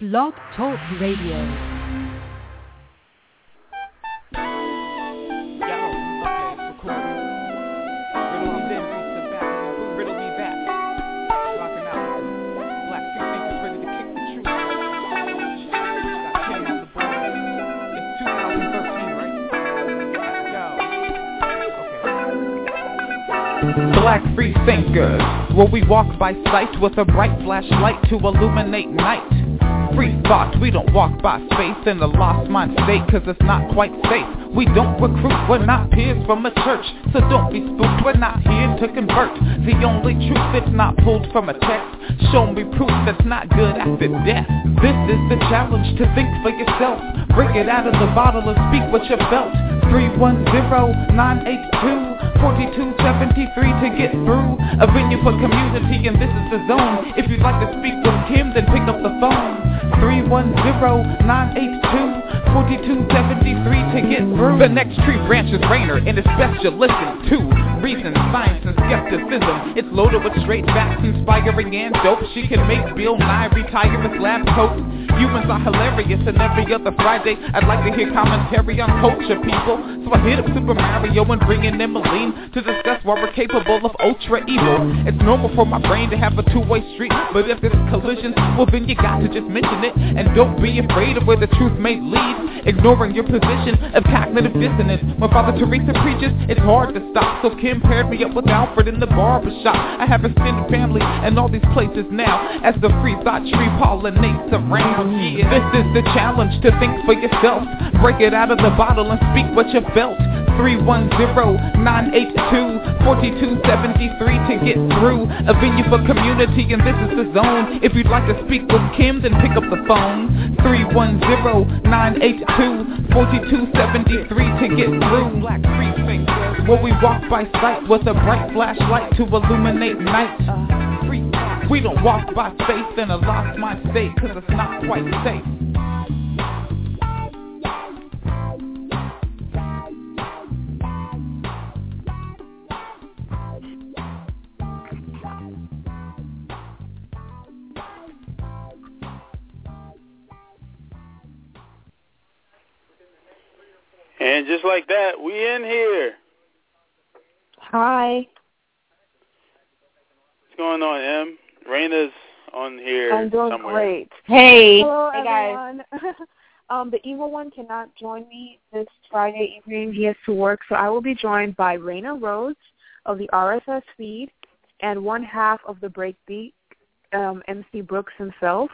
Blog Talk Radio. Black free thinkers, where we walk by sight with a bright flashlight to illuminate night. Free thought, we don't walk by faith in the lost mind state cause it's not quite safe. We don't recruit, we're not peers from a church, so don't be spooked, we're not here to convert. The only truth that's not pulled from a text, show me proof that's not good after death. This is the challenge to think for yourself, break it out of the bottle and speak what you felt. 310-982 4273 to get through. A venue for community and this is the zone. If you'd like to speak with Kim, then pick up the phone. 310-982-4273 to get through. The next tree branch is Raina, and it's best you listen to reason, science, and skepticism. It's loaded with straight facts, inspiring and dope. She can make Bill Nye retire with lab coats. Humans are hilarious, and every other Friday I'd like to hear commentary on culture, people. So I hit up Super Mario and bring in Emmeline to discuss why we're capable of ultra evil. It's normal for my brain to have a two-way street, but if there's collisions, well then you got to just mention it. And don't be afraid of where the truth may lead, ignoring your position of cognitive dissonance. When Father Teresa preaches, it's hard to stop. So Kim paired me up with Alfred in the barbershop. I have extended family and all these places now, as the free thought tree pollinates around. This is the challenge to think for yourself. Break it out of the bottle and speak what you felt. 310-982-4273 to get through. A venue for community and this is the zone. If you'd like to speak with Kim, then pick up the phone. 310-982-4273 to get through. Where we walk by sight with a bright flashlight to illuminate night. Uh, We don't walk by faith in a lost mind state cause it's not quite safe. And just like that, we in here. Hi. What's going on, Em? Raina's on here I'm doing somewhere. great. Hey. Hello, Hey, guys. everyone. um, the evil one cannot join me this Friday evening. He has to work, so I will be joined by Raina Rhodes of the RSS feed and one half of the Breakbeat, um, MC Brooks himself.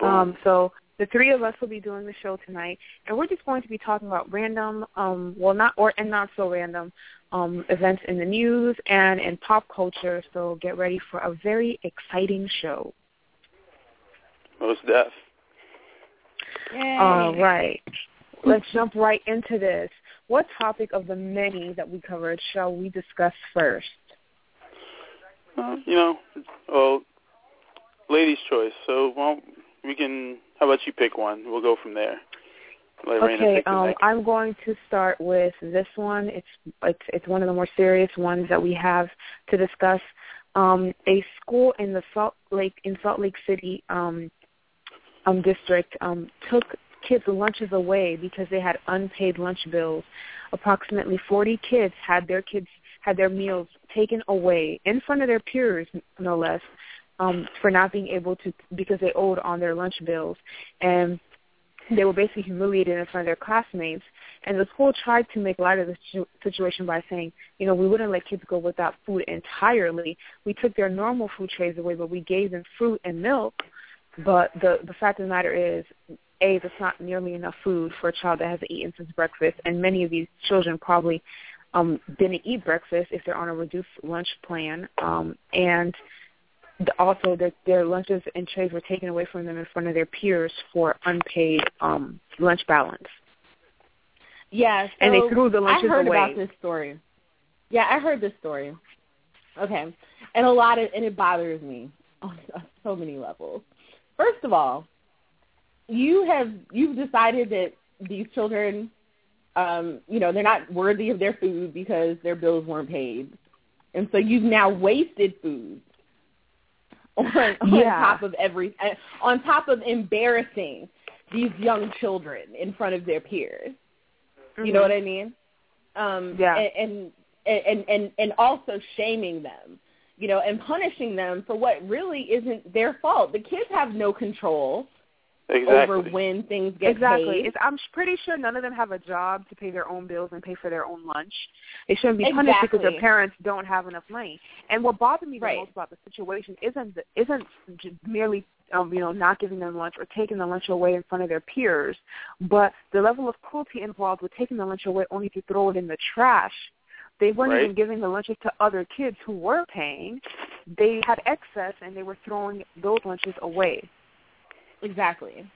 Um, so the three of us will be doing the show tonight, and we're just going to be talking about random, um, well, not or and not so random um, events in the news and in pop culture. So get ready for a very exciting show. Most deaf. All right. Let's jump right into this. What topic of the many that we covered shall we discuss first? Uh, you know, well, ladies' choice. So, well, we can. How about you pick one? We'll go from there. Okay, um. I'm going to start with this one. It's it's it's one of the more serious ones that we have to discuss. Um, a school in the Salt Lake in Salt Lake City um, um, district um, took kids' lunches away because they had unpaid lunch bills. Approximately 40 kids had their kids had their meals taken away in front of their peers, no less, um, for not being able to because they owed on their lunch bills, and they were basically humiliated in front of their classmates. And the school tried to make light of the situ- situation by saying, you know, we wouldn't let kids go without food entirely. We took their normal food trays away, but we gave them fruit and milk. But the the fact of the matter is, a that's not nearly enough food for a child that hasn't eaten since breakfast, and many of these children probably um, didn't eat breakfast if they're on a reduced lunch plan. Um, and also that their lunches and trays were taken away from them in front of their peers for unpaid um, lunch balance. Yeah, so And they threw the lunches away. I heard away. about this story. Yeah, I heard this story. Okay, and a lot of and it bothers me on so many levels. First of all, you have you've decided that these children, um, you know, they're not worthy of their food because their bills weren't paid, and so you've now wasted food on, on Yeah. top of every on top of embarrassing these young children in front of their peers. You know what I mean? Um, Yeah. And, and and and and also shaming them, you know, and punishing them for what really isn't their fault. The kids have no control Exactly. over when things get exactly. paid. It's, I'm pretty sure none of them have a job to pay their own bills and pay for their own lunch. They shouldn't be punished because their parents don't have enough money. And what bothered me the Right. most about the situation isn't the, isn't merely um, you know not giving them lunch or taking the lunch away in front of their peers, but the level of cruelty involved with taking the lunch away only to throw it in the trash. They weren't Right. even giving the lunches to other kids who were paying. They had excess and they were throwing those lunches away. Exactly.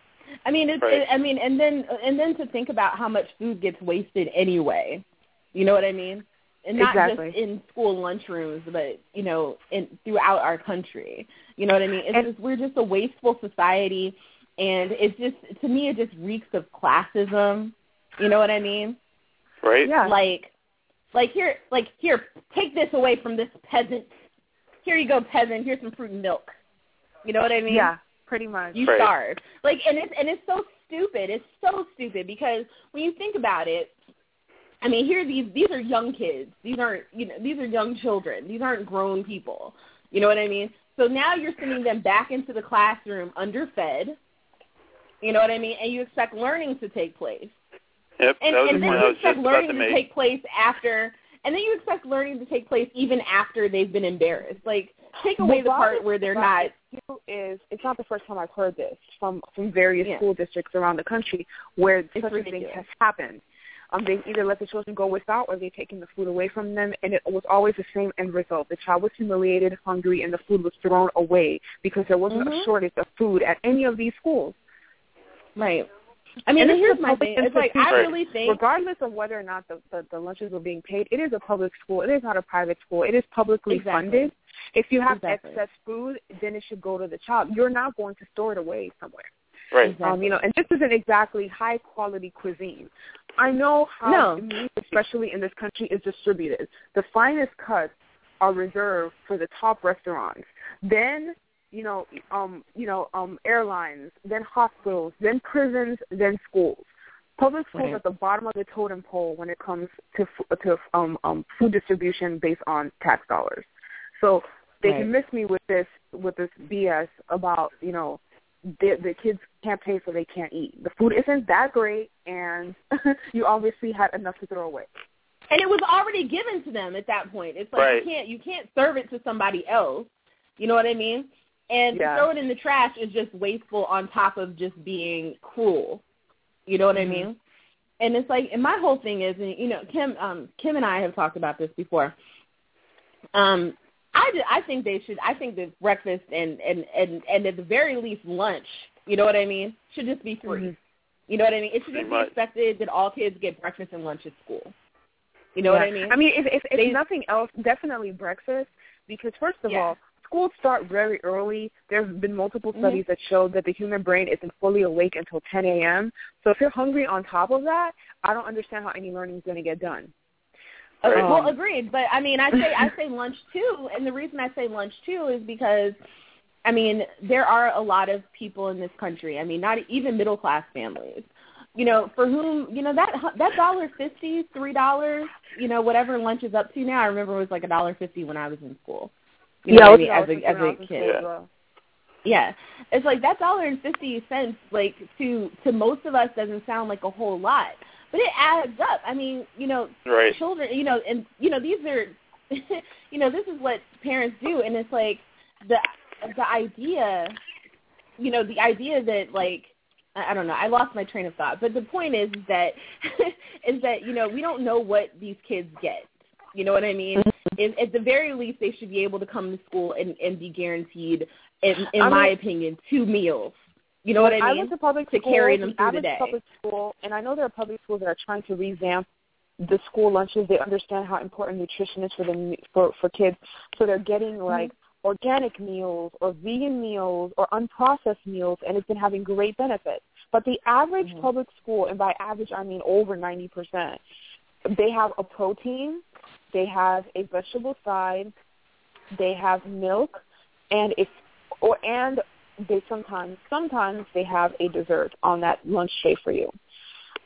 I mean, it's. Right. I mean, and then and then to think about how much food gets wasted anyway. You know what I mean? And not Exactly. just in school lunchrooms, but you know, in throughout our country. You know what I mean? It's And- just we're just a wasteful society, and it's just to me it just reeks of classism. You know what I mean? right? Yeah. Like, like here, like here, take this away from this peasant. Here you go, peasant. Here's some fruit and milk. You know what I mean? Yeah, pretty much. you Right. starve. Like, and it's and it's so stupid. It's so stupid because when you think about it, I mean, here these these are young kids. These aren't you know these are young children. These aren't grown people. You know what I mean? So now you're sending them back into the classroom underfed. You know what I mean? And you expect learning to take place. Yep. And, that was and then you expect learning to to take place after, and then you expect learning to take place even after they've been embarrassed. Like, take away What the part bothers where they're about not. Too, Is it's not the first time I've heard this from from various Yeah. school districts around the country where such a thing has happened. Um, they either let the children go without or they've taken the food away from them, and it was always the same end result. The child was humiliated, hungry, and the food was thrown away because there wasn't Mhm. a shortage of food at any of these schools. Right. I mean, And here's my thing. It's like I really think Regardless of whether or not the, the, the lunches were being paid, it is a public school. It is not a private school. It is publicly Exactly. funded. If you have Exactly. excess food, then it should go to the child. You're not going to store it away somewhere. Right. Exactly. Um, you know, and this isn't exactly high quality cuisine. I know how No. meat, especially in this country, is distributed. The finest cuts are reserved for the top restaurants. Then, you know, um, you know, um, airlines, then hospitals, then prisons, then schools. Public schools Right. at the bottom of the totem pole when it comes to to um, um, food distribution based on tax dollars. So they Right. can miss me with this with this BS about you know the the kids can't pay so they can't eat. The food isn't that great, and you obviously had enough to throw away. and it was already given to them at that point. It's like Right. you can't you can't serve it to somebody else. You know what I mean? And Yeah. to throw it in the trash is just wasteful on top of just being cruel. You know what I Mhm. mean? And it's like, and my whole thing is, and you know, Kim, um, Kim and I have talked about this before. Um, I, ju- I think they should. I think that breakfast and and and and at the very least lunch. You know what I mean? Should just be free. Mhm. You know what I mean? It should just be expected that all kids get breakfast and lunch at school. You know what I mean? I mean, if if, if They- nothing else, definitely breakfast. Because first of Yeah. all, schools start very early. There have been multiple Mhm. studies that show that the human brain isn't fully awake until 10 a.m. So if you're hungry on top of that, I don't understand how any learning is going to get done. Right. Uh, well, Um, agreed. But I mean, I say I say lunch too, and the reason I say lunch too is because, I mean, there are a lot of people in this country. I mean, not even middle class families, you know, for whom you know that that dollar fifty, three dollars, you know, whatever lunch is up to now. I remember it was like a dollar fifty when I was in school. You know what I mean? as a as a kid. Yeah. Yeah, it's like that dollar and fifty cents, like to to most of us, doesn't sound like a whole lot, but it adds up. I mean, you know, Right. children, you know, and you know these are, you know, this is what parents do, and it's like the the idea, you know, the idea that like I I don't know, I lost my train of thought, but the point is that is that you know we don't know what these kids get. You know what I mean? Mm-hmm. In, at the very least, they should be able to come to school and, and be guaranteed, in, in I my mean- opinion, two meals. You know what I I mean? went to public to school, carry them the through the average day. public school, and I know there are public schools that are trying to revamp the school lunches. They understand how important nutrition is for the for for kids, so they're getting Mm-hmm. like organic meals or vegan meals or unprocessed meals, and it's been having great benefits. But the average Mhm. public school, and by average I mean over ninety percent, they have a protein, they have a vegetable side, they have milk, and it's or and they sometimes sometimes they have a dessert on that lunch tray for you.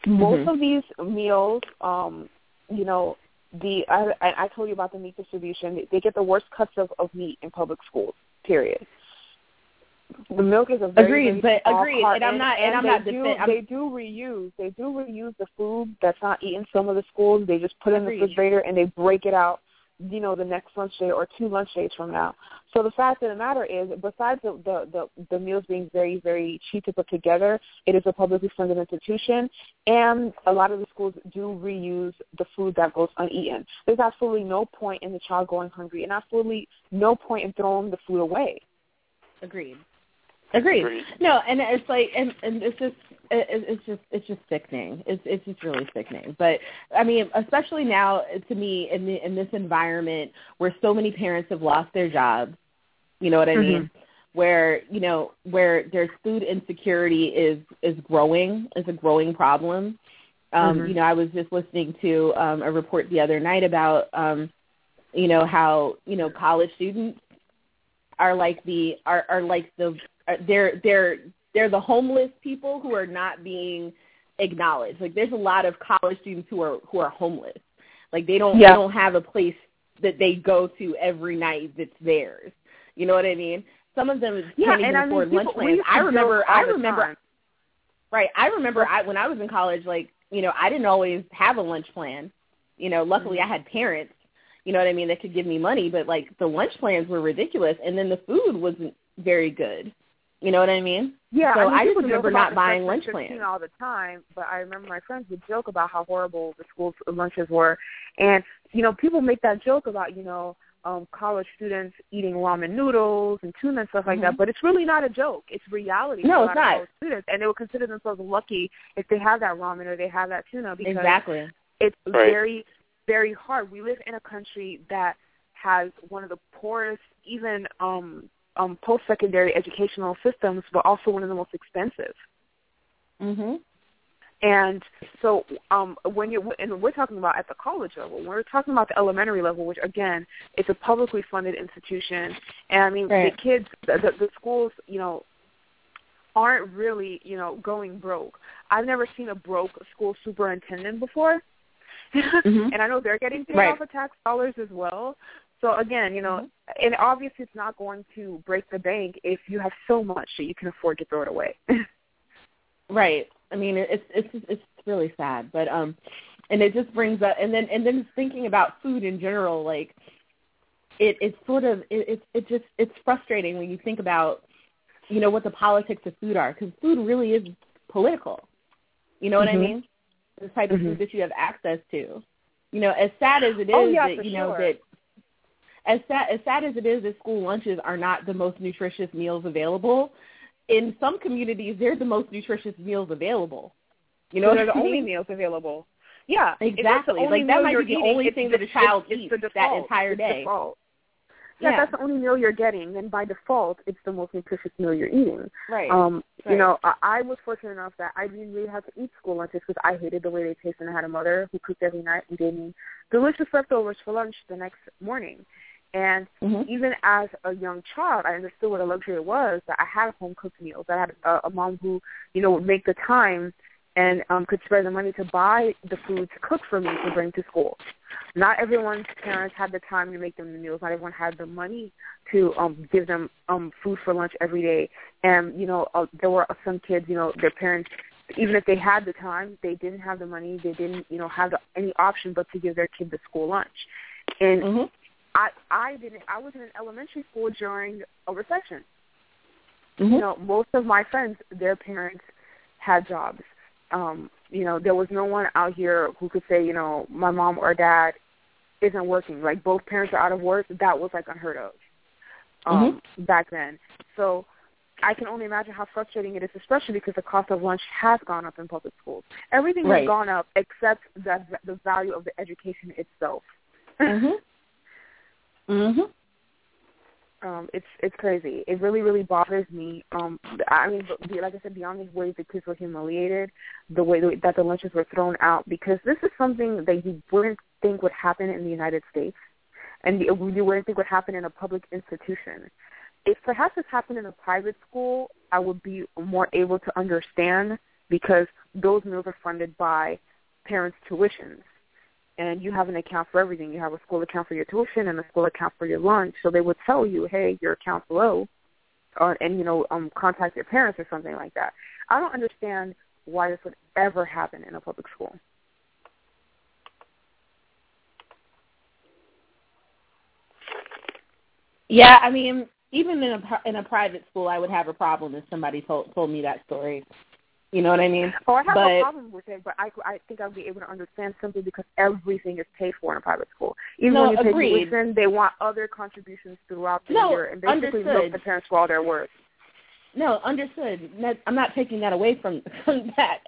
Most Mhm. of these meals, um, you know, the I, I told you about the meat distribution. They, get the worst cuts of, of meat in public schools. Period. The milk is a very, Agreed, very but agreed, carton, and I'm not- and I'm they not do, defen- I'm- They do reuse. They do reuse the food that's not eaten. Some of the schools they just put it in the refrigerator and they break it out. You know, the next lunch day or two lunch days from now. So the fact of the matter is, besides the the the, the meals being very very cheap to put together, it is a publicly funded institution, and a lot of the schools do reuse the food that goes uneaten. There's absolutely no point in the child going hungry, and absolutely no point in throwing the food away. Agreed. Agreed. Agreed. No, and it's like, and and it's just, it, it's just, it's just sickening. It's it's just really sickening. But I mean, especially now, to me, in the in this environment where so many parents have lost their jobs, you know what I mean? Where you know where there's food insecurity is is growing, is a growing problem. Um, Mhm. You know, I was just listening to um, a report the other night about, um, you know, how you know college students are like the are are like the are, they're they're they're the homeless people who are not being acknowledged. Like there's a lot of college students who are who are homeless. Like they don't Yeah. they don't have a place that they go to every night that's theirs. You know what I mean? Some of them Yeah, can't even and I mean, afford lunch plans. I remember I remember time. right. I remember I when I was in college like, you know, I didn't always have a lunch plan. You know, luckily Mm-hmm. I had parents, you know what I mean, that could give me money, but like the lunch plans were ridiculous and then the food wasn't very good. You know what I mean? Yeah, So I, mean, I just remember not buying lunch plans. all the time. But I remember my friends would joke about how horrible the school's lunches were, and you know, people make that joke about you know um college students eating ramen noodles and tuna and stuff like that. Mhm. But it's really not a joke. It's reality. No, for a it's lot not. Of college students, and they would consider themselves lucky if they have that ramen or they have that tuna because Exactly. it's Right. very very hard. We live in a country that has one of the poorest, even um, um, post-secondary educational systems, but also one of the most expensive. Mhm. And so um, when you and we're talking about at the college level, when we're talking about the elementary level, which again is a publicly funded institution, and I mean Right. the kids, the, the, the schools, you know, aren't really you know going broke. I've never seen a broke school superintendent before, Mhm. and I know they're getting paid Right. off of tax dollars as well. So again, you know, and obviously it's not going to break the bank if you have so much that you can afford to throw it away. Right. I mean, it's it's it's really sad, but um, and it just brings up, and then and then thinking about food in general, like it it's sort of it it, it just it's frustrating when you think about you know what the politics of food are because food really is political. You know what I Mhm. mean? The type of Mhm. food that you have access to. You know, as sad as it is Oh, yeah, that you know sure. that as sad as sad as it is that school lunches are not the most nutritious meals available, in some communities they're the most nutritious meals available. You know, they're the only meals available. Yeah, if it's the Exactly. Like, that might be the only thing that a child eats that entire day. Default. Yeah, Yeah. that's the only meal you're getting. Then by default, it's the most nutritious meal you're eating. Right. Um, Right. You know, I, I was fortunate enough that I didn't really have to eat school lunches because I hated the way they tasted. And I had a mother who cooked every night and gave me delicious leftovers for lunch the next morning. And Mhm. even as a young child, I understood what a luxury it was that I had home cooked meals. I had a, a mom who, you know, would make the time and um, could spare the money to buy the food to cook for me to bring to school. Not everyone's parents had the time to make them the meals. Not everyone had the money to um, give them um, food for lunch every day. And you know, uh, there were some kids. You know, their parents, even if they had the time, they didn't have the money. They didn't, you know, have the, any option but to give their kid the school lunch. And Mhm. I I didn't I was in an elementary school during a recession. Mhm. You know, most of my friends, their parents had jobs. Um, you know, there was no one out here who could say, you know, my mom or dad isn't working. Like both parents are out of work. That was like unheard of um, back then. So I can only imagine how frustrating it is, especially because the cost of lunch has gone up in public schools. Everything Right. has gone up except the the value of the education itself. Mhm. Mhm. Um it's it's crazy. It really really bothers me. Um i mean like i said beyond the ways the kids were humiliated the way that the lunches were thrown out because this is something that you wouldn't think would happen in the united states and you wouldn't think would happen in a public institution. If perhaps this happened in a private school, I would be more able to understand because those meals are funded by parents' tuitions. And you have an account for everything. You have a school account for your tuition and a school account for your lunch. So they would tell you, hey, your account's low, or, and you know, um, contact your parents or something like that. I don't understand why this would ever happen in a public school. Yeah, I mean, even in a in a private school, I would have a problem if somebody told told me that story. You know what I mean? Oh, I have but, no problem with it, but I I think I'll be able to understand simply because everything is paid for in a private school. Even no, when you pay agreed. tuition, they want other contributions throughout the No, year and basically understood. milk the parents for all their work. No, understood. I'm not taking that away from from that.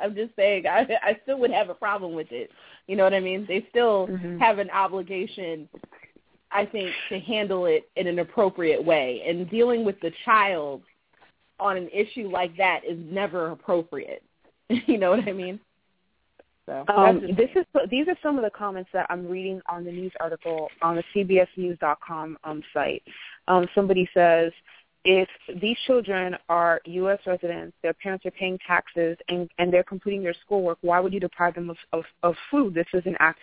I'm just saying I I still would have a problem with it. You know what I mean? They still Mhm. have an obligation, I think, to handle it in an appropriate way. And dealing with the child on an issue like that is never appropriate. you know what I mean? So Um, this is these are some of the comments that I'm reading on the news article on the CBSNews.com um, site. Um, somebody says, if these children are U.S. residents, their parents are paying taxes, and, and they're completing their schoolwork, why would you deprive them of, of, of food? This is an act.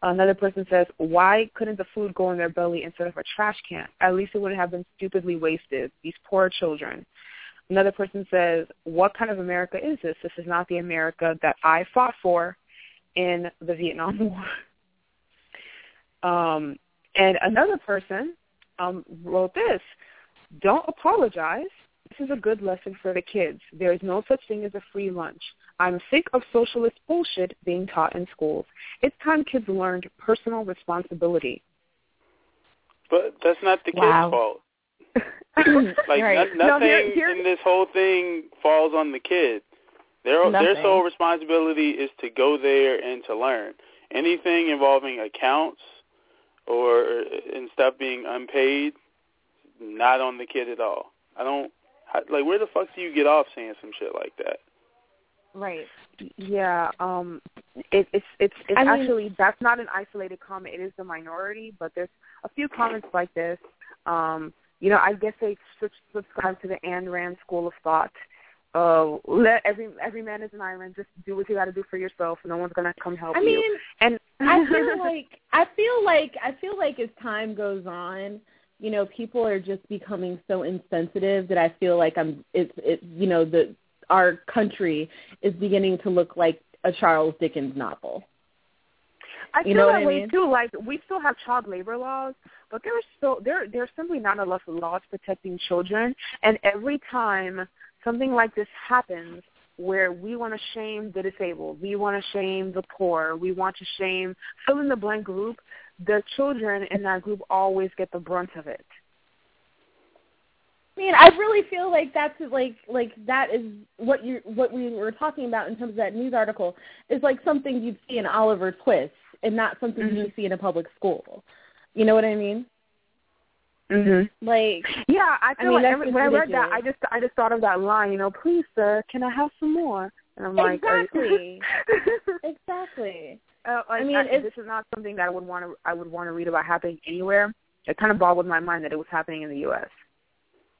Another person says, why couldn't the food go in their belly instead of a trash can? At least it wouldn't have been stupidly wasted. These poor children. Another person says, what kind of America is this? This is not the America that I fought for in the Vietnam War. Um, and another person um, wrote this, don't apologize. This is a good lesson for the kids. There is no such thing as a free lunch. I'm sick of socialist bullshit being taught in schools. It's time kids learned personal responsibility. But that's not the kid's Wow. fault. Like Right. no- No, nothing here- here- in this whole thing falls on the kid. Their their sole responsibility is to go there and to learn. Anything involving accounts or and stuff being unpaid, not on the kid at all. I don't how, like where the fuck do you get off saying some shit like that? right. Yeah, um, it, it's it's it's I mean- actually that's not an isolated comment. It is the minority, but there's a few comments like this. Um, you know, I guess they sub- subscribe to the Ayn Rand school of thought. Uh, let every every man is an island. Just do what you got to do for yourself. No one's gonna come help I you. mean, And I feel like I feel like I feel like as time goes on, you know, people are just becoming so insensitive that I feel like I'm it's it you know, the our country is beginning to look like a Charles Dickens novel. I You feel know what that I way mean? too. Like we still have child labor laws, but there are still there there's simply not enough laws protecting children. And every time something like this happens, where we want to shame the disabled, we want to shame the poor, we want to shame fill in the blank group, the children in that group always get the brunt of it. I mean, I really feel like that's like like that is what you what we were talking about in terms of that news article is like something you'd see in Oliver Twist and not something Mhm. you see in a public school. You know what I mean? Mhm. Like Yeah, I feel mean, like every, when I read that. I just I just thought of that line. You know, please, sir, can I have some more? And I'm like, Exactly. exactly. Uh, like, I mean, I this is not something that I would want to I would want to read about happening anywhere. It kind of boggled my mind that it was happening in the U.S.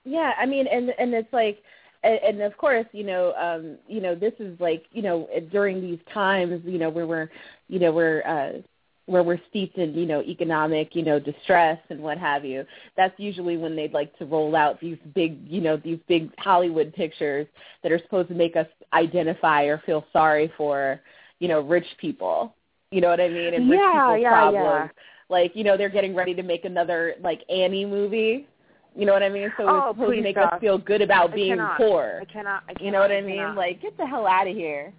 Yeah, I mean, and and it's like, and, and of course, you know, um, you know, this is like, you know, during these times, you know, where we're, you know, we're uh, where we're steeped in, you know, economic, you know, distress and what have you. That's usually when they'd like to roll out these big, you know, these big Hollywood pictures that are supposed to make us identify or feel sorry for, you know, rich people. You know what I mean? And rich Yeah, people's yeah, problems. yeah. Like, you know, they're getting ready to make another like Annie movie. You know what I mean? So Oh, it's supposed to make stop. us feel good about I being cannot. poor. I cannot. I cannot You know what I I mean? cannot. Like, get the hell out of here.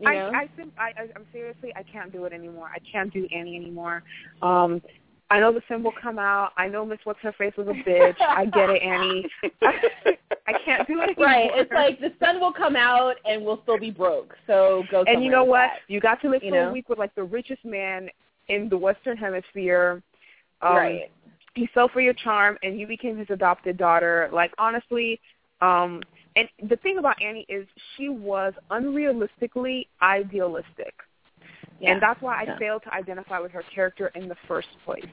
You know? I I, I I'm seriously I can't do it anymore. I can't do Annie anymore. Um I know the will come out. I know Miss What's Her Face was a bitch. I get it, Annie. I can't do it anymore. right. It's like the sun will come out and we'll still be broke. So go. And you know what? that. You got to live You for know? a week with like the richest man in the Western Hemisphere. Um, right. He fell for your charm, and you became his adopted daughter. Like honestly, um, and the thing about Annie is she was unrealistically idealistic. Yeah. And that's why I Yeah. failed to identify with her character in the first place.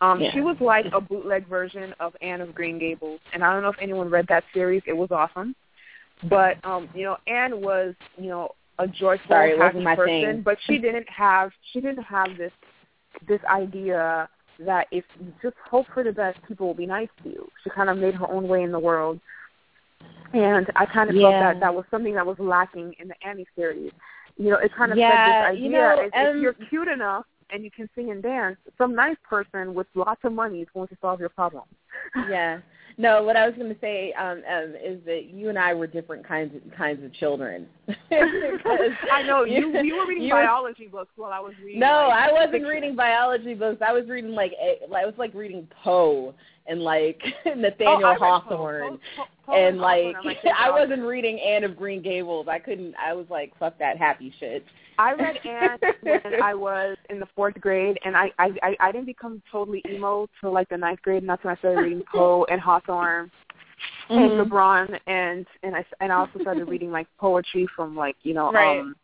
Um, Yeah. She was like a bootleg version of Anne of Green Gables, and I don't know if anyone read that series. It was awesome, but um, you know, Anne was you know a joyful, Sorry, happy person, thing. but she didn't have she didn't have this this idea that if you just hope for the best, people will be nice to you. She kind of made her own way in the world, and I kind of felt that that was something that was lacking in the Annie series. You know, it kind of Yeah, said this idea: you know, if, if um, you're cute enough and you can sing and dance, some nice person with lots of money is going to solve your problem. yeah. No, what I was going to say um, um, is that you and I were different kinds of kinds of children. I know you. You were reading you were- biology books while I was reading. No, like, I wasn't fiction. reading biology books. I was reading like I was like reading Poe and like Nathaniel Oh, I read Poe. Hawthorne. Poe- Poe- Poe and Hawthorne like are I wasn't reading Anne of Green Gables. I couldn't. I was like, fuck that happy shit. I read Anne when I was in the fourth grade, and I I I I didn't become totally emo till like the ninth grade, and that's when I started reading Poe and Hawthorne and Mhm. LeBron, and and I and I also started reading like poetry from like you know Right. um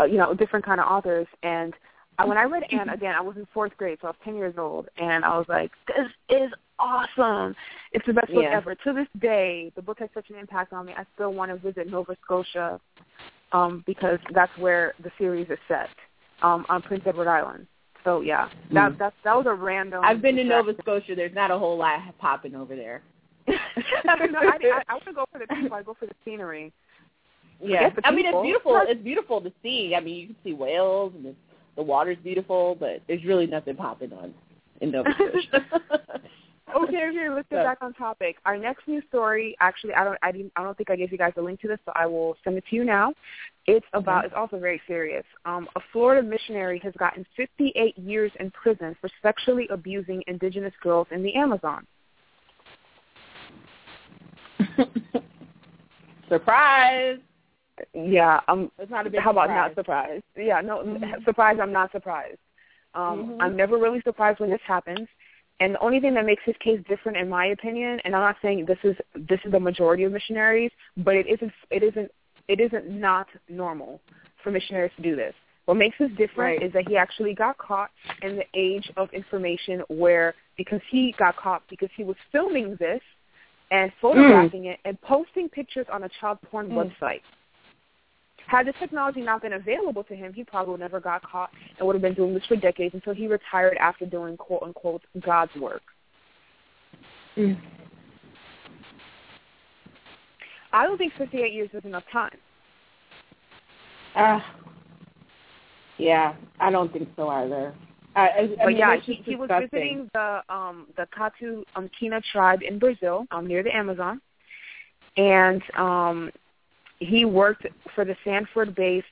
uh, you know different kind of authors, and I, when I read Anne again, I was in fourth grade, so I was ten years old, and I was like, this is awesome. It's the best book Yeah. ever. To this day, the book has such an impact on me. I still want to visit Nova Scotia um, because that's where the series is set um, on Prince Edward Island. So yeah, that Mm. that that was a random. I've been to Nova. Scotia. There's not a whole lot popping over there. I, no, I, I, I wouldn't go for the people. I go for the scenery. Yeah, the I mean it's beautiful. It's beautiful to see. I mean you can see whales and the, the water's beautiful, but there's really nothing popping on in Nova Scotia. Okay, okay, let's get back on topic. Our next news story, actually, I don't, I didn't, I don't think I gave you guys a link to this, so I will send it to you now. It's about, it's also very serious. Um, a Florida missionary has gotten 58 years in prison for sexually abusing indigenous girls in the Amazon. Surprise! Yeah, um, It's not a big how about surprise. not surprised? Yeah, no, Mhm. surprised. I'm not surprised. Um, Mhm. I'm never really surprised when this happens. And the only thing that makes his case different, in my opinion, and I'm not saying this is this is the majority of missionaries, but it isn't it isn't it isn't not normal for missionaries to do this. What makes this different Right. is that he actually got caught in the age of information where because he got caught because he was filming this and photographing it and posting pictures on a child porn Mm. website. Had this technology not been available to him, he probably would never got caught and would have been doing this for decades until he retired after doing quote unquote God's work. Mm. I don't think 58 years is enough time. Uh, yeah, I don't think so either. I, I, I But mean, yeah, he, he was visiting the um the Katu um Kina tribe in Brazil, um near the Amazon, and um he worked for the Sanford-based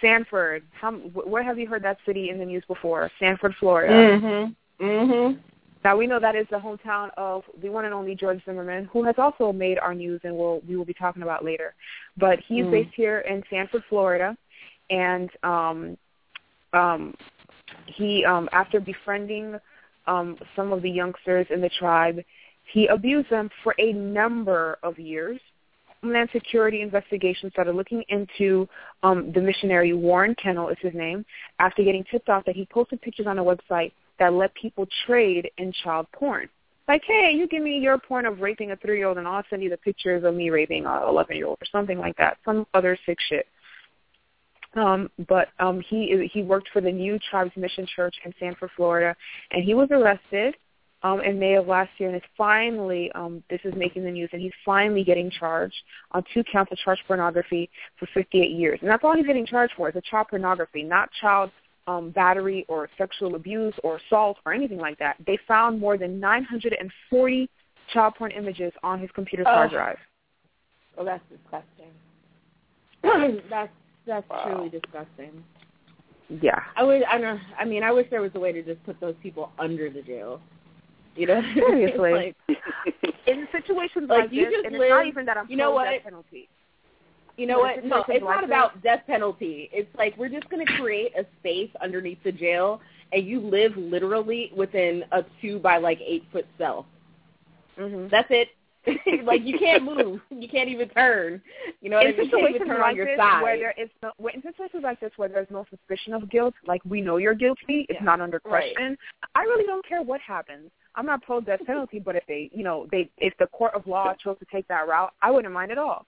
Sanford. How, wh- where have you heard that city in the news before? Sanford, Florida. Mhm. Mhm. Now we know that is the hometown of the one and only George Zimmerman, who has also made our news, and we'll we will be talking about later. But he's Mm. based here in Sanford, Florida, and um, um, he um, after befriending um, some of the youngsters in the tribe, he abused them for a number of years. Homeland Security investigations started looking into um, the missionary Warren Kennell is his name after getting tipped off that he posted pictures on a website that let people trade in child porn. Like, hey, you give me your porn of raping a three-year-old, and I'll send you the pictures of me raping a eleven-year-old or something like that. Some other sick shit. Um, but um, he he worked for the New Tribes Mission Church in Sanford, Florida, and he was arrested um, in May of last year, and is finally um, this is making the news, and he's finally getting charged on two counts of child pornography for 58 years, and that's all he's getting charged for is a child pornography, not child um, battery or sexual abuse or assault or anything like that. They found more than 940 child porn images on his computer's Oh. hard drive. Oh, that's disgusting. that's that's truly disgusting. Yeah. I would. I know. I mean, I wish there was a way to just put those people under the jail. You know, Seriously. like, In situations Like, like, you this, just and it's not live- even that I'm you know pro death penalty. you know what? it's No, it's like not this- about death penalty. It's like we're just going to create a space underneath the jail, and you live literally within a two by like eight foot cell. hmm That's it. like you can't move, you can't even turn. You know, what I in mean? even situations turn like on your this, side. where there is no, where- in situations like this where there's no suspicion of guilt, like we know you're guilty, it's Yeah. not under Right. question. I really don't care what happens. I'm not pro death penalty, but if they, you know, they if the court of law chose to take that route, I wouldn't mind at all.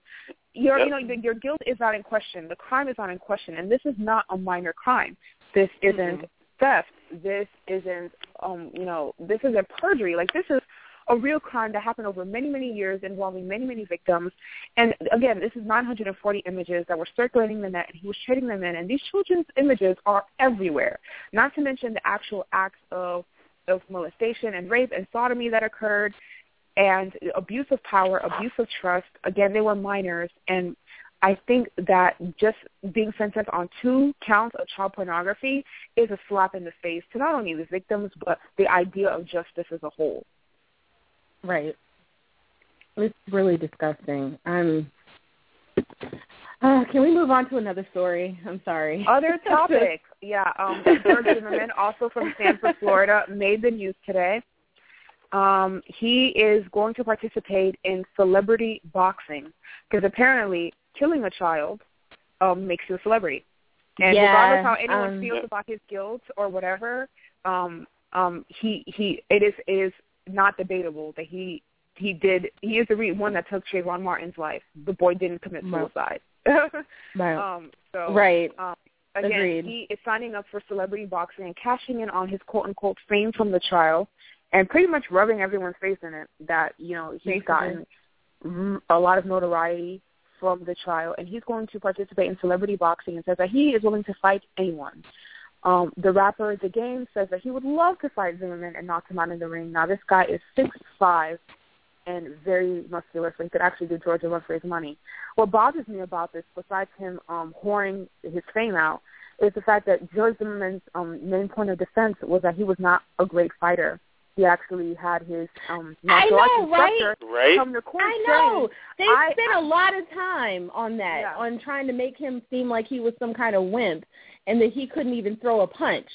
Your, Yep. you know, your, your guilt is not in question. The crime is not in question, and this is not a minor crime. This isn't theft. This isn't, um, you know, this isn't perjury. Like this is a real crime that happened over many, many years involving many, many victims. And again, this is 940 images that were circulating the net, and he was trading them in. And these children's images are everywhere. Not to mention the actual acts of of molestation and rape and sodomy that occurred, and abuse of power, abuse of trust. Again, they were minors, and I think that just being sentenced on two counts of child pornography is a slap in the face to not only the victims but the idea of justice as a whole. Right. It's really disgusting. I'm. Uh, can we move on to another story? I'm sorry. Other topic, yeah. Um, George Zimmerman, also from Sanford, Florida, made the news today. Um, he is going to participate in celebrity boxing because apparently killing a child um, makes you a celebrity. And Yeah, regardless how anyone um, feels about his guilt or whatever, um, um, he he it is it is not debatable that he he did he is the re- one that took Trayvon Martin's life. The boy didn't commit suicide. Right. um, so right. um, again, Agreed. he is signing up for celebrity boxing and cashing in on his quote unquote fame from the trial, and pretty much rubbing everyone's face in it that you know he's gotten a lot of notoriety from the trial, and he's going to participate in celebrity boxing and says that he is willing to fight anyone. Um, the rapper The Game says that he would love to fight Zimmerman and knock him out in the ring. Now this guy is six five and very muscular, so he could actually do Georgia run for his money. What bothers me about this, besides him um, whoring his fame out, is the fact that George Zimmerman's um, main point of defense was that he was not a great fighter. He actually had his um, I martial arts know, right? instructor Right? come to court I know. They I- spent a lot of time on that, Yeah. on trying to make him seem like he was some kind of wimp and that he couldn't even throw a punch.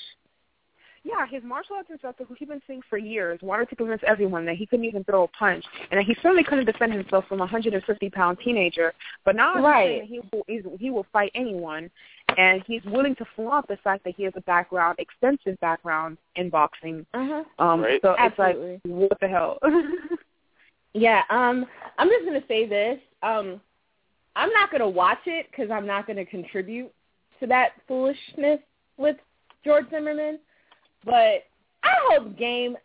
Yeah, his martial arts instructor, who he'd been seeing for years, wanted to convince everyone that he couldn't even throw a punch, and that he certainly couldn't defend himself from a 150 pound teenager. But now he's Right. he will he will fight anyone, and he's willing to flaunt the fact that he has a background, extensive background in boxing. Uh-huh. Um, Right. So Absolutely. it's like, what the hell? Yeah, um, I'm just gonna say this. Um, I'm not gonna watch it because I'm not gonna contribute to that foolishness with George Zimmerman. But I hope game.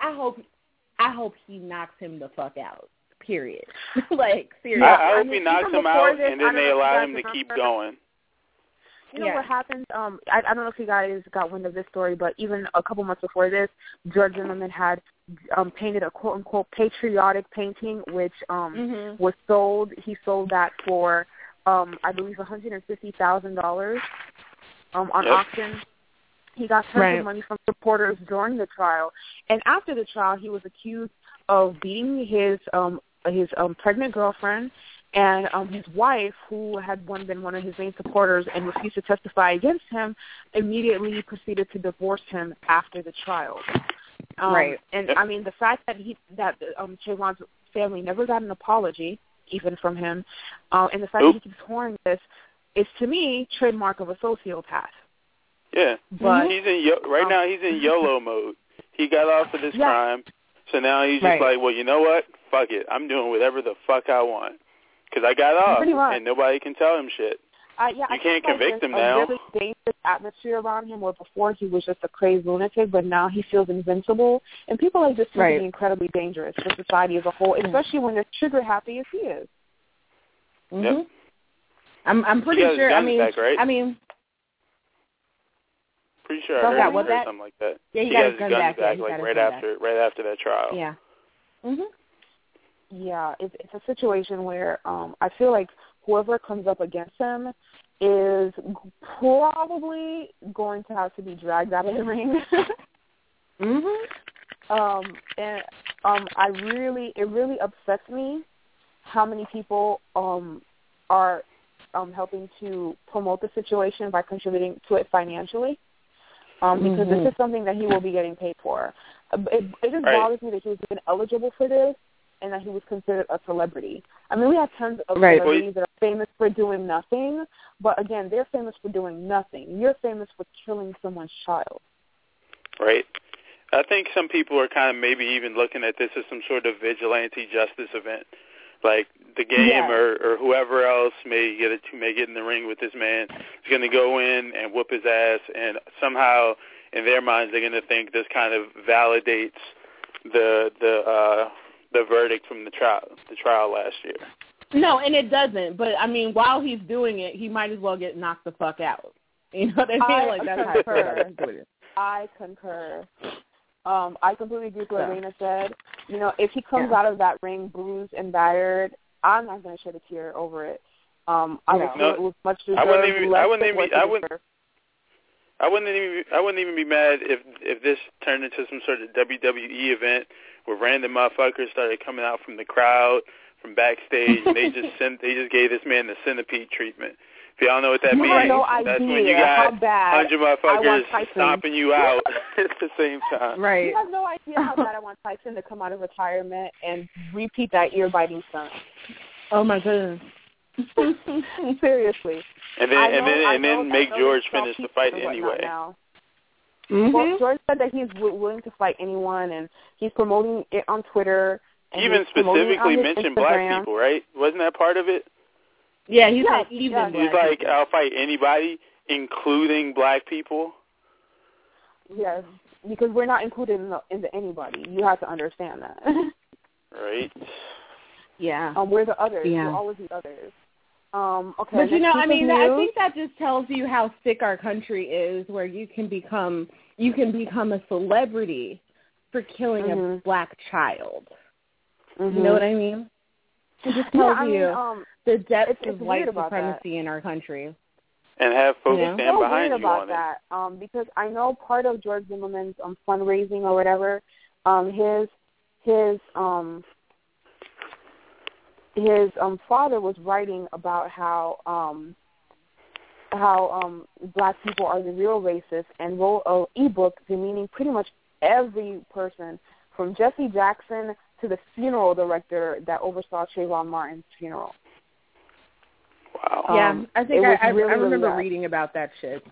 I hope. I hope he knocks him the fuck out. Period. like seriously. I, I I hope mean, he knocks him out this, and then they know if you allow him to keep going. You know Yeah. what happened? Um, I, I don't know if you guys got wind of this story, but even a couple months before this, George Zimmerman had um, painted a quote unquote patriotic painting, which um, Mhm. was sold. He sold that for, um, I believe, one hundred and fifty thousand dollars um, on Yep. auction. He got tons Right. of money from supporters during the trial, and after the trial, he was accused of beating his um, his um, pregnant girlfriend and um, his wife, who had one been one of his main supporters and refused to testify against him, immediately proceeded to divorce him after the trial. Um, Right. And I mean, the fact that he that um, Trayvon's family never got an apology, even from him, uh, and the fact Nope. that he keeps whoring this, is to me trademark of a sociopath. Yeah. But He's in yo- right um, now. He's in YOLO mode. He got off of this Yeah. crime, so now he's just Right. like, well, you know what? Fuck it. I'm doing whatever the fuck I want because I got off, and nobody can tell him shit. Uh, yeah, I You can't think, like, convict there's him a now. really dangerous atmosphere around him where before he was just a crazed lunatic, but now he feels invincible. And people like this tend Right. to be incredibly dangerous for society as a whole, especially when they're trigger happy as he is. Mhm. Yep. I'm I'm pretty sure. I mean, back, right? I mean, Pretty sure I heard that, him what that? something like that. Yeah, he he got got his gun guns back, yeah, like right gun after right after that trial. yeah. Mhm. Yeah, it's, it's a situation where um, I feel like whoever comes up against him is probably going to have to be dragged out of the ring. Mhm. um, and um, I really, it really upsets me how many people um, are um, helping to promote the situation by contributing to it financially. Um, because Mhm. this is something that he will be getting paid for. Uh, It, it just Right. bothers me that he was even eligible for this and that he was considered a celebrity. I mean, we have tons of Right. celebrities that are famous for doing nothing, but again, they're famous for doing nothing. You're famous for killing someone's child. right? I think some people are kind of maybe even looking at this as some sort of vigilante justice event, like the game Yes. or or whoever else may get it may get in the ring with this man is going to go in and whoop his ass, and somehow in their minds they're going to think this kind of validates the the uh the verdict from the trial the trial last year. No, and it doesn't. But I mean, while he's doing it, he might as well get knocked the fuck out. You know what I mean? I like that's how concur. he's doing it. I concur. Um, I completely agree with what So. Raina said. You know, if he comes Yeah. out of that ring bruised and battered, I'm not going to shed a tear over it. Um, I would No. feel it was much deserved. I wouldn't even- less I wouldn't even I wouldn't- deserved. I wouldn't even I wouldn't even be mad if if this turned into some sort of WWE event where random motherfuckers started coming out from the crowd, from backstage, and they just sent they just gave this man the centipede treatment. If y'all know what that You means, no that's when you got bad hundred motherfuckers stomping you out at the same time. Right. You have no idea how bad I want Tyson to come out of retirement and repeat that ear-biting stunt. Oh my goodness. Seriously. And then I and then and then make George finish the fight anyway. Now. Mhm. Well, George said that he's w- willing to fight anyone, and he's promoting it on Twitter. And He even he's promoting it on specifically his mentioned black people, right? Wasn't that part of it? Yeah, he's Yeah, like even yeah. He's black like, people. I'll fight anybody, including black people. Yes, because we're not included in the, in the anybody. You have to understand that. Right. yeah. um, we're the others. Yeah. We're always the others. Um, okay. But you know, I piece of mean, I think that just tells you how sick our country is, where you can become you can become a celebrity for killing a Mhm. black child. Mhm. You know what I mean? It just Yeah, tells mean, you um, the depth it's- of white weird about that. supremacy in our country. And have folks Yeah. stand so behind weird you about on that um, because I know part of George Zimmerman's um, fundraising or whatever, um, his his um, his um, father was writing about how um, how um, black people are the real racists and wrote a ebook demeaning pretty much every person from Jesse Jackson to the funeral director that oversaw Trayvon Martin's funeral. Wow. yeah, Um, I think it I, I, really, I remember bad. reading about that shit.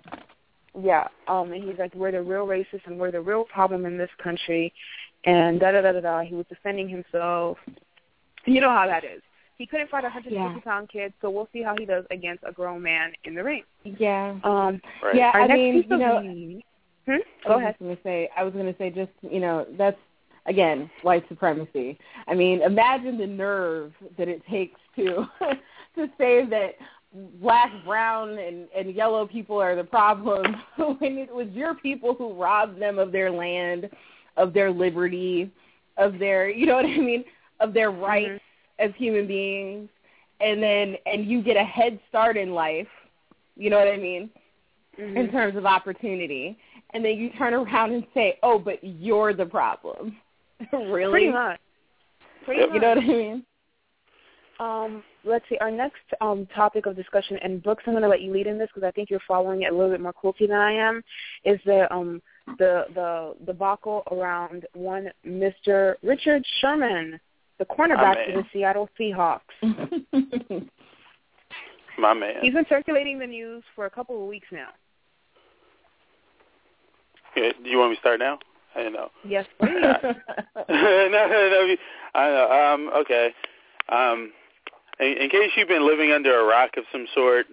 Yeah, um, and he's like, we're the real racists and we're the real problem in this country, and da da da da da. He was defending himself. You know how that is. He couldn't fight a hundred and fifty pound kid, so we'll see how he does against a grown man in the ring. Yeah. Um, Right. Yeah, our I next mean, piece you know, news- I hmm? Go was ahead. just gonna say, I was gonna say, just you know, that's again white supremacy. I mean, imagine the nerve that it takes to to say that black, brown, and and yellow people are the problem when it was your people who robbed them of their land, of their liberty, of their, you know what I mean, of their rights as human beings, and then and you get a head start in life. You know what I mean? in terms of opportunity, and then you turn around and say, "Oh, but you're the problem." really? Pretty much. Pretty Yep. much. You know what I mean? Um, let's see. Our next um, topic of discussion, and Brooks, I'm going to let you lead in this because I think you're following it a little bit more closely than I am. Is the um the the debacle around one Mr. Richard Sherman, the cornerback for the Seattle Seahawks. My man. He's been circulating the news for a couple of weeks now. Yeah, Do you want me to start now? I don't know. Yes, please. no, no, no. I know. Um, okay. Um, in, in case you've been living under a rock of some sort,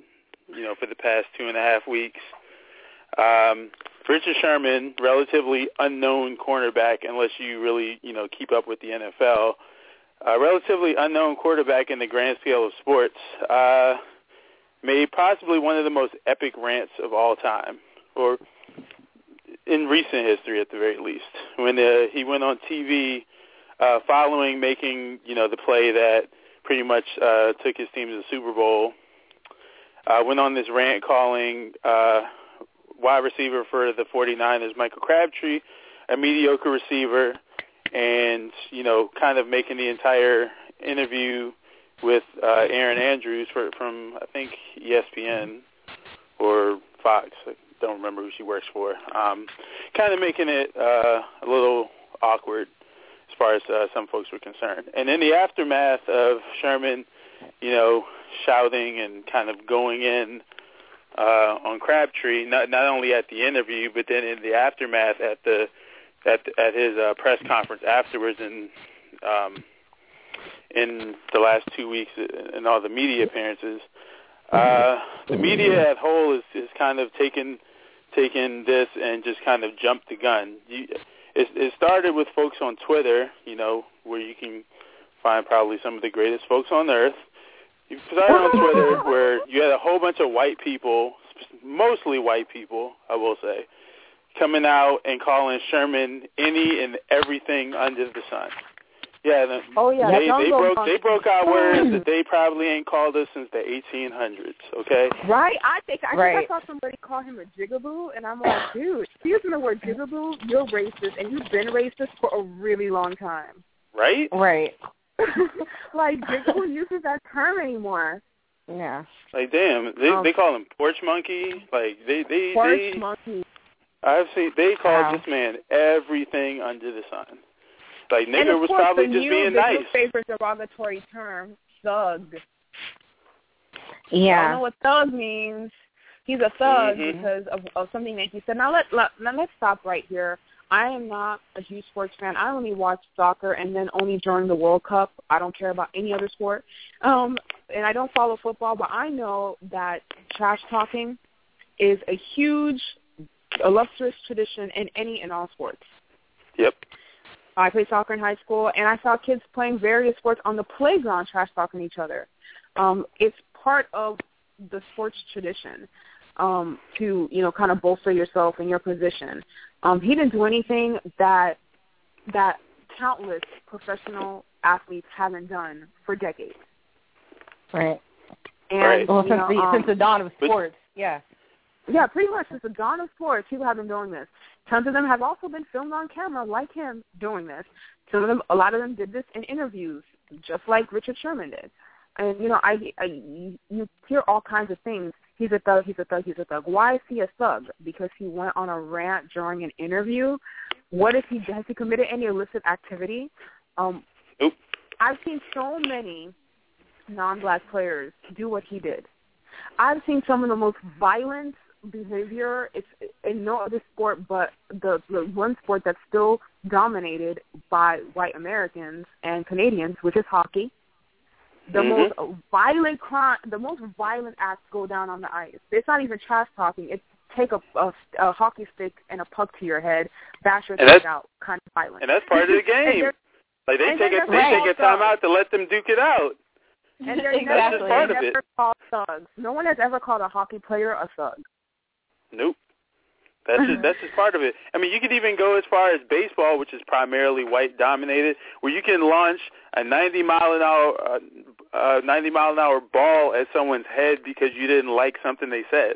you know, for the past two and a half weeks, um, Richard Sherman, relatively unknown cornerback, unless you really, you know, keep up with the NFL, a relatively unknown quarterback in the grand scale of sports, uh, made possibly one of the most epic rants of all time, or in recent history at the very least. When uh, he went on TV uh, following making, you know, the play that pretty much uh, took his team to the Super Bowl, uh, went on this rant calling uh, wide receiver for the 49ers, Michael Crabtree, a mediocre receiver, and, you know, kind of making the entire interview with uh, Erin Andrews for, from, I think, ESPN or Fox. I don't remember who she works for. Um, kind of making it uh, a little awkward as far as uh, some folks were concerned. And in the aftermath of Sherman, you know, shouting and kind of going in uh, on Crabtree, not not only at the interview, but then in the aftermath at the at at his uh, press conference afterwards, and um, in the last two weeks and all the media appearances, uh, the media at whole is, is kind of taken taken this and just kind of jumped the gun. You, it, it started with folks on Twitter, you know, where you can find probably some of the greatest folks on earth. You started on Twitter where you had a whole bunch of white people, mostly white people, I will say, coming out and calling Sherman any and everything under the sun. Yeah, the, oh yeah, they, they broke they broke out words that they probably ain't called us since the 1800s. Okay. Right. I think I right. think I saw somebody call him a jigaboo, and I'm like, dude, if using the word jigaboo, you're racist, and you've been racist for a really long time. Right. Right. like jigaboo uses that term anymore. Yeah. Like damn, they Um, they call him porch monkey. Like they they Porch they. monkey. I've seen they called Wow. this man everything under the sun. Like and nigger of was course, probably the just new, being the nice. new favorite derogatory term, thug. Yeah. I Yeah. don't know what thug means. He's a thug Mhm. because of, of something that he said. Now let, let now let's stop right here. I am not a huge sports fan. I only watch soccer and then only during the World Cup. I don't care about any other sport. Um and I don't follow football, but I know that trash talking is a huge illustrious tradition in any and all sports. Yep. I played soccer in high school, and I saw kids playing various sports on the playground, trash talking each other. Um, it's part of the sports tradition um, to you know kind of bolster yourself in your position. Um, he didn't do anything that that countless professional athletes haven't done for decades. Right. And Right. Well, since know, the um, since the dawn of but- sports. Yeah. Yeah, pretty much. Since the dawn of sports, people have been doing this. Tons of them have also been filmed on camera, like him, doing this. Some of them, a lot of them, did this in interviews, just like Richard Sherman did. And you know, I, I you hear all kinds of things. He's a thug. He's a thug. He's a thug. Why is he a thug? Because he went on a rant during an interview. What if he has he committed any illicit activity? Um, Nope. I've seen so many non-black players do what he did. I've seen some of the most violent behavior. It's in no other sport, but the the one sport that's still dominated by white Americans and Canadians, which is hockey. The Mhm. most violent crime, the most violent acts go down on the ice. It's not even trash talking. It's take a, a, a hockey stick and a puck to your head, bash your And thing that's- out, kind of violent. And that's part of the game. Like they take they're a they right. take a time out to let them duke it out. And they're Exactly. never, That's just part of never it. called thugs. No one has ever called a hockey player a thug. Nope. That's just that's just part of it. I mean, you could even go as far as baseball, which is primarily white dominated, where you can launch a 90 mile an hour uh, uh, 90 mile an hour ball at someone's head because you didn't like something they said,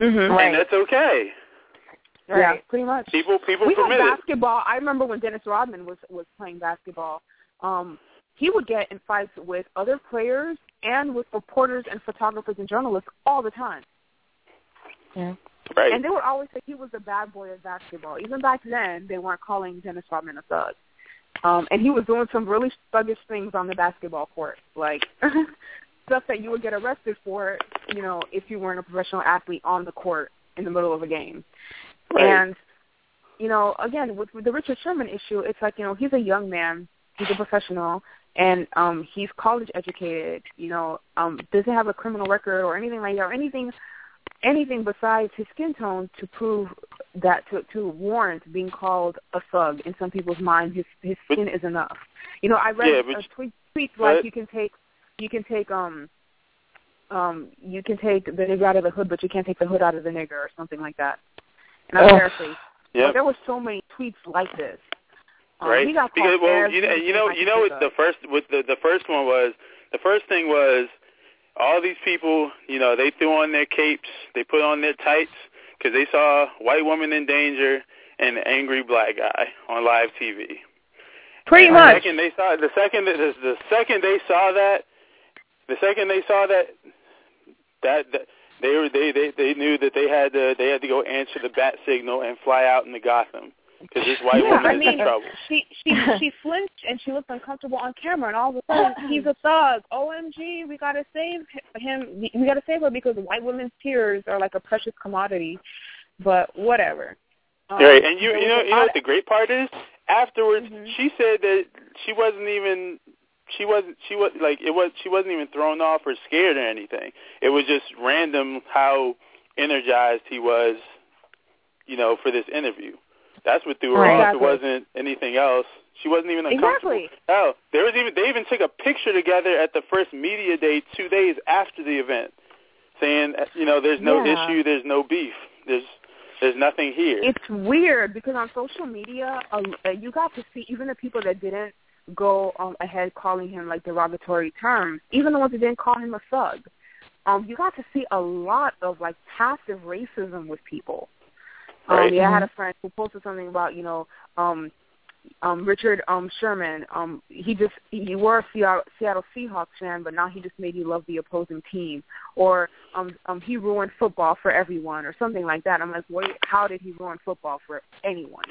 Mm-hmm. Right. and that's okay. Yeah, pretty much. People people we had permit it. basketball. I remember when Dennis Rodman was was playing basketball. Um, he would get in fights with other players and with reporters and photographers and journalists all the time. Yeah. Right. And they would always say he was the bad boy of basketball. Even back then, they weren't calling Dennis Rodman a thug. Um, and he was doing some really thuggish things on the basketball court, like stuff that you would get arrested for, you know, if you weren't a professional athlete on the court in the middle of a game. Right. And you know, again, with, with the Richard Sherman issue, it's like you know he's a young man, he's a professional, and um he's college educated. You know, um doesn't have a criminal record or anything like that, or anything, anything besides his skin tone to prove that to to warrant being called a thug in some people's mind. His his But- skin is enough. You know, I read Yeah, a but- tweet tweet like you can take you can take um um you can take the nigger out of the hood, but you can't take the hood out of the nigger, or something like that. And I'm paraphrasing. But there were so many tweets like this. Um, right. He got because well, you know, you know, you know what the first what the the first one was. The first thing was all these people. You know, they threw on their capes, they put on their tights because they saw a white woman in danger and an angry black guy on live TV. Pretty And much. The second they saw the second the, the second they saw that, the second they saw that, that, that they were they, they they knew that they had to they had to go answer the bat signal and fly out into Gotham because this white yeah, woman I is mean, in trouble. She she she flinched and she looked uncomfortable on camera, and all of a sudden he's a thug. Omg, we gotta save him. We gotta save her because white women's tears are like a precious commodity. But whatever. Um, right, and you you know you know what the great part is? Afterwards, Mhm. she said that she wasn't even she wasn't she was like it was she wasn't even thrown off or scared or anything. It was just random how energized he was, you know, for this interview. That's what threw her Right. off. It wasn't anything else. She wasn't even uncomfortable. Exactly. Hell, there was even they even took a picture together at the first media day two days after the event, saying uh, you know there's no Yeah. issue, there's no beef, there's there's nothing here. It's weird because on social media, uh, you got to see even the people that didn't go um, ahead calling him like derogatory terms, even the ones that didn't call him a thug. Um, you got to see a lot of like passive racism with people. Um, yeah, I had a friend who posted something about you know um, um, Richard um, Sherman. Um, he just he were a Seattle, Seattle Seahawks fan, but now he just made you love the opposing team. Or um, um, he ruined football for everyone, or something like that. I'm like, wait, How did he ruin football for anyone?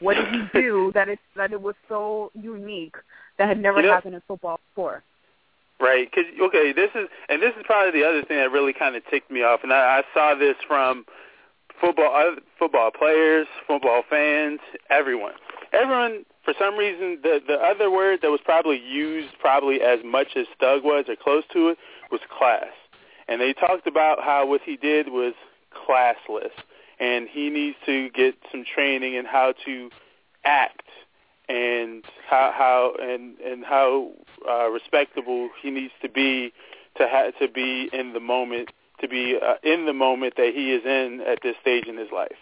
What did he do that it that it was so unique that had never You know- happened in football before? Right, because okay, this is and this is probably the other thing that really kind of ticked me off, and I, I saw this from football football players, football fans, everyone. Everyone, for some reason, the the other word that was probably used probably as much as thug was or close to it was class, and they talked about how what he did was classless, and he needs to get some training in how to act and how how and and how uh, respectable he needs to be to ha- to be in the moment to be uh, in the moment that he is in at this stage in his life.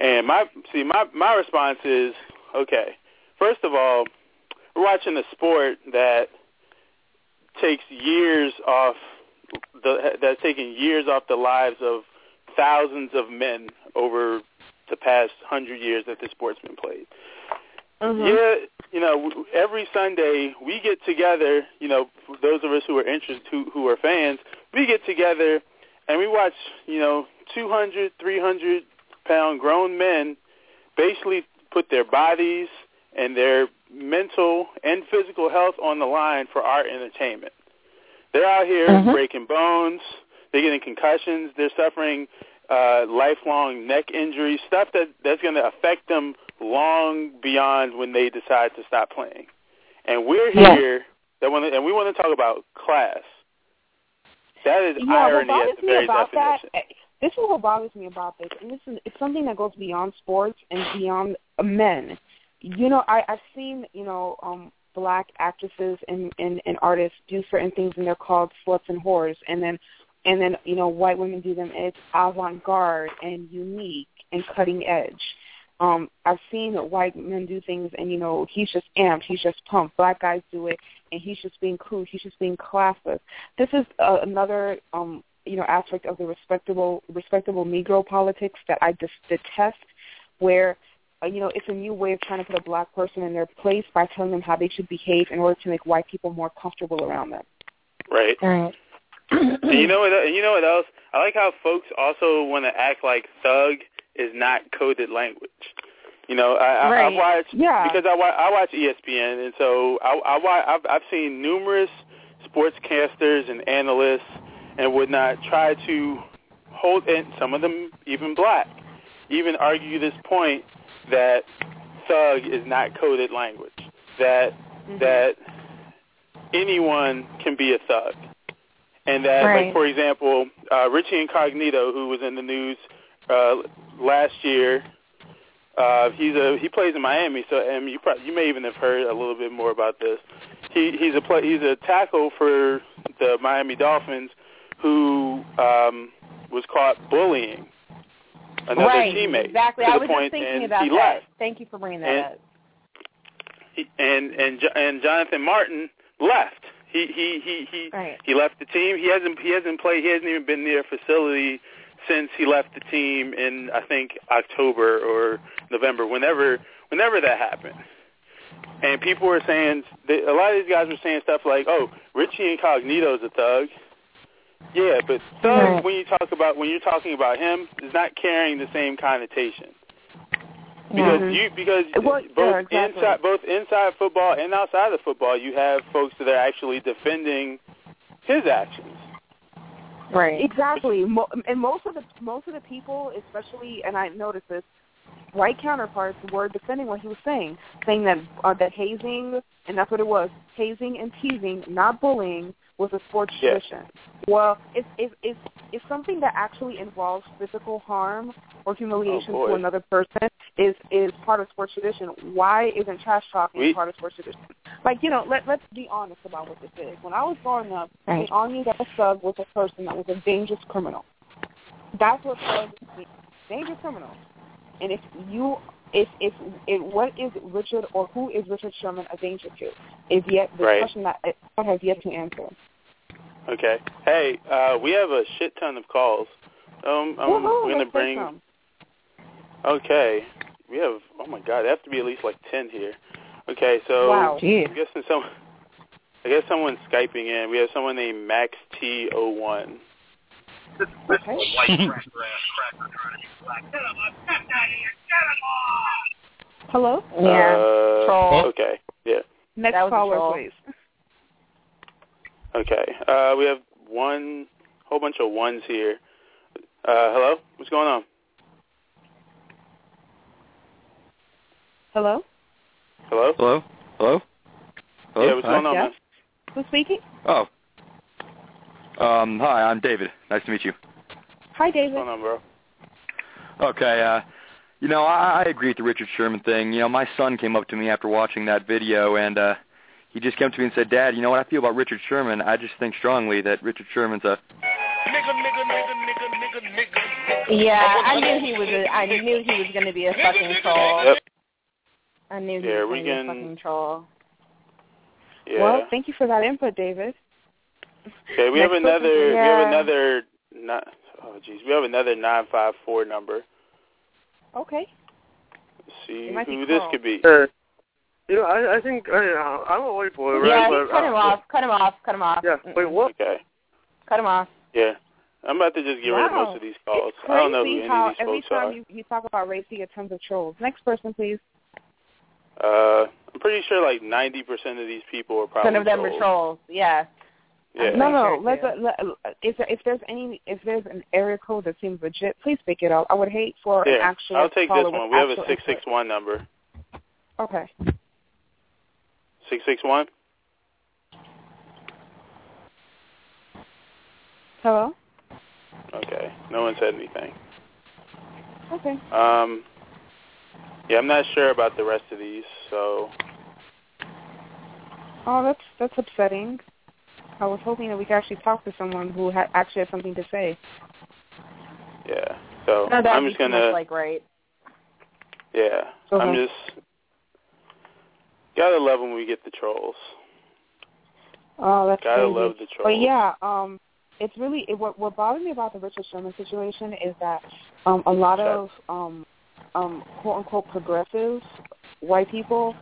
And my see my my response is okay. First of all, we're watching a sport that takes years off the that's taken years off the lives of thousands of men over the past hundred years that this sport's been played. Mm-hmm. Yeah, you know, every Sunday we get together. You know, those of us who are interested, who, who are fans, we get together and we watch. You know, two hundred, three hundred pound grown men basically put their bodies and their mental and physical health on the line for our entertainment. They're out here Mhm. breaking bones. They're getting concussions. They're suffering uh, lifelong neck injuries, stuff that that's going to affect them long beyond when they decide to stop playing. And we're Yeah. here that want and we want to talk about class. That is yeah, irony what at bothers the me very about that, definition. eh, this is what bothers me about this, and this is it's something that goes beyond sports and beyond uh, men. You know, I, I've seen you know um black actresses and, and and artists do certain things, and they're called sluts and whores, and then and then you know white women do them. It's avant-garde and unique and cutting edge. Um, I've seen white men do things, and you know he's just amped, he's just pumped. Black guys do it, and he's just being cool, he's just being classless. This is uh, another um, you know aspect of the respectable respectable Negro politics that I just detest, where uh, you know it's a new way of trying to put a black person in their place by telling them how they should behave in order to make white people more comfortable around them. Right. Right. And you know what? And you know what else? I like how folks also want to act like thug is not coded language. You know, I, I, I Right. watch Yeah. because I watch, I watch ESPN, and so I, I watch, I've, I've seen numerous sportscasters and analysts and whatnot try to hold, and some of them even black, even argue this point that thug is not coded language. That that anyone can be a thug. And that, Right. like for example, uh, Richie Incognito, who was in the news uh, last year, uh, he's a he plays in Miami. So, and you probably, you may even have heard a little bit more about this. He he's a play, he's a tackle for the Miami Dolphins, who um, was caught bullying another right. teammate Exactly. I was point, just thinking about that. left. Thank you for bringing that And- up. He, and and and Jonathan Martin left. He he he he Right. he left the team. He hasn't he hasn't played. He hasn't even been near a facility since he left the team in I think October or November. Whenever whenever that happened. And people were saying a lot of these guys were saying stuff like, "Oh, Richie Incognito's a thug." Yeah, but thug when you talk about when you're talking about him is not carrying the same connotation. Because Mhm. you because Well, both yeah, exactly. inside both inside football and outside of football, you have folks that are actually defending his actions. Right. Exactly, Mo- and most of the most of the people, especially, and I noticed this, white counterparts were defending what he was saying, saying that uh, that hazing, and that's what it was, hazing and teasing, not bullying, was a sports Yeah. tradition. Well, if if if if something that actually involves physical harm or humiliation Oh, to another person is is part of sports tradition, why isn't trash talking We- part of sports tradition? Like you know, let let's be honest about what this is. When I was growing up, Right. we all knew that a thug was a person that was a dangerous criminal. That's what thugs mean, dangerous criminal. And if you, if if, if what is Richard or who is Richard Sherman a danger to is yet the Right. question that I have yet to answer. Okay. Hey, uh, we have a shit ton of calls. Um, I'm Woohoo, going to let's take bring. some. Okay. We have. Oh my God, there have to be at least like ten here. Okay, so Wow. Jeez. I'm guessing some. I guess someone's skyping in. We have someone named Max T01. Okay. Hello. Yeah. Uh, Okay. Yeah. Next That was a caller, please. Okay. Uh, we have one whole bunch of ones here. Uh, hello. What's going on? Hello. Hello. Hello? Hello? Hello? Yeah. What's Hi. going on, Yes. man? Who's speaking? Oh. Um, hi, I'm David. Nice to meet you. Hi, David. What's going on, bro? Okay, uh, you know, I, I agree with the Richard Sherman thing. You know, my son came up to me after watching that video, and uh, he just came to me and said, Dad, you know what I feel about Richard Sherman? I just think strongly that Richard Sherman's a... Yeah, I knew he was. A, I knew he was going to be a fucking troll. Yep. I knew he Yeah, was going to be a fucking troll. Yeah. Well, thank you for that input, David. okay. We have next person, another. We have another. Not. Oh, jeez. We have another nine five four number. Okay. Let's see It might be who this Carl. could be. Uh, you know, I, I think I, I'm a white boy, right? Yeah, but, cut uh, him off. Cut him off. Cut him off. Yeah. Wait, what? Okay. Cut him off. Yeah. I'm about to just get rid of most of these calls. It's I don't know who crazy any how of these every folks time are. you, you talk about race, you get tons of trolls. Next person, please. Uh, I'm pretty sure like 90% of these people are probably Some of them trolls. are trolls. Yeah. Yeah. No, no. Let's, uh, let, if if there's any if there's an area code that seems legit, please pick it up. I would hate for an Yeah, actual. I'll take this one. We have a 661 number. Okay. 661? Hello. Okay. No one said anything. Okay. Um, yeah, I'm not sure about the rest of these, so Oh, that's that's upsetting. I was hoping that we could actually talk to someone who had actually had something to say. yeah. So No, I'm just gonna much like right. yeah. I'm Okay. just gotta love when we get the trolls. Oh, that's Gotta crazy. love the trolls. But yeah, um, it's really it, what what bothers me about the Richard Sherman situation is that um, a lot of um, um, quote unquote progressive white people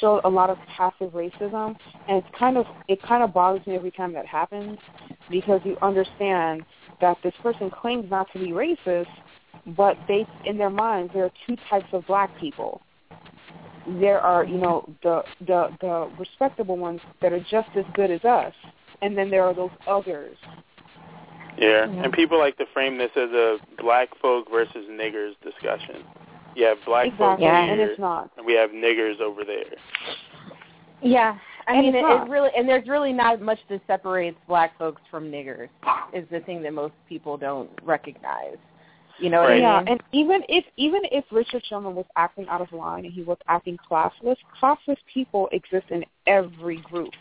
show a lot of passive racism, and it's kind of it kind of bothers me every time that happens because you understand that this person claims not to be racist, but they in their minds there are two types of black people there are you know the the the respectable ones that are just as good as us and then there are those others Yeah, Yeah. and people like to frame this as a black folk versus niggers discussion. You have black folk exactly Yeah. and here, it's not and we have niggers over there. Yeah. I And mean, it, it really, and there's really not much that separates black folks from niggers. Is the thing that most people don't recognize. You know Right. yeah I mean? and even if even if richard sherman was acting out of line and he was acting classless classless people exist in every group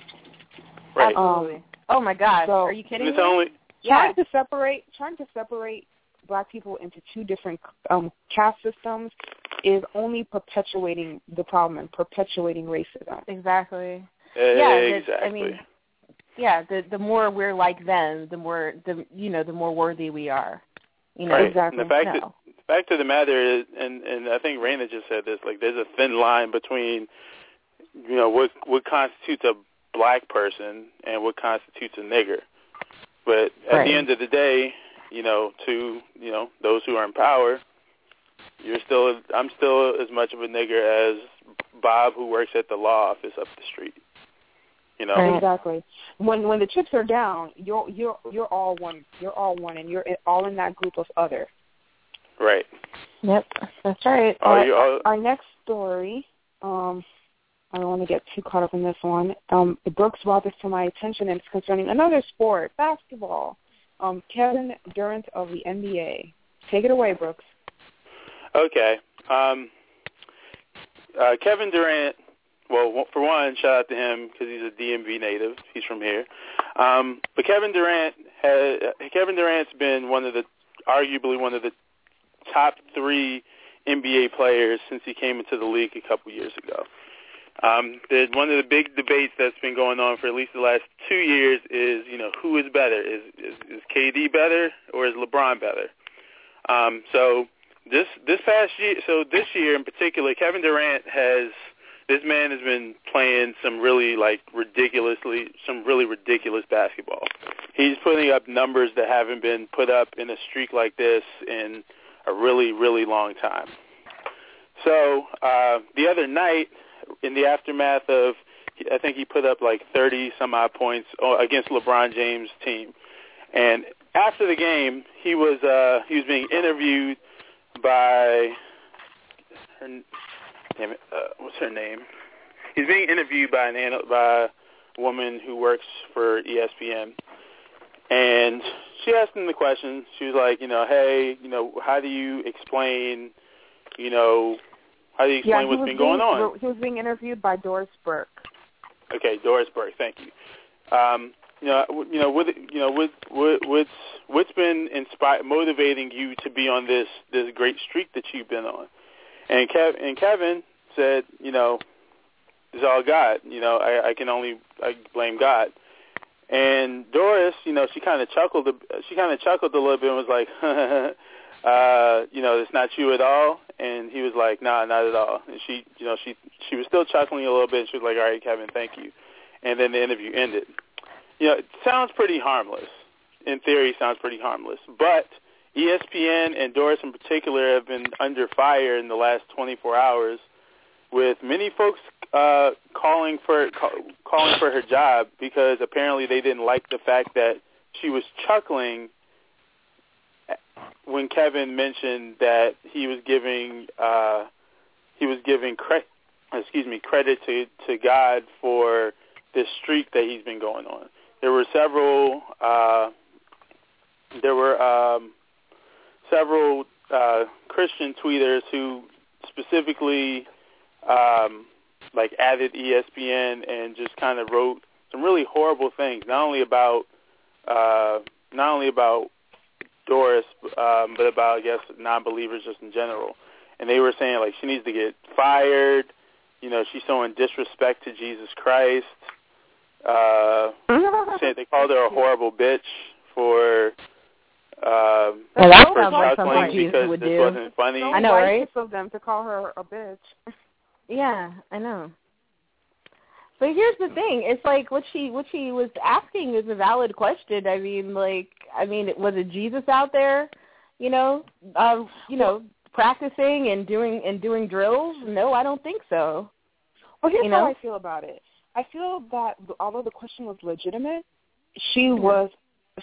Right. Absolutely. oh my God, so- are you kidding it's me? only yeah. trying to separate trying to separate black people into two different um caste systems is only perpetuating the problem and perpetuating racism Exactly. Yeah, that- exactly. I mean, Yeah, the the more we're like them, the more the you know the more worthy we are. You know, right. exactly. And the fact No. that the fact of the matter is, and and I think Raina just said this, like there's a thin line between, you know, what what constitutes a black person and what constitutes a nigger. But at Right. the end of the day, you know, to you know those who are in power, you're still I'm still as much of a nigger as Bob who works at the law office up the street. You know. Exactly. When when the chips are down, you're you're you're all one. You're all one, and you're all in that group of other. Right. Yep, that's right. Are you all, Our next story, um, I don't want to get too caught up in this one. Um, Brooks brought this to my attention, and it's concerning another sport, basketball. Um, Kevin Durant of the NBA. Take it away, Brooks. Okay. Um, uh, Kevin Durant. Well, for one, shout out to him because he's a DMV native. He's from here. Um, but Kevin Durant has Kevin Durant's been one of the arguably one of the top three NBA players since he came into the league a couple years ago. Um, one of the big debates that's been going on for at least the last two years is, you know, who is better? Is is, is KD better or is LeBron better? Um, so this this past year, so this year in particular, Kevin Durant has this man has been playing some really like ridiculously some really ridiculous basketball. He's putting up numbers that haven't been put up in a streak like this in a really really long time. So uh, the other night, in the aftermath of, I think he put up like 30 some odd points against LeBron James' team, and after the game, he was uh, he was being interviewed by her, damn it, uh, what's her name? He's being interviewed by an by a woman who works for ESPN, and she asked him the question. She was like, you know, hey, you know, how do you explain, you know, how do you explain yeah, what's been going on? He was being interviewed by Doris Burke. Okay, Doris Burke, thank you. Um, you know, you know, what, you know, what, what, what's what's been inspired, motivating you to be on this this great streak that you've been on? And Kev and Kevin said, you know, it's all God. You know, I, I can only I blame God. And Doris, you know, she kind of chuckled. She kind of chuckled a little bit and was like, uh, you know, it's not you at all. And he was like, Nah, not at all. And she, you know, she she was still chuckling a little bit. And she was like, All right, Kevin, thank you. And then the interview ended. You know, it sounds pretty harmless. In theory, sounds pretty harmless. But ESPN and Doris in particular have been under fire in the last 24 hours, with many folks uh, calling for call, calling for her job because apparently they didn't like the fact that she was chuckling when Kevin mentioned that he was giving uh, he was giving credit excuse me credit to to God for this streak that he's been going on. There were several uh, there were um, several uh, Christian tweeters who specifically um, like added ESPN and just kind of wrote some really horrible things, not only about uh, not only about Doris, um, but about I guess non-believers just in general. And they were saying like she needs to get fired. You know, she's showing disrespect to Jesus Christ. Uh, they called her a horrible bitch for um, Well, that for sounds like chuckling something Jesus because would this do. wasn't funny. I know, right? righteous of them to call her a bitch. Yeah, I know. But here's the thing: it's like what she what she was asking is a valid question. I mean, like, I mean, was it Jesus out there? You know, uh, you know, practicing and doing and doing drills? No, I don't think so. Well, here's You how know? I feel about it. I feel that although the question was legitimate, she was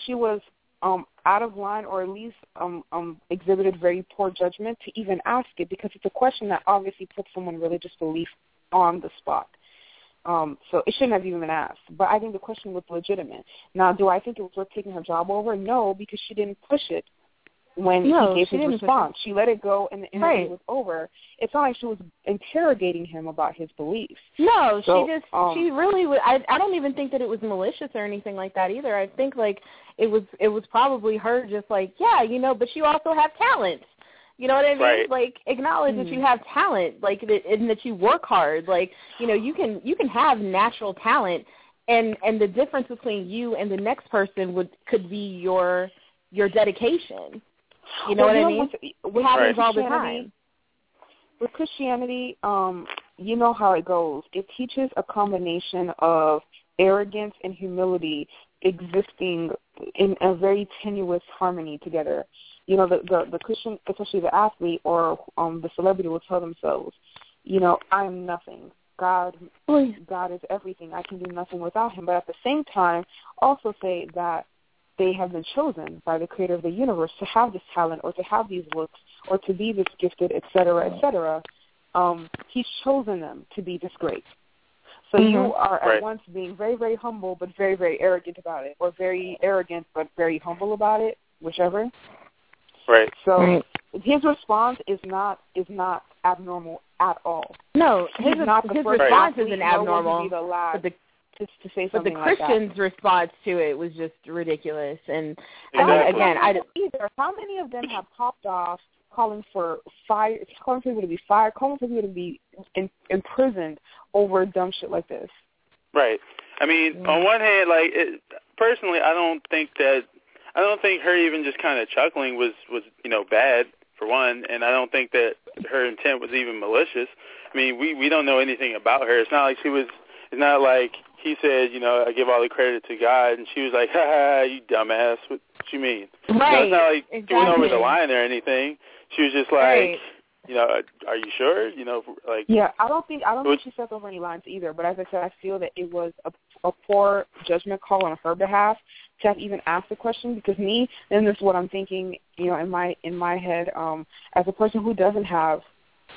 she was um out of line or at least um um exhibited very poor judgment to even ask it because it's a question that obviously puts someone religious belief on the spot. Um, so it shouldn't have even been asked. But I think the question was legitimate. Now, do I think it was worth taking her job over? No, because she didn't push it when No, he gave she his didn't push response. She let it go, and the interview Right. was over. It's not like she was interrogating him about his beliefs. No, So, she just um, she really was. I I don't even think that it was malicious or anything like that either. I think like it was it was probably her just like yeah, you know, but you also have talent. You know what I mean? Right. Like acknowledge that Mhm. you have talent, like that, and that you work hard. Like you know, you can you can have natural talent, and and the difference between you and the next person would could be your your dedication. You know Well, what I mean? It with happens all the Christianity- time. With Christianity, um, you know how it goes. It teaches a combination of arrogance and humility existing in a very tenuous harmony together. You know, the the, the Christian, especially the athlete or um the celebrity, will tell themselves, you know, I'm nothing. God, God is everything. I can do nothing without Him. But at the same time, also say that they have been chosen by the Creator of the universe to have this talent or to have these looks or to be this gifted, et cetera, et cetera. Um, he's chosen them to be this great. So Mhm. you are at Right. once being very, very humble but very, very arrogant about it, or very arrogant but very humble about it, whichever. Right. So Right. his response is not is not abnormal at all. No, He's his, not the his first response isn't no one would abnormal. be the last But the to, to say but the something like that. Christians' response to it was just ridiculous. And I mean, Exactly. again, I either. How many of them have popped off calling for fire, calling for people to be fired, calling for people to be in, imprisoned over dumb shit like this? Right. I mean, mm. on one hand, like it, personally, I don't think that I don't think her even just kind of chuckling was was you know bad for one, and I don't think that her intent was even malicious. I mean, we we don't know anything about her. It's not like she was. It's not like he said, you know, I give all the credit to God, and she was like, ha ha, you dumbass. What you mean? You know, right, it's not like she went over the line or anything. She was just like, Right. you know, are you sure? You know, like Yeah, I don't think I don't think she stepped over any lines either. But as I said, I feel that it was a, a poor judgment call on her behalf to have even asked the question. Because me, and this is what I'm thinking, you know, in my in my head, um, as a person who doesn't have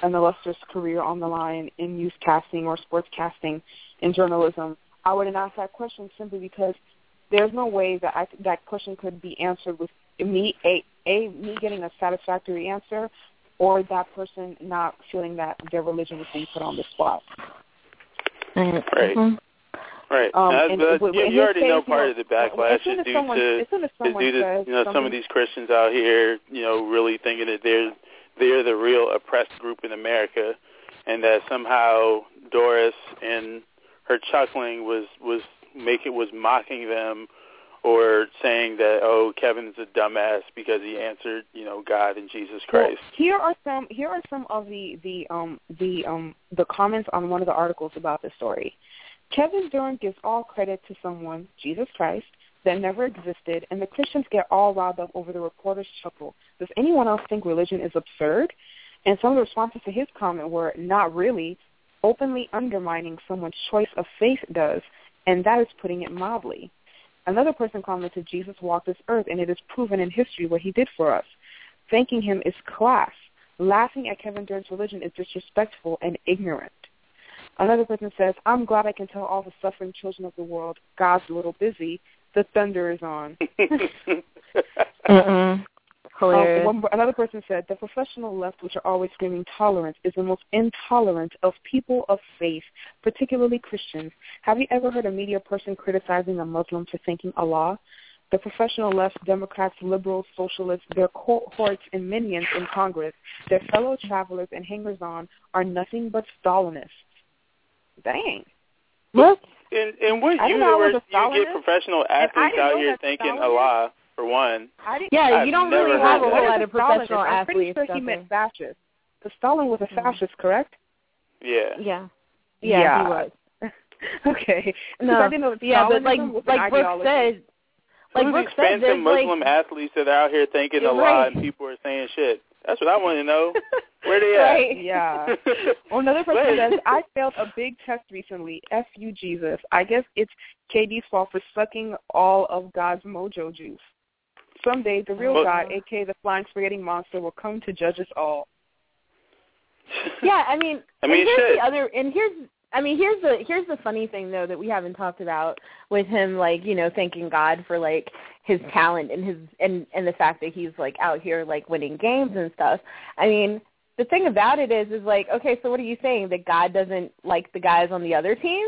an illustrious career on the line in newscasting or sportscasting in journalism, I wouldn't ask that question simply because there's no way that I, that question could be answered with me a a me getting a satisfactory answer or that person not feeling that their religion was being put on the spot. Right. Mhm. Right. Um, That's- and that's- w- you, you his already know case, you part know, of the backlash is due someone- to as is due to you know some something- of these Christians out here, you know, really thinking that they're they're the real oppressed group in America, and that somehow Doris and her chuckling was was making was mocking them, or saying that oh Kevin's a dumbass because he answered you know God and Jesus Well, Christ. here are some here are some of the the um the um the comments on one of the articles about this story. Kevin Durant gives all credit to someone, Jesus Christ, that never existed, and the Christians get all riled up over the reporter's chuckle. Does anyone else think religion is absurd? And some of the responses to his comment were not really, openly undermining someone's choice of faith does, and that is putting it mildly. Another person commented, Jesus walked this earth, and it is proven in history what he did for us. Thanking him is class. Laughing at Kevin Durant's religion is disrespectful and ignorant. Another person says, I'm glad I can tell all the suffering children of the world, God's a little busy. The thunder is on. Mm-mm. Hilarious. Um, one, another person said, the professional left, which are always screaming tolerance, is the most intolerant of people of faith, particularly Christians. Have you ever heard a media person criticizing a Muslim for thinking Allah? The professional left, Democrats, liberals, socialists, their cohorts and minions in Congress, their fellow travelers and hangers-on are nothing but Stalinists. Dang. what? In in what I didn't know I was universe do you get professional athletes out here that thinking Stalinist- Allah for one? I didn't, Yeah, I've you don't really have a that. whole lot is of a Stalinist? professional I'm pretty athletes. sure he meant fascist. The Stalin was a mm. fascist, correct? Yeah. Yeah. Yeah, Yeah. he was. okay. No. I didn't know that yeah, but Stalinism like was an like Brooke said, like Who's Brooke these said, phantom there's Muslim like athletes that are out here thinking You're Allah right. and people are saying shit? That's what I want to know. Where they at? Right. Yeah. Well, another person Wait. says, I failed a big test recently. F you, Jesus. I guess it's KD's fault for sucking all of God's mojo juice. Someday, the real Well- God, aka the flying spaghetti monster, will come to judge us all. yeah, I mean, I mean, and here's shit. the other, and here's, I mean, here's the here's the funny thing though that we haven't talked about with him, like you know, thanking God for like his talent and his and and the fact that he's like out here like winning games and stuff. I mean, the thing about it is, is like, okay, so what are you saying that God doesn't like the guys on the other team?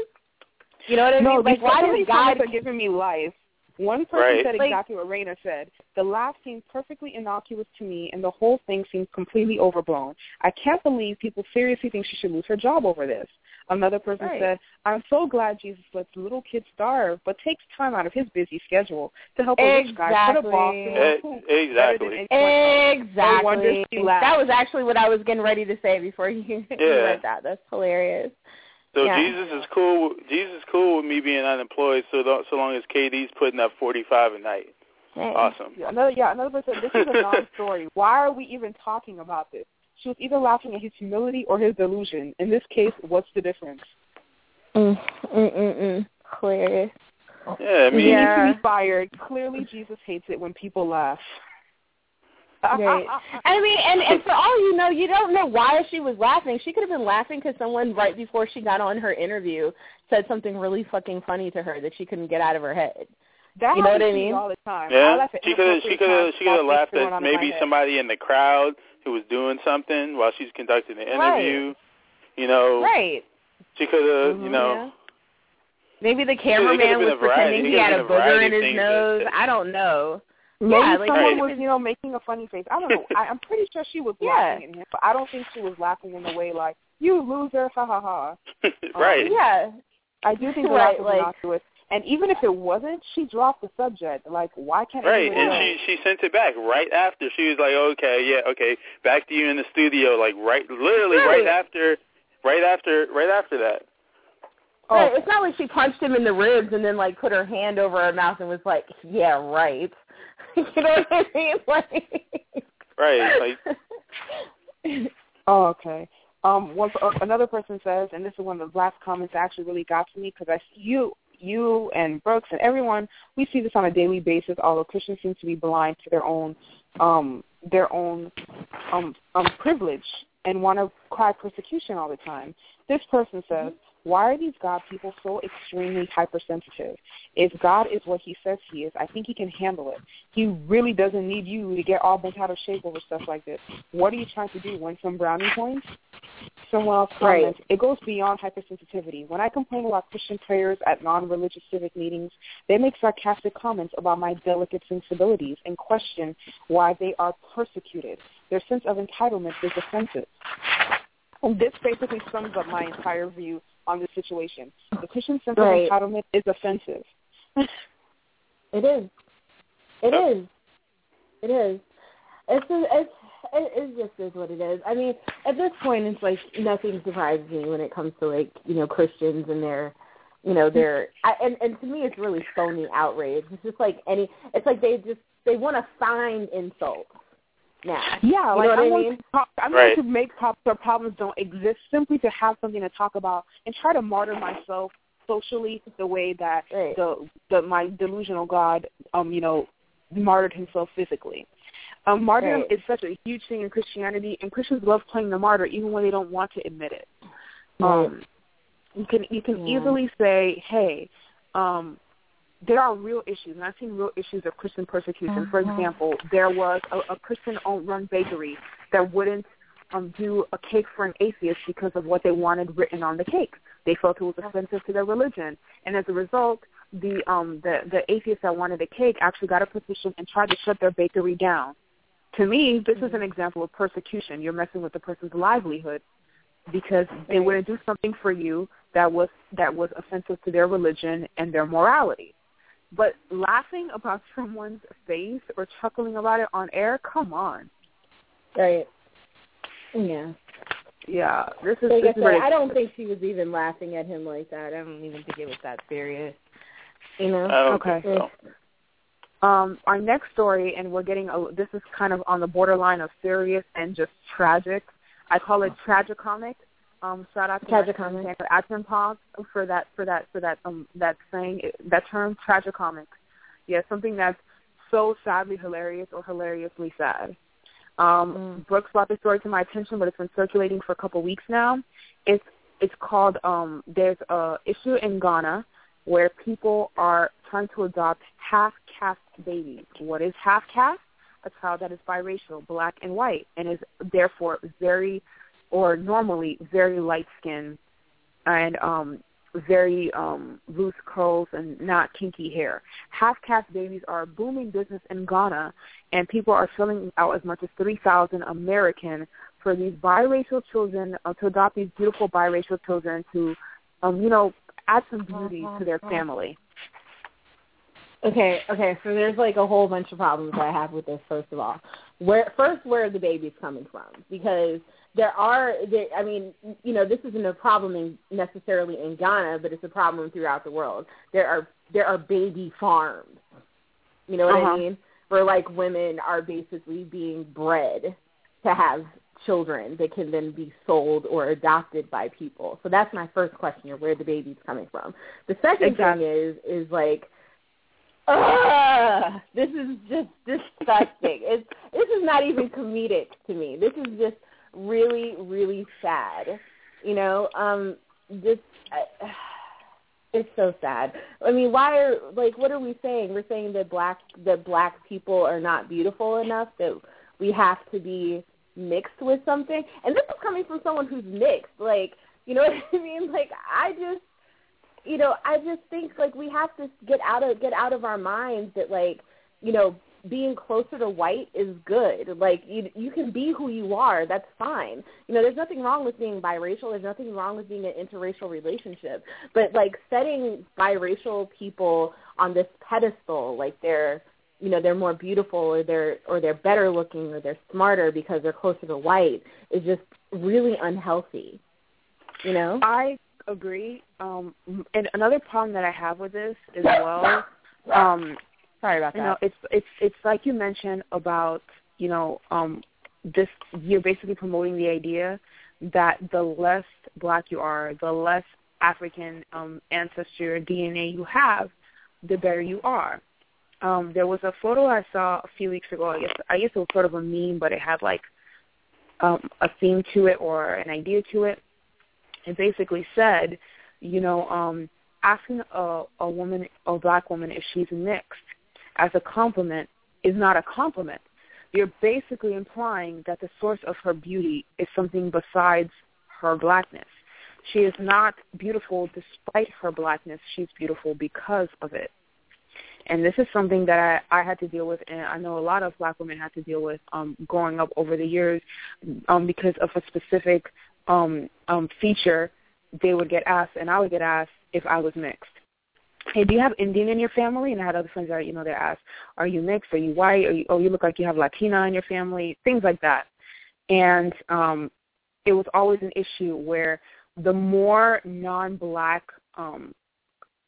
You know what I no, mean? Like, these why some does God? are giving me life. One person Right. said Like- exactly what Raina said. The laugh seemed perfectly innocuous to me, and the whole thing seemed completely overblown. I can't believe people seriously think she should lose her job over this. Another person Right. said, I'm so glad Jesus lets little kids starve, but takes time out of his busy schedule to help a rich guy put a ball Exactly. through Eh, a hoop exactly. anyone else. No wonder Exactly. That was actually what I was getting ready to say before you, you Yeah. read that. That's hilarious. So Yeah. Jesus is cool. Jesus is cool with me being unemployed, so lo- so long as KD's putting up forty five a night. Hey. Awesome. Yeah, another yeah, another person. This is a non-story. Why are we even talking about this? She was either laughing at his humility or his delusion. In this case, what's the difference? Mm, mm, mm, mm. Hilarious. Yeah, I mean, He needs to be fired. Clearly, Jesus hates it when people laugh. Right. I mean, and and for all you know, you don't know why she was laughing. She could have been laughing because someone right before she got on her interview said something really fucking funny to her that she couldn't get out of her head. That You know happens what I mean? all the time. I yeah, laugh at she could have she could have she could have laughed at on in my maybe somebody in the crowd who was doing something while she's conducting the interview. You know, Right. she could have you Mhm. know. Yeah. Maybe the could've been cameraman was pretending he had a a booger in his things that- nose. that- I don't know. Maybe Yeah, like, someone Right. was, you know, making a funny face. I don't know. I, I'm pretty sure she was Yeah. laughing at him, but I don't think she was laughing in the way like "you loser," ha ha ha. Um, right. Yeah. I do think the Right, laugh was like- innocuous. And even if it wasn't, she dropped the subject. Like, why can't Right, and know? she she sent it back right after. She was like, "Okay, yeah, okay, back to you in the studio." Like right, literally right, Right. after, right after, right after that. Oh. Right. It's not like she punched him in the ribs and then like put her hand over her mouth and was like, "Yeah, right." you know what I mean? Like, Right, Oh, okay. Um, one uh, another person says, and this is one of the last comments that actually really got to me because I you you and Brooks and everyone we see this on a daily basis. Although Christians seem to be blind to their own um their own um um privilege and want to cry persecution all the time. This person says, why are these God people so extremely hypersensitive? If God is what he says he is, I think he can handle it. He really doesn't need you to get all bent out of shape over stuff like this. What are you trying to do? Win some brownie points? Someone else Right. comments, it goes beyond hypersensitivity. When I complain about Christian prayers at non-religious civic meetings, they make sarcastic comments about my delicate sensibilities and question why they are persecuted. Their sense of entitlement is offensive. And this basically sums up my entire view on this situation. The Christian sense Right. of entitlement is offensive. It is. It is. It is. It's it's it, it just is what it is. I mean, at this point, it's like nothing surprises me when it comes to like you know Christians and their, you know their I, and and to me it's really phony outrage. It's just like any. It's like they just they want to find insults now. Yeah, You like know what I I want mean? to talk, I'm Right. going to make problems where problems don't exist simply to have something to talk about and try to martyr myself socially the way that Right. the the my delusional God um you know martyred himself physically. Um, martyrdom Right. is such a huge thing in Christianity, and Christians love playing the martyr even when they don't want to admit it. Right. Um, you can you can Yeah. easily say, hey, um, there are real issues, and I've seen real issues of Christian persecution. For Uh-huh. example, there was a, a Christian-run bakery that wouldn't um, do a cake for an atheist because of what they wanted written on the cake. They felt it was offensive to their religion, and as a result, the um, the the atheists that wanted a cake actually got a petition and tried to shut their bakery down. To me, this is an example of persecution. You're messing with the person's livelihood because they wouldn't do something for you that was that was offensive to their religion and their morality. But laughing about someone's face or chuckling about it on air, come on. Right. Yeah. Yeah, this is, Like this I is said, ridiculous. I don't think she was even laughing at him like that. I don't even think it was that serious. You know? I don't Okay. think so. Um, our next story, and we're getting a, this is kind of on the borderline of serious and just tragic. I call it tragicomic. Um, shout out to Tragicomic. Sandra Attenborough for that for that for that um that saying that term tragicomic. Yeah, something that's so sadly hilarious or hilariously sad. Um, Mm. Brooks brought the story to my attention, but it's been circulating for a couple weeks now. It's it's called um, there's a issue in Ghana where people are trying to adopt half caste babies. What is half caste? A child that is biracial, black and white, and is therefore very or normally very light skinned and um very um loose curls and not kinky hair. Half caste babies are a booming business in Ghana and people are filling out as much as three thousand American for these biracial children uh, to adopt these beautiful biracial children to um, you know, add some beauty to their family. Okay, okay. So there's like a whole bunch of problems I have with this. First of all, where first where are the babies coming from? Because there are, there, I mean, you know, this isn't a problem in, necessarily in Ghana, but it's a problem throughout the world. There are there are baby farms. You know what Uh-huh. I mean? Where like women are basically being bred to have children that can then be sold or adopted by people. So that's my first question where the baby's coming from. The second Exactly. thing is is like Ugh, this is just disgusting. it's this is not even comedic to me. This is just really, really sad. You know, um, just uh, it's so sad. I mean, why are like what are we saying? We're saying that black that black people are not beautiful enough that we have to be mixed with something. And this is coming from someone who's mixed. Like, you know what I mean? Like, I just you know, I just think like we have to get out of get out of our minds that like, you know, being closer to white is good. Like you you can be who you are. That's fine. You know, there's nothing wrong with being biracial. There's nothing wrong with being an interracial relationship. But like setting biracial people on this pedestal, like they're you know they're more beautiful or they're or they're better looking or they're smarter because they're closer to white is just really unhealthy. You know. I agree. Um, and another problem that I have with this as well, um, Sorry about that. you know, it's it's it's like you mentioned about you know um, this. You're basically promoting the idea that the less black you are, the less African um, ancestry or DNA you have, the better you are. Um, there was a photo I saw a few weeks ago. I guess I guess it was sort of a meme, but it had like um, a theme to it or an idea to it. It basically said, you know, um, asking a, a woman, a black woman, if she's mixed as a compliment is not a compliment. You're basically implying that the source of her beauty is something besides her blackness. She is not beautiful despite her blackness. She's beautiful because of it. And this is something that I, I had to deal with, and I know a lot of black women had to deal with um, growing up over the years um, because of a specific um, um, feature they would get asked, and I would get asked if I was mixed. Hey, do you have Indian in your family? And I had other friends that, you know, they're asked, are you mixed? Are you white? Are you, oh, you look like you have Latina in your family, things like that. And um, it was always an issue where the more non-black um,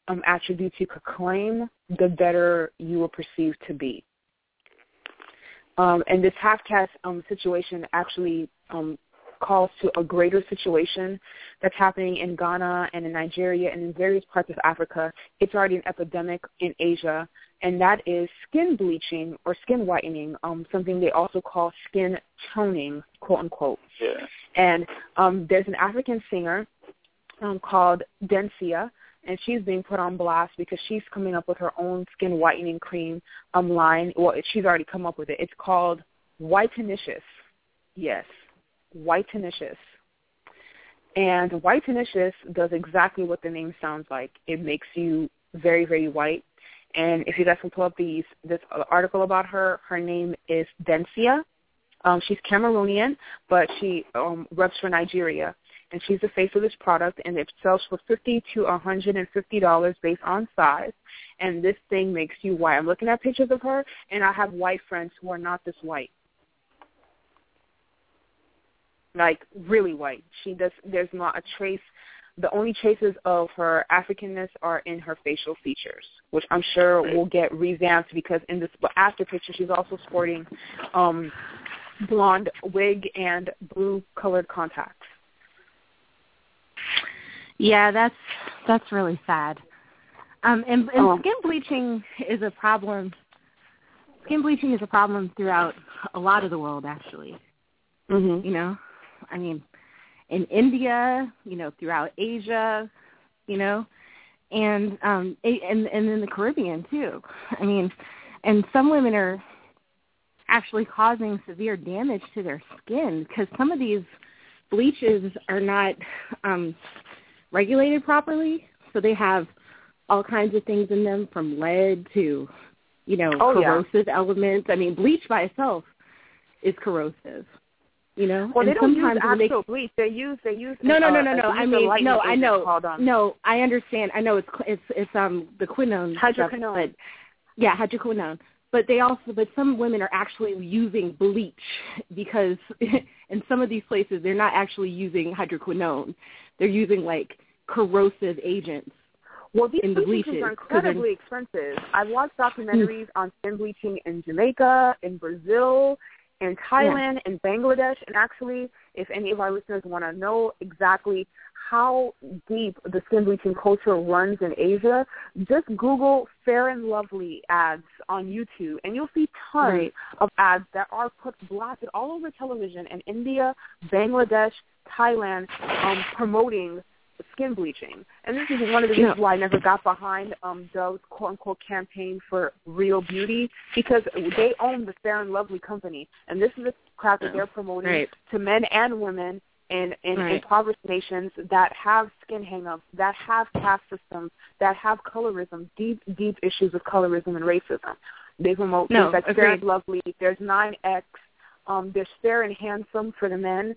um, attributes you could claim, the better you were perceived to be. Um, and this half-caste um, situation actually um, calls to a greater situation that's happening in Ghana and in Nigeria and in various parts of Africa. It's already an epidemic in Asia, and that is skin bleaching or skin whitening, um, something they also call skin toning, quote unquote. Yeah. And um, there's an African singer um, called Dencia, and she's being put on blast because she's coming up with her own skin whitening cream um, line. Well, she's already come up with it. It's called Whitenicious. Yes, Whitenicious. And Whitenicious does exactly what the name sounds like. It makes you very, very white. And if you guys can pull up these this article about her, her name is Dencia. Um, she's Cameroonian, but she um, reps for Nigeria, and she's the face of this product. And it sells for fifty to a hundred and fifty dollars based on size. And this thing makes you white. I'm looking at pictures of her, and I have white friends who are not this white, like really white. She does. There's not a trace. The only traces of her Africanness are in her facial features, which I'm sure will get revamped because in this after picture she's also sporting um blonde wig and blue colored contacts. Yeah, that's that's really sad. Um, and, and Oh. skin bleaching is a problem. Skin bleaching is a problem throughout a lot of the world, actually. Mhm. You know, I mean, in India, you know, throughout Asia, you know, and um, a- and and in the Caribbean too. I mean, and some women are actually causing severe damage to their skin because some of these bleaches are not um, regulated properly, so they have all kinds of things in them from lead to, you know, Oh, yeah. corrosive elements. I mean, bleach by itself is corrosive. You know, Well, and they don't use sometimes they- actual bleach. They use they use no, no, no, no, no. I mean, no, I know. No, I understand. I know it's it's it's um the quinone. stuff, Hydroquinone. but yeah, hydroquinone. But they also, but some women are actually using bleach because in some of these places they're not actually using hydroquinone. They're using like corrosive agents. Well, these in the bleaches are incredibly expensive. I've watched documentaries on skin bleaching in Jamaica, in Brazil, in Thailand, in Bangladesh, and actually, if any of our listeners want to know exactly how deep the skin bleaching culture runs in Asia, just Google Fair and Lovely ads on YouTube, and you'll see tons Right. of ads that are put blasted all over television in India, Bangladesh, Thailand, um, promoting skin bleaching. And this is one of the reasons why I never got behind um Dove's quote unquote campaign for real beauty because they own the Fair and Lovely company and this is the crap that they're promoting Right. to men and women in, in Right. impoverished nations that have skin hangups, that have caste systems, that have colorism, deep, deep issues with colorism and racism. They promote No, things like Fair and. Lovely. There's 9X. Um, there's Fair and Handsome for the men.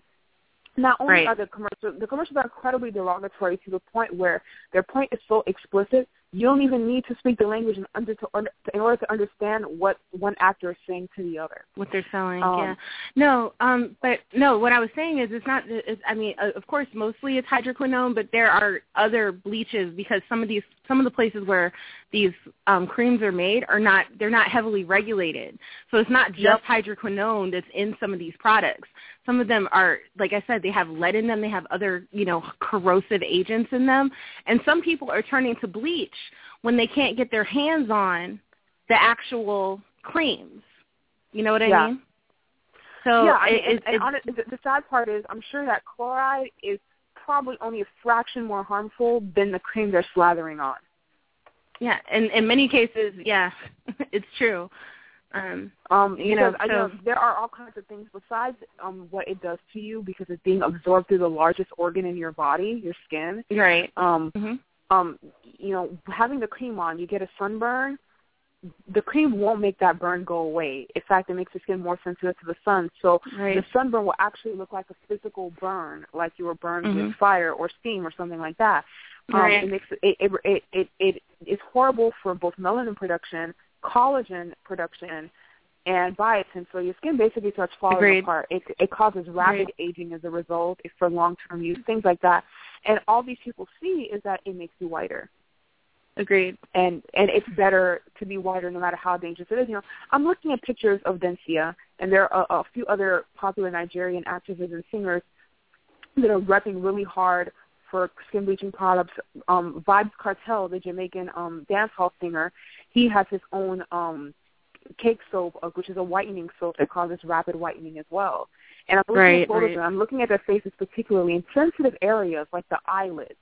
Not only Right. are the commercials, the commercials are incredibly derogatory to the point where their point is so explicit, you don't even need to speak the language in, under to, in order to understand what one actor is saying to the other. what they're selling. Um, yeah. No, um, but no, what I was saying is it's not. It's, I mean, uh, of course, mostly it's hydroquinone, but there are other bleaches because some of these, some of the places where these um, creams are made are not. They're not heavily regulated, so it's not just Yep. hydroquinone that's in some of these products. Some of them are, like I said, they have lead in them. They have other, you know, corrosive agents in them, and some people are turning to bleach when they can't get their hands on the actual creams. You know what I Yeah. mean? So yeah, I it, mean, and, it, and hon- the, sad part is, I'm sure that chloride is probably only a fraction more harmful than the cream they're slathering on. yeah, in in many cases, yeah, it's true. Um, Um, You know, because I know there are all kinds of things besides um, what it does to you because it's being absorbed through the largest organ in your body, your skin. right. Um, hmm um, you know, having the cream on, you get a sunburn. The cream won't make that burn go away. In fact, it makes your skin more sensitive to the sun. So Right. the sunburn will actually look like a physical burn, like you were burned Mhm. with fire or steam or something like that. Um, Right. It makes it it, it it it it's horrible for both melanin production, collagen production, and biotin. So your skin basically starts falling Agreed. apart. It it causes rapid aging as a result if for long term use, things like that. And all these people see is that it makes you whiter Agreed. and and it's better to be whiter no matter how dangerous it is. You know, I'm looking at pictures of Dencia, and there are a, a few other popular Nigerian actresses and singers that are repping really hard for skin bleaching products. Um, Vybz Kartel, the Jamaican um, dance hall singer, he has his own um, cake soap, uh, which is a whitening soap that causes rapid whitening as well. And I'm looking Right, at photos, right. and I'm looking at their faces particularly in sensitive areas like the eyelids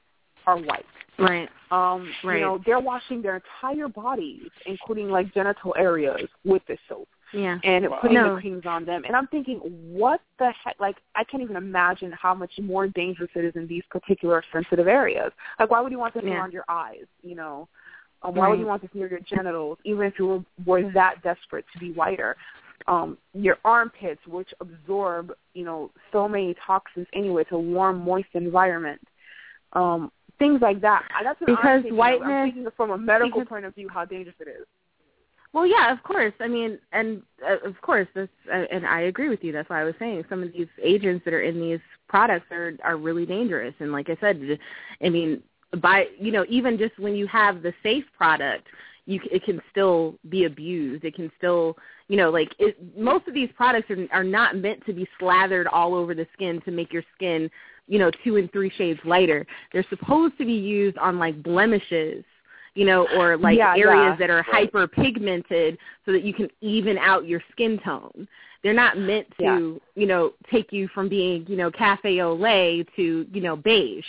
are white. Right. Um, Right. You know, they're washing their entire bodies, including like genital areas, with this soap Yeah. and putting No. the creams on them. And I'm thinking, what the heck? Like, I can't even imagine how much more dangerous it is in these particular sensitive areas. Like, why would you want this Yeah. around your eyes? You know, um, why would you want this near your genitals, even if you were, were that desperate to be whiter? Um, your armpits, which absorb, you know, so many toxins anyway. It's a warm, moist environment. Um, things like that. That's what I'm Because of. whiteness- I'm thinking from a medical because- point of view how dangerous it is. Well, yeah, of course. I mean, and uh, of course, this, uh, and I agree with you. That's why I was saying some of these agents that are in these products are are really dangerous. And like I said, I mean, by you know, even just when you have the safe product, you it can still be abused. It can still, you know, like it, most of these products are are not meant to be slathered all over the skin to make your skin, you know, two and three shades lighter. They're supposed to be used on like blemishes you know, or like Yeah, areas yeah. that are hyper pigmented so that you can even out your skin tone. They're not meant to, you know, take you from being, you know, cafe au lait to, you know, beige.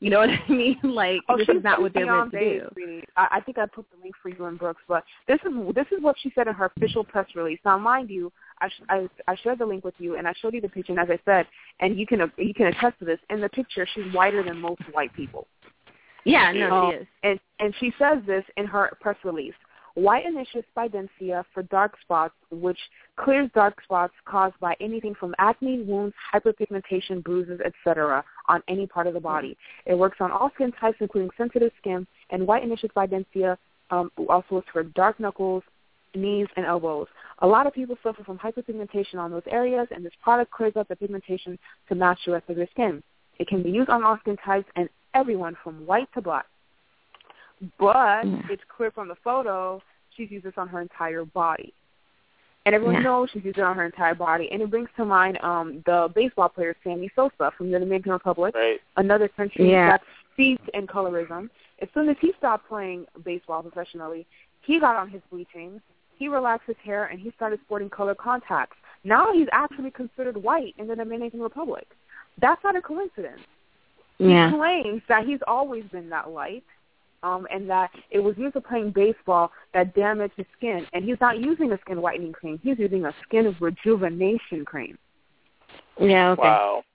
You know what I mean? Like Oh, this is not what they're meant to do. sweetie. I, I think I put the link for you in Brooks, but this is this is what she said in her official press release. Now, mind you, I sh- I, I shared the link with you, and I showed you the picture. And as I said, and you can you can attest to this. In the picture, she's whiter than most white people. Yeah, no, Um, she is. And and she says this in her press release. Whitenicious by Dencia for dark spots, which clears dark spots caused by anything from acne, wounds, hyperpigmentation, bruises, etc. on any part of the body. It works on all skin types, including sensitive skin, and Whitenicious by Dencia um, also works for dark knuckles, knees, and elbows. A lot of people suffer from hyperpigmentation on those areas, and this product clears up the pigmentation to match the rest of your skin. It can be used on all skin types and everyone from white to black. But Mm. it's clear from the photo she's used this on her entire body. And everyone Yeah. knows she's used it on her entire body. And it brings to mind um the baseball player Sammy Sosa from the Dominican Republic, Right. another country Yeah. that's steeped in colorism. As soon as he stopped playing baseball professionally, he got on his bleaching, he relaxed his hair, and he started sporting color contacts. Now he's actually considered white in the Dominican Republic. That's not a coincidence. He claims that he's always been that light, um, and that it was used for playing baseball that damaged his skin. And he's not using a skin whitening cream. He's using a skin rejuvenation cream. Yeah. Okay. Wow.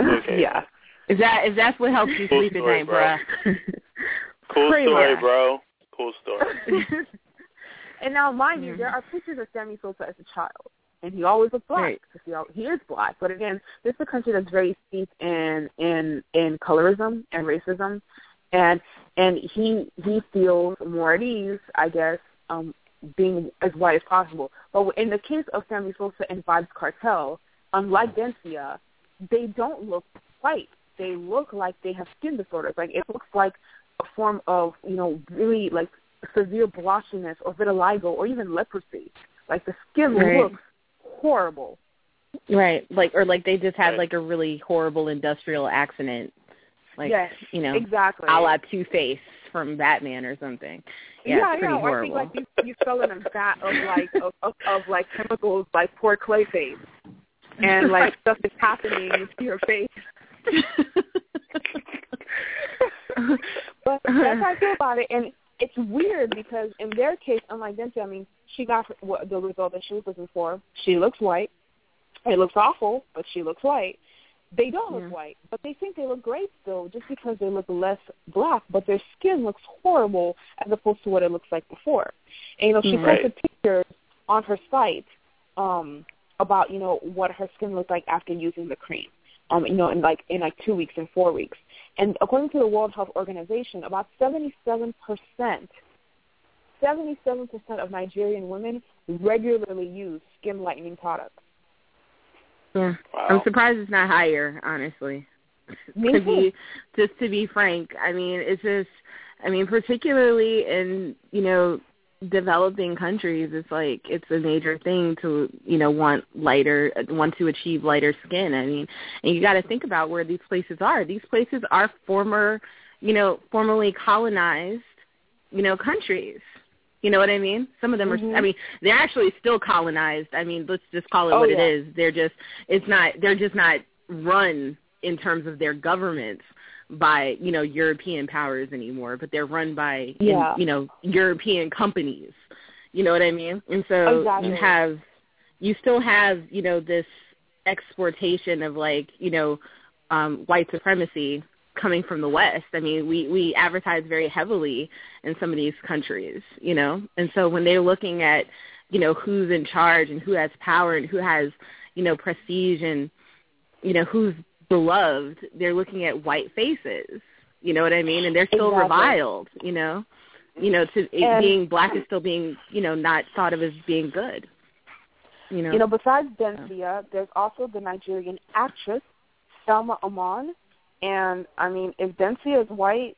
Okay. yeah. Is that is that what helps you Cool sleep at night, bro. bruh? Cool Pretty story, much. bro. Cool story. and now, mind you, there are pictures of Sammy Sosa as a child, and he always looked black. Right. 'cause He, al- he is black, but again, this is a country that's very steeped in in in colorism and racism, and and he he feels more at ease, I guess, um, being as white as possible. But in the case of Sammy Sosa and Vybz Kartel, unlike Dencia, they don't look white. They look like they have skin disorders. Like it looks like a form of, you know, really like severe blotchiness or vitiligo or even leprosy. Like the skin Right. looks horrible. Right. Like or like they just had Right. like a really horrible industrial accident. Like yes, you know, exactly. a la Two Face from Batman or something. Yeah, yeah, it's pretty yeah. Or I think like you, you fell in a vat of like of, of, of like chemicals like poor Clayface, and like stuff is happening to your face. but that's how I feel about it, and it's weird because in their case, unlike Dencia, I mean, she got what the result that she was looking for. She looks white. It looks awful, but she looks white. They don't look Yeah. white, but they think they look great still, just because they look less black. But their skin looks horrible as opposed to what it looks like before. And you know, she Right. posted pictures on her site um, about you know what her skin looked like after using the cream. Um, you know, in like in like two weeks and four weeks. And according to the World Health Organization, about 77 percent, 77 percent of Nigerian women regularly use skin lightening products. Yeah. Wow. I'm surprised it's not higher, honestly. Me to be just to be frank, I mean, it's just I mean, particularly in, you know, developing countries, it's like it's a major thing to, you know, want lighter want to achieve lighter skin. I mean, and you got to think about where these places are. These places are former, you know, formerly colonized, you know, countries. You know what I mean? Some of them Mhm. are. I mean, they're actually still colonized. I mean, let's just call it Oh, what yeah. it is. They're just. It's not. They're just not run in terms of their governments by you know European powers anymore, but they're run by Yeah. you know European companies. You know what I mean? And so Exactly. you have you still have you know this exportation of like you know um, white supremacy coming from the West. I mean, we we advertise very heavily in some of these countries, you know, and so when they're looking at you know who's in charge and who has power and who has you know prestige and you know who's beloved, they're looking at white faces. You know what I mean? And they're still Exactly. reviled. You know, you know, to And- being black is still being you know not thought of as being good. You know. You know, besides Dencia, there's also the Nigerian actress Selma Aman, and I mean, if Dencia is white,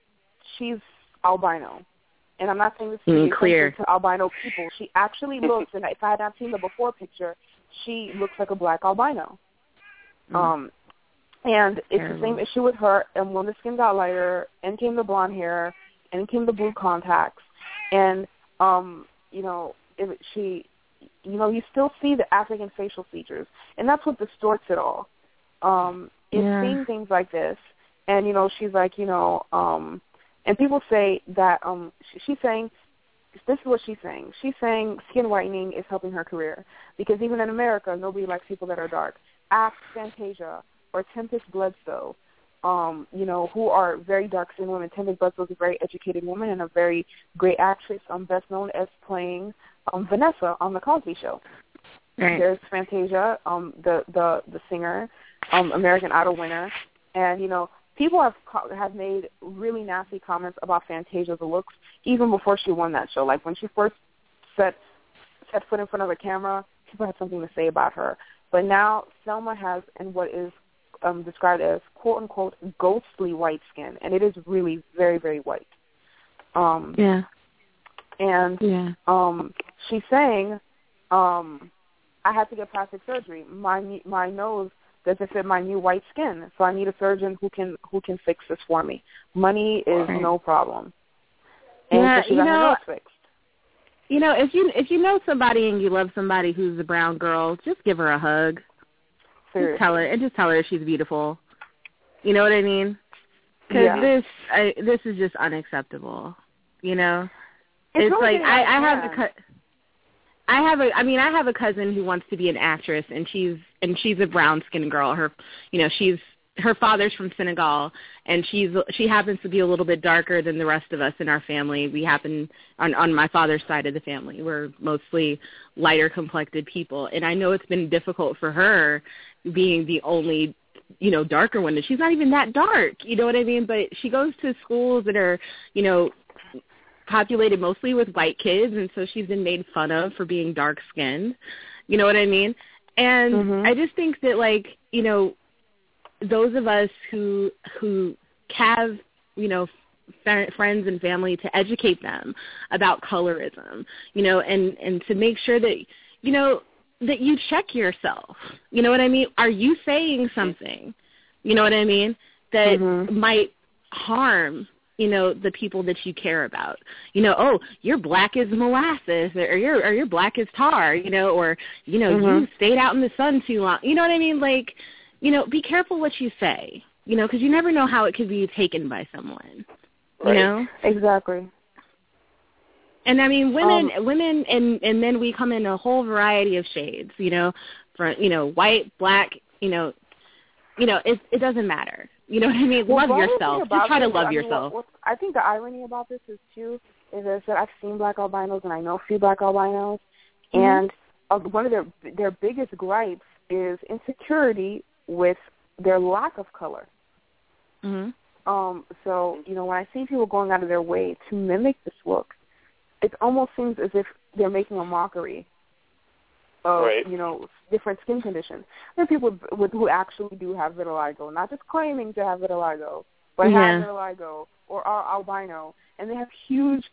she's albino. And I'm not saying this to mean clear. to albino people. She actually looks, and if I had not seen the before picture, she looks like a black albino. Mm. Um, and it's the same issue with her. And when the skin got lighter, and came the blonde hair, and came the blue contacts, and um, you know, if she, you know, you still see the African facial features, and that's what distorts it all. Um, is Yeah. seeing things like this, and you know, she's like, you know, um, and people say that um, she, she's saying. This is what she's saying. She's saying skin whitening is helping her career because even in America, nobody likes people that are dark. Ask Fantasia or Tempest Bledsoe, um, you know, who are very dark-skinned women. Tempest Bledsoe is a very educated woman and a very great actress, um, best known as playing um, Vanessa on The Cosby Show. right. There's Fantasia, um, the the the singer, um, American Idol winner, and you know people have have made really nasty comments about Fantasia's looks even before she won that show. Like when she first set set foot in front of the camera, people had something to say about her. But now Selma has and what is um, described as quote unquote ghostly white skin, and it is really very very white. Um, Yeah. and Yeah. um, she's saying, um, I had to get plastic surgery. My my nose doesn't fit my new white skin, so I need a surgeon who can who can fix this for me. Money is Right. no problem. And Yeah, so she you her know, fixed. You know, if you if you know somebody and you love somebody who's a brown girl, just give her a hug. Seriously. Just tell her and just tell her she's beautiful. You know what I mean? Because Yeah. this I, this is just unacceptable. You know, It's it's like I, I have bad. cut. I have a I mean I have a cousin who wants to be an actress and she's and she's a brown skinned girl. Her you know, she's her father's from Senegal and she's she happens to be a little bit darker than the rest of us in our family. We happen on on my father's side of the family. We're mostly lighter complected people and I know it's been difficult for her being the only you know darker one and she's not even that dark you know what i mean but she goes to schools that are you know populated mostly with white kids and so she's been made fun of for being dark skinned you know what i mean? And Mhm. i just think that like you know those of us who who have you know f- friends and family to educate them about colorism you know and and to make sure that you know that you check yourself. You know what i mean? Are you saying something? You know what i mean? That Mhm. might harm you know the people that you care about you know oh you're black as molasses or you're or you're black as tar you know or you know you Mhm. stayed out in the sun too long you know what i mean like you know be careful what you say you know because you never know how it could be taken by someone Right. you know Exactly. and I mean, women, Um, women, and and then we come in a whole variety of shades. You know, from you know, white, black. You know, you know, it it doesn't matter. You know what I mean? Well, love the other thing yourself. Just try to love I mean, yourself. What, what, I think the irony about this is too is that I've seen black albinos and I know a few black albinos, Mhm. and uh, one of their their biggest gripes is insecurity with their lack of color. hmm Um, so you know, when I see people going out of their way to mimic this look, it almost seems as if they're making a mockery of Right. you know different skin conditions. There are people with, with who actually do have vitiligo, not just claiming to have vitiligo, but Yeah. have vitiligo or are albino, and they have huge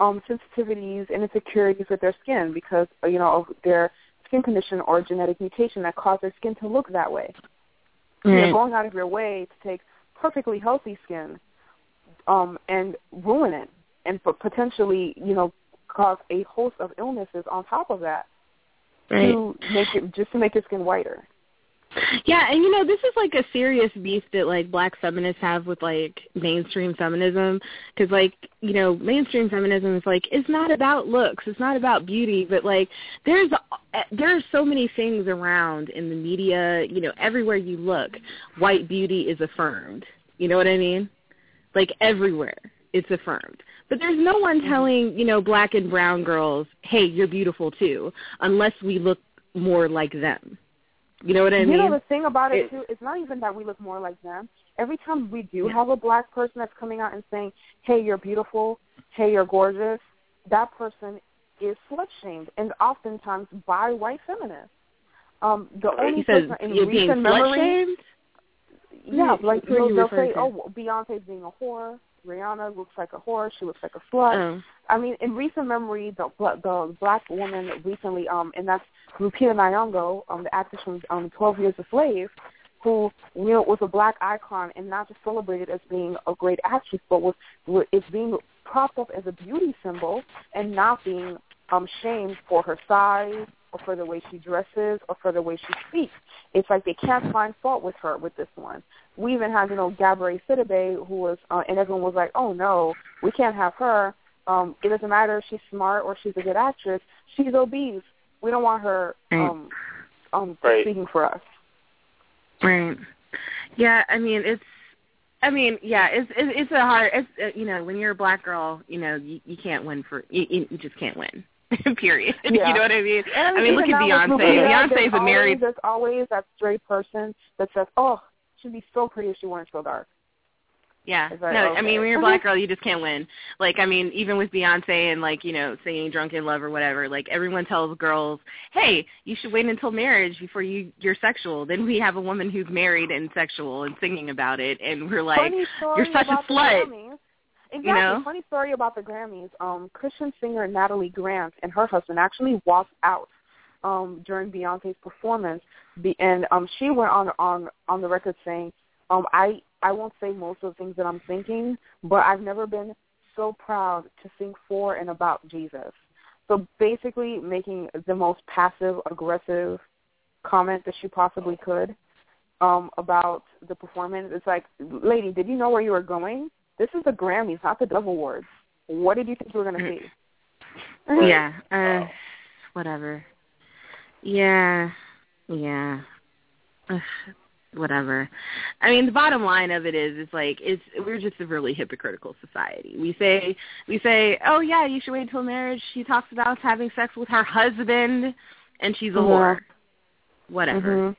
um sensitivities and insecurities with their skin because you know of their skin condition or genetic mutation that caused their skin to look that way you're going out of your way to take perfectly healthy skin um and ruin it and p- potentially you know cause a host of illnesses on top of that Right. to make it just to make your skin whiter Yeah, and you know, this is like a serious beef that like black feminists have with like mainstream feminism cuz like, you know, mainstream feminism is like it's not about looks, it's not about beauty, but like there's there are so many things around in the media, you know, everywhere you look, white beauty is affirmed. You know what I mean? Like everywhere it's affirmed. But there's no one telling, you know, black and brown girls, "Hey, you're beautiful too," unless we look more like them. You know what I you mean? You know the thing about it, It- too it's not even that we look more like them every time we do Yeah. have a black person that's coming out and saying hey you're beautiful hey you're gorgeous that person is slut shamed and oftentimes by white feminists um the Right. only says person in recent memory. Yeah, like they'll, they'll say, to? "Oh, Beyonce's being a whore. Rihanna looks like a whore. She looks like a slut." Oh. I mean, in recent memory, the the black woman recently, um, and that's Lupita Nyong'o, um, the actress from um, Twelve Years a Slave, who you know was a black icon and not just celebrated as being a great actress, but was was- is being propped up as a beauty symbol and not being um shamed for her size or for the way she dresses or for the way she speaks. It's like they can't find fault with her with this one. We even had, you know, Gabrielle Sidibe who was uh, and everyone was like, Oh no, we can't have her. Um, it doesn't matter if she's smart or she's a good actress. She's obese. We don't want her um um Right. speaking for us. Right. Yeah, I mean it's I mean, yeah, it's it's, it's a hard it's uh, you know, when you're a black girl, you know, you, you can't win for you, you you just can't win. Period. Yeah. You know what I mean? And I mean, look at Beyonce. Beyonce's a married Always, there's always that straight person that says, "Oh, she'd be so pretty if she weren't so dark." Yeah. Like, no, I mean when you're a black girl, you just can't win. Like I mean, even with Beyonce and like you know singing "Drunk in Love" or whatever, like everyone tells girls, "Hey, you should wait until marriage before you you're sexual." Then we have a woman who's married and sexual and singing about it, and we're like, "You're such a slut." Exactly. You know? Funny story about the Grammys. Um, Christian singer Natalie Grant and her husband actually walked out um, during Beyonce's performance, and um, she went on on on the record saying, um, "I I won't say most of the things that I'm thinking, but I've never been so proud to sing for and about Jesus." So basically, making the most passive aggressive comment that she possibly could um, about the performance. It's like, lady, did you know where you were going? This is the Grammys, not the Dove Awards. What did you think you were going to see? yeah. Uh, whatever. Yeah. Yeah. Ugh, whatever. I mean, the bottom line of it is, it's like it's we're just a really hypocritical society. We say we say, oh yeah, you should wait until marriage. She talks about having sex with her husband, and she's a whore. Whatever. Mhm.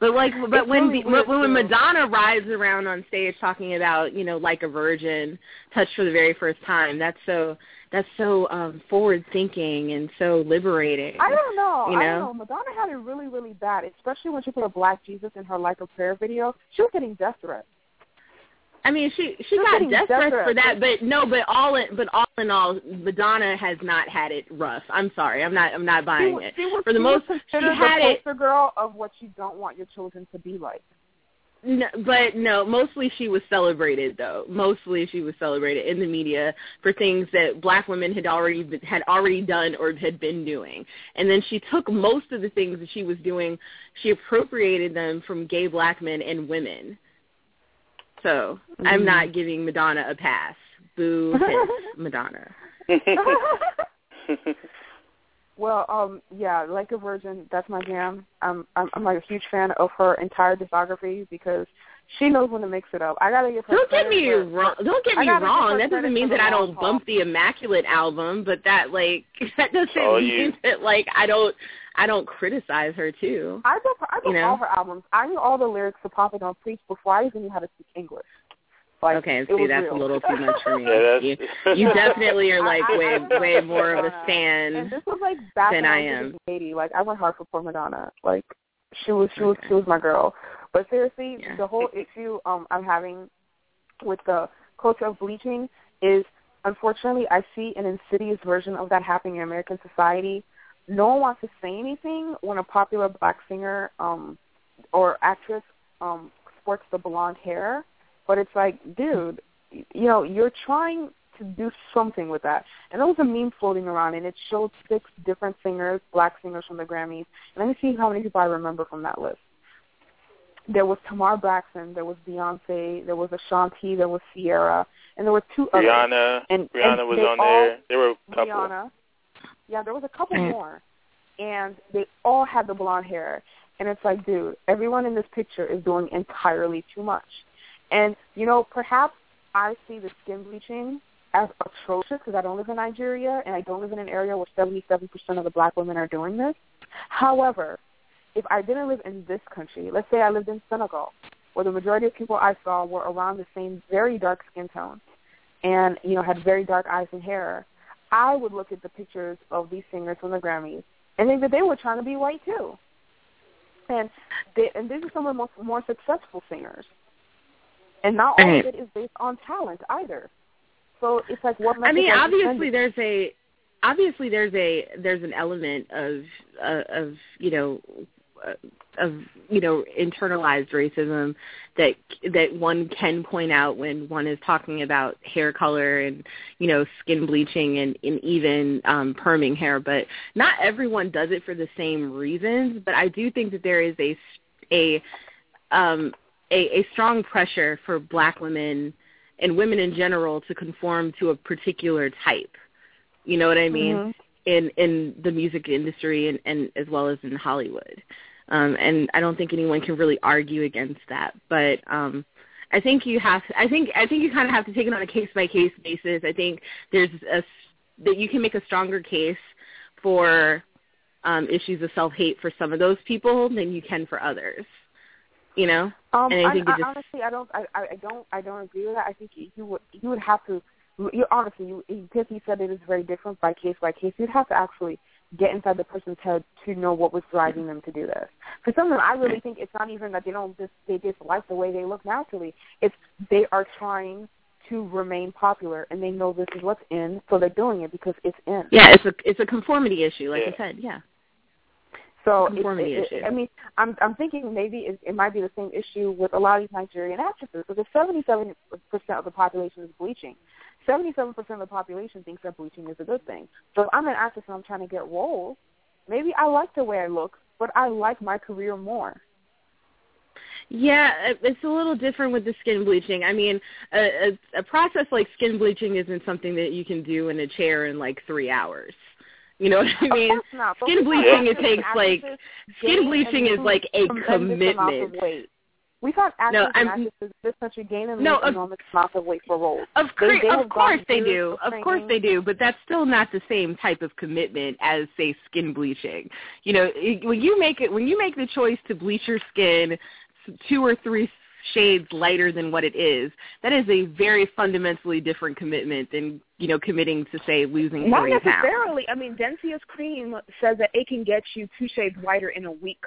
But like, but It's when really the, when, when. Madonna rides around on stage talking about you know like a virgin touched for the very first time, that's so that's so um forward thinking and so liberating. I don't know. You I don't know. Madonna had it really, really bad, especially when she put a black Jesus in her Like a Prayer video. She was getting death threats. I mean, she she They're got death threats desperate. for that, but no, but all in but all in all, Madonna has not had it rough. I'm sorry, I'm not I'm not buying was- it. she was, For the she most, was she had the it, poster girl of what you don't want your children to be like. no, but no, mostly she was celebrated though. Mostly she was celebrated in the media for things that black women had already been- had already done or had been doing, and then she took most of the things that she was doing, she appropriated them from gay black men and women. So I'm Mhm. not giving Madonna a pass. Boo, Madonna. Well, um, yeah, like a virgin, that's my jam. I'm I'm I'm like a huge fan of her entire discography because she knows when to mix it up. I gotta give her Don't get me wrong. Don't get me wrong. That doesn't mean that I don't haul. bump the Immaculate album, but that like that doesn't all mean you. that like I don't I don't criticize her too. I book I book You know? all her albums. I knew all the lyrics to Papa Don't Preach before I even knew how to speak English. Like, Okay, it see was that's real. a little too much for me. Yeah, you, that's- you definitely are like I- I- way way more of a fan. And this was like back than I I am. was a lady. Like I went hard for poor Madonna. Like she was she was Okay. she was my girl. But seriously, Yeah. the whole issue um I'm having with the culture of bleaching is unfortunately I see an insidious version of that happening in American society. No one wants to say anything when a popular black singer um or actress um sports the blonde hair. But it's like, dude, you know, you're trying to do something with that. And there was a meme floating around, and it showed six different singers, black singers from the Grammys. And let me see how many people I remember from that list. There was Tamar Braxton, there was Beyonce, there was Ashanti, there was Ciara, and there were two others. Rihanna. And, Rihanna and was on all, there. There were a couple. Rihanna. Yeah, there was a couple Mm. more, and they all had the blonde hair. And it's like, dude, everyone in this picture is doing entirely too much. And you know, perhaps I see the skin bleaching as atrocious because I don't live in Nigeria and I don't live in an area where 77% of the black women are doing this. However, if I didn't live in this country, let's say I lived in Senegal, where the majority of people I saw were around the same very dark skin tone and, you know, had very dark eyes and hair, I would look at the pictures of these singers from the Grammys and think that they were trying to be white too. And they, and these are some of the most more successful singers. And not all Right. of it is based on talent either. So it's like what I mean, message are you obviously there's a obviously there's a there's an element of uh, of you know uh, of you know internalized racism that that one can point out when one is talking about hair color and you know skin bleaching and, and even um perming hair but not everyone does it for the same reasons but I do think that there is a a um a, a strong pressure for black women and women in general to conform to a particular type. You know what I mean? Mhm. In in the music industry and, and as well as in Hollywood. Um and I don't think anyone can really argue against that. But um I think you have I think I think you kind of have to take it on a case by case basis. I think there's a that you can make a stronger case for um issues of self-hate for some of those people than you can for others. You know? Um, And I I, I, just- honestly, I don't, I, I I don't, I don't agree with that. I think you you would, you would have to, you honestly, you, because you said it is very different by case by case. You'd have to actually get inside the person's head to know what was driving them to do this. For some of them, I really think it's not even that they don't just they dislike the way they look naturally. It's they are trying to remain popular, and they know this is what's in, so they're doing it because it's in. Yeah, it's a it's a conformity issue, like Yeah. you said. Yeah. So Conformity it, it, issue. I mean, I'm I'm thinking maybe it, it might be the same issue with a lot of these Nigerian actresses because 77 percent of the population is bleaching. 77 percent of the population thinks that bleaching is a good thing. So if I'm an actress and I'm trying to get roles, maybe I like the way I look, but I like my career more. Yeah, it- it's a little different with the skin bleaching. I mean, a, a, a process like skin bleaching isn't something that you can do in a chair in like three hours. You know what I mean? Of course not, skin bleaching, it takes, like, skin bleaching is like a lose tremendous amount of commitment. We've had actors No, and actresses in this country gain and No, lose of- enormous amounts of weight for roles. Of, They- course, they of course they do. of Of course they do, but that's still not the same type of commitment as say skin bleaching. You know, it, when you make it when you make the choice to bleach your skin two or three shades lighter than what it is, that is a very fundamentally different commitment than, you know, committing to say losing Not 40 pounds. necessarily. I mean, Dencia's cream says that it can get you two shades whiter in a week.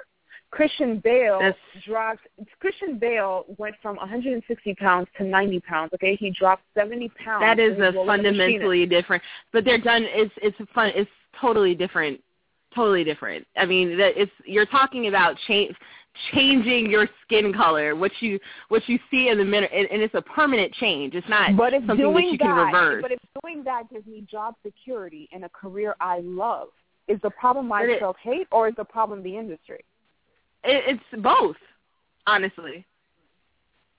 Christian Bale That's- dropped. Christian Bale went from 160 pounds to 90 pounds. Okay, he dropped 70 pounds. That is a his role as fundamentally different. But they're done. It's it's fun. It's totally different. Totally different. I mean, that it's you're talking about change changing your skin color, what you what you see in the minute, and, and it's a permanent change. It's not But if something doing that you can reverse. but if doing that gives me job security and a career I love, is the problem myself hate or is the problem the industry? It, it's both, honestly.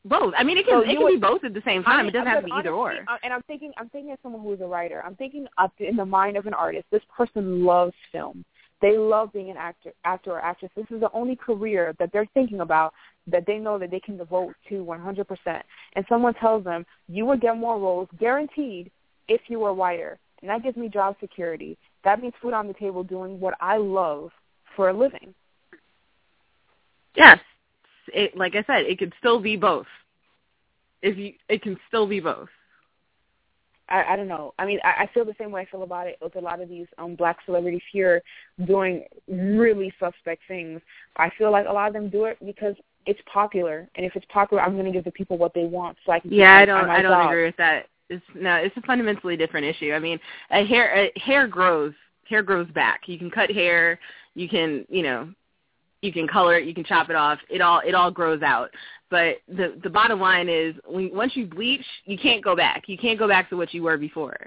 Both. I mean, it can So it can would- be both at the same time. I mean, it doesn't have to be because either or. uh, And I'm thinking, I'm thinking as someone who is a writer. I'm thinking up in the mind of an artist. This person loves film. They love being an actor, actor or actress. This is the only career that they're thinking about that they know that they can devote to 100%. And someone tells them you will get more roles guaranteed if you were whiter, and that gives me job security. That means food on the table, doing what I love for a living. Yes. It like I said, it could still be both. If you it can still be both. I, I don't know. I mean, I, I feel the same way I feel about it with a lot of these um black celebrities here doing really suspect things. I feel like a lot of them do it because it's popular, and if it's popular, I'm going to give the people what they want, so I can. Yeah, I don't I don't job. agree with that. It's no, it's a fundamentally different issue. I mean, a hair a hair grows. Hair grows back. You can cut hair, you can, you know, you can color it, you can chop it off. It all it all grows out. But the the bottom line is when once you bleach, you can't go back. You can't go back to what you were before.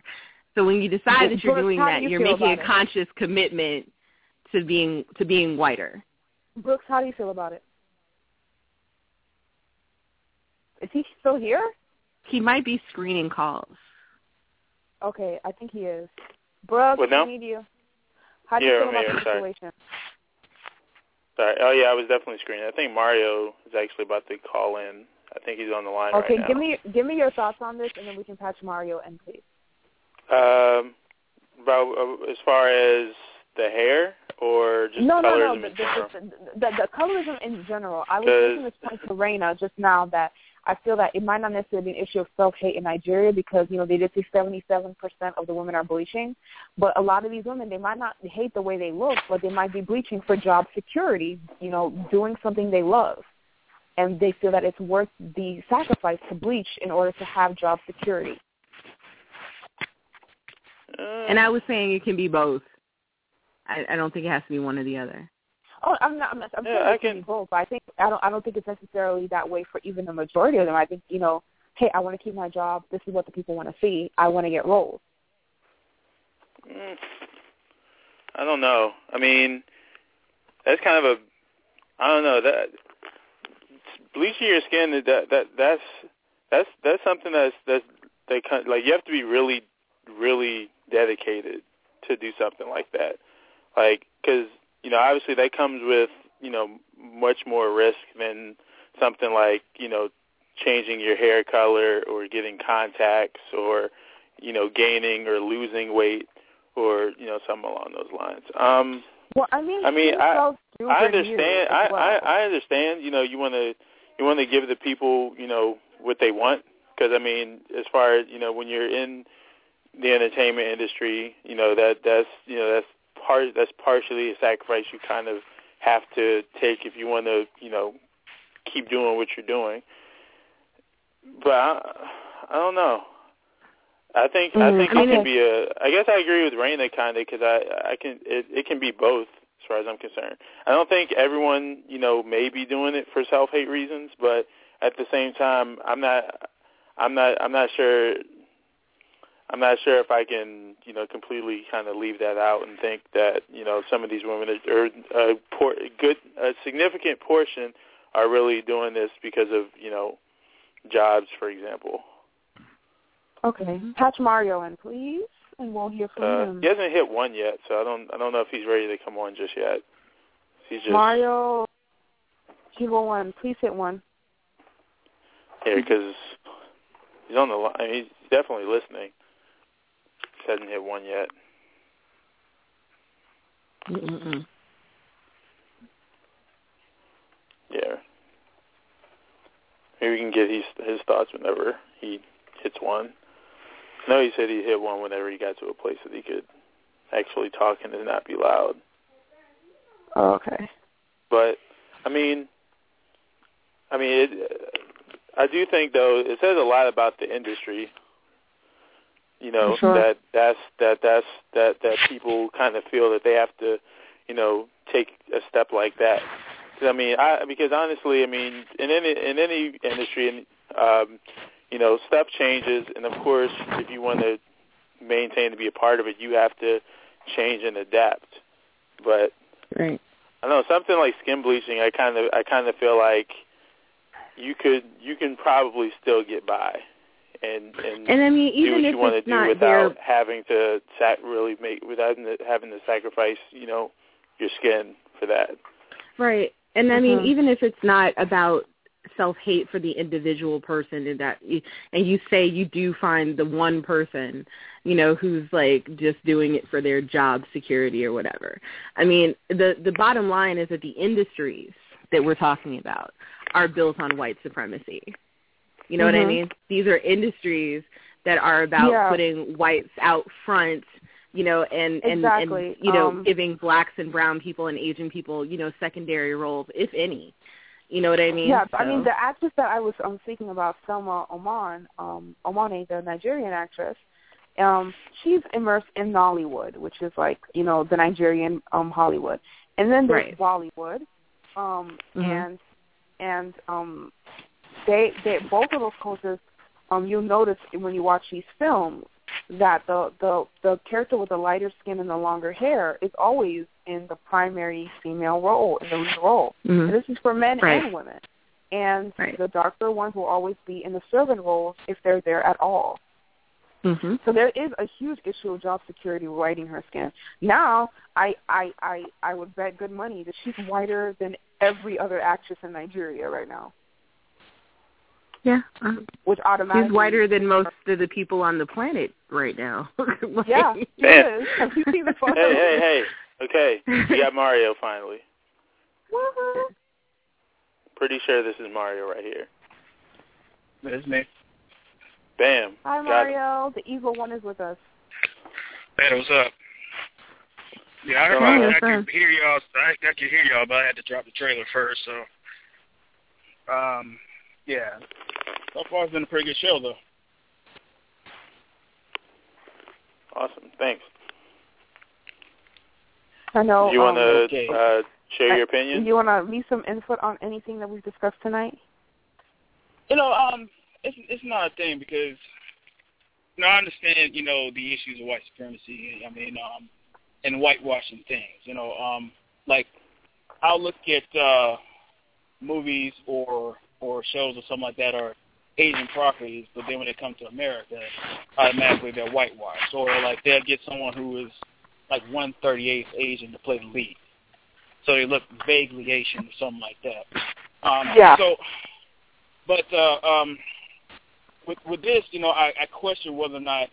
So when you decide that you're doing that, you you're making a about it? conscious commitment to being to being whiter. Brooks, how do you feel about it? Is he still here? He might be screening calls. Okay, I think he is. Brooks, What now? we need you. How do you Yeah, feel I'm about here, the sorry. situation? Sorry. Oh yeah, I was definitely screening. I think Mario is actually about to call in. I think he's on the line Okay, right now. give me give me your thoughts on this, and then we can patch Mario in, please. Um, about uh, as far as the hair or just no, no, colorism no. in The, the, general. the, the, the colorism in general. I was making this point to Raina just now that I feel that it might not necessarily be an issue of self-hate in Nigeria because, you know, they did say 77% of the women are bleaching. But a lot of these women, they might not hate the way they look, but they might be bleaching for job security, you know, doing something they love. And they feel that it's worth the sacrifice to bleach in order to have job security. And I was saying it can be both. I, I don't think it has to be one or the other. Oh, I'm not. I'm, not, I'm Yeah, I can both. But I think I don't. I don't think it's necessarily that way for even the majority of them. I think you know, hey, I want to keep my job. This is what the people want to see. I want to get roles. Mm, I don't know. I mean, that's kind of a. I don't know that bleaching your skin. That that that's that's that's something that's that's they kind like you have to be really really dedicated to do something like that. Like because you know obviously that comes with you know much more risk than something like you know changing your hair color or getting contacts or you know gaining or losing weight or you know something along those lines. Um, Well, I mean, I mean, I- I understand. I, well. I I understand. You know, you want to you want to give the people you know what they want because I mean, as far as you know, when you're in the entertainment industry, you know that that's you know that's part that's partially a sacrifice you kind of have to take if you want to you know keep doing what you're doing. But I, I don't know. I think I Mhm. think I it can be a. I guess I agree with Raina kind of because I I can it it can be both as far as I'm concerned. I don't think everyone you know may be doing it for self hate reasons, but at the same time, I'm not I'm not I'm not sure. I'm not sure if I can, you know, completely kind of leave that out and think that, you know, some of these women are, are a por- good, a significant portion are really doing this because of, you know, jobs, for example. Okay. Patch Mario in, please, and we'll hear from Uh, him. he hasn't hit one yet, so I don't, I don't know if he's ready to come on just yet. He's just Mario, Kilo One, please hit one. here because he's on the line. I mean, he's definitely listening. Hasn't hit one yet. Mm-mm. Yeah. Maybe we can get his his thoughts whenever he hits one. No, he said he hit one whenever he got to a place that he could actually talk and not be loud. Oh, okay. But I mean, I mean, it, I do think though it says a lot about the industry. You know sure. that that's that that's that that people kind of feel that they have to, you know, take a step like that. 'Cause, I mean, I because honestly, I mean, in any in any industry, and um, you know, stuff changes, and of course, if you want to maintain to be a part of it, you have to change and adapt. But Right. I don't know something like skin bleaching. I kind of I kind of feel like you could you can probably still get by, and and, And I mean, do even what if you want to it's do not without their having to sac- really make without having to sacrifice you know your skin for that. Right. And I mean, Mhm. even if it's not about self-hate for the individual person and that you, and you say you do find the one person, you know, who's like just doing it for their job security or whatever. I mean, the the bottom line is that the industries that we're talking about are built on white supremacy. You know what I Mhm. mean? These are industries that are about Yeah. putting whites out front you know, and and, Exactly. and you know, Um, giving blacks and brown people and Asian people, you know, secondary roles, if any. You know what I mean? Yeah, I mean the actress that I was um speaking about, Selma Oman, um Omane, the Nigerian actress, um, she's immersed in Nollywood, which is like, you know, the Nigerian um Hollywood. And then there's Right. Bollywood. Um Mhm. and and um they they both of those cultures um you'll notice when you watch these films that the the the character with the lighter skin and the longer hair is always in the primary female role, in the lead role. Mhm. And this is for men Right. and women. And Right. the darker ones will always be in the servant roles if they're there at all. Mhm. So there is a huge issue of job security whiting her skin. Now, I I I I would bet good money that she's whiter than every other actress in Nigeria right now, Yeah. Um, which automatically she's whiter than most of the people on the planet right now. Like- Yeah, she Man. is. Have you seen the photo? Hey, hey, hey. Okay, we got Mario finally. Woohoo. Pretty sure this is Mario right here. That's me. Bam. Hi Got it. Mario, the evil one is with us. Hey, what's up? Yeah, I, Hey, I, I what's could up? hear y'all. I, I could hear y'all, but I had to drop the trailer first. So, um, yeah. So far, it's been a pretty good show, though. Awesome. Thanks. I know. Do you want um, to okay. uh, share I- your opinion? Do you want to leave some input on anything that we've discussed tonight? You know, um, it's it's not a thing because, you know, I understand, you know, the issues of white supremacy. I mean, um, and whitewashing things. You know, um, like I'll look at uh, movies or or shows or something like that are Asian properties, but then when they come to America, automatically they're whitewashed. Or like they'll get someone who is like one thirty eighth Asian to play the lead, so they look vaguely Asian or something like that. Um, Yeah. So, but uh, um, with with this, you know, I, I question whether or not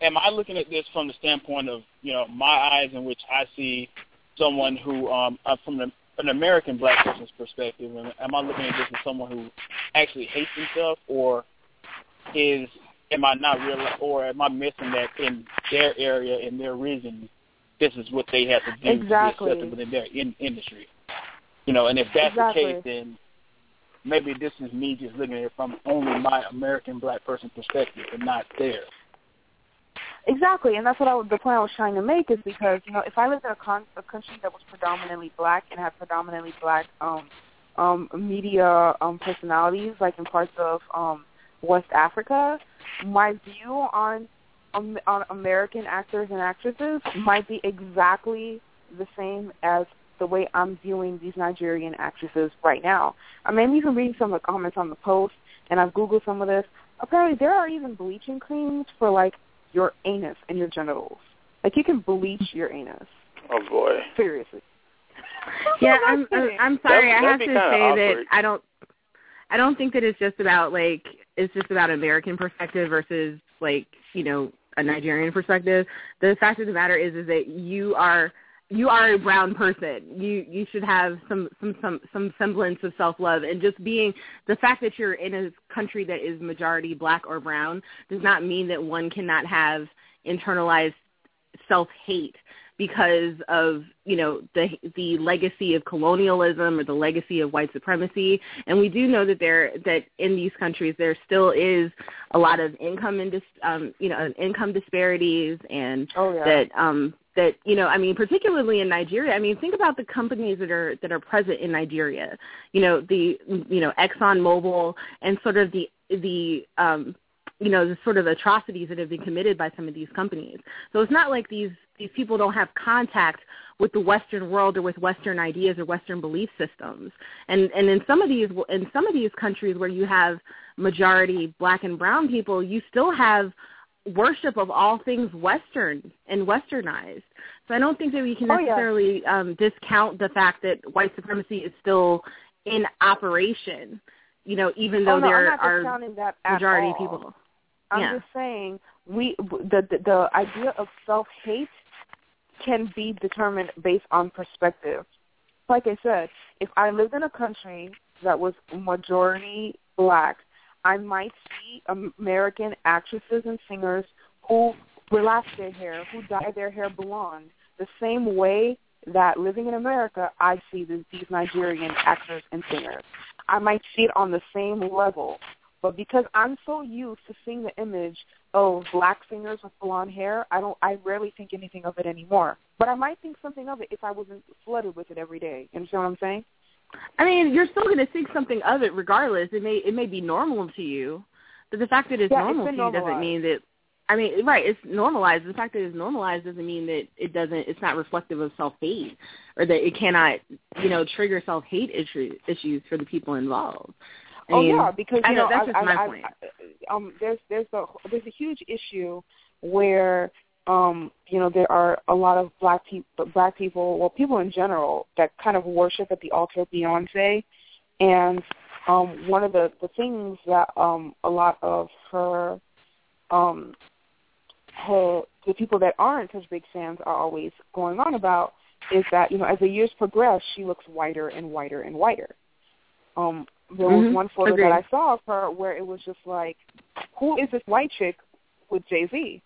am I looking at this from the standpoint of you know my eyes in which I see someone who um from the, an American black person's perspective, and am I looking at this as someone who actually hates himself, or is am I not real, or am I missing that in their area in their region, this is what they have to do Exactly. to be accepted within their in, industry, you know, and if that's Exactly. the case, then maybe this is me just looking at it from only my American black person perspective and not theirs. Exactly, and that's what I, the point I was trying to make is because you know if I lived in a, con- a country that was predominantly black and had predominantly black um, um, media um, personalities, like in parts of um, West Africa, my view on um, on American actors and actresses might be exactly the same as the way I'm viewing these Nigerian actresses right now. I mean, I'm even reading some of the comments on the post, and I've googled some of this. Apparently, there are even bleaching creams for like your anus and your genitals. Like you can bleach your anus. Oh boy. Seriously. Yeah, I'm I'm, I'm sorry. That'd- I have to say awkward. that I don't I don't think that it's just about like it's just about American perspective versus like, you know, a Nigerian perspective. The fact of the matter is is that you are you are a brown person. You you should have some some some some semblance of self love and just being the fact that you're in a country that is majority black or brown does not mean that one cannot have internalized self hate because of you know the the legacy of colonialism or the legacy of white supremacy and we do know that there that in these countries there still is a lot of income and um you know income disparities and Oh yeah. that um that you know I mean particularly in Nigeria I mean think about the companies that are that are present in Nigeria you know the you know Exxon Mobil and sort of the the um you know the sort of atrocities that have been committed by some of these companies so it's not like these these people don't have contact with the western world or with western ideas or western belief systems and and in some of these in some of these countries where you have majority black and brown people you still have worship of all things Western and Westernized. So I don't think that we can Oh, yeah. necessarily um, discount the fact that white supremacy is still in operation. You know, even though oh, no, there are discounting that at majority all. people. I'm Yeah. just saying we the, the the idea of self hate can be determined based on perspective. Like I said, if I lived in a country that was majority black, I might see American actresses and singers who relax their hair, who dye their hair blonde, the same way that living in America, I see these, these Nigerian actors and singers. I might see it on the same level, but because I'm so used to seeing the image of black singers with blonde hair, I don't. I rarely think anything of it anymore. But I might think something of it if I wasn't flooded with it every day. You understand what I'm saying? I mean, you're still going to think something of it regardless. It may it may be normal to you, but the fact that it's Yeah, it's normal to been you doesn't mean that. I mean, right? It's normalized. The fact that it's normalized doesn't mean that it doesn't. It's not reflective of self hate, or that it cannot, you know, trigger self hate issue, issues for the people involved. Oh mean, yeah, because I you know know, that's I, just I, my I, point. I, um, there's there's a there's a huge issue where um, you know there are a lot of black people, black people, well, people in general that kind of worship at the altar of Beyonce, and um, one of the the things that um, a lot of her um, her the people that aren't such big fans are always going on about is that you know as the years progress she looks whiter and whiter and whiter. Um, there was Mhm. one photo Agreed. that I saw of her where it was just like, who is this white chick with Jay Z?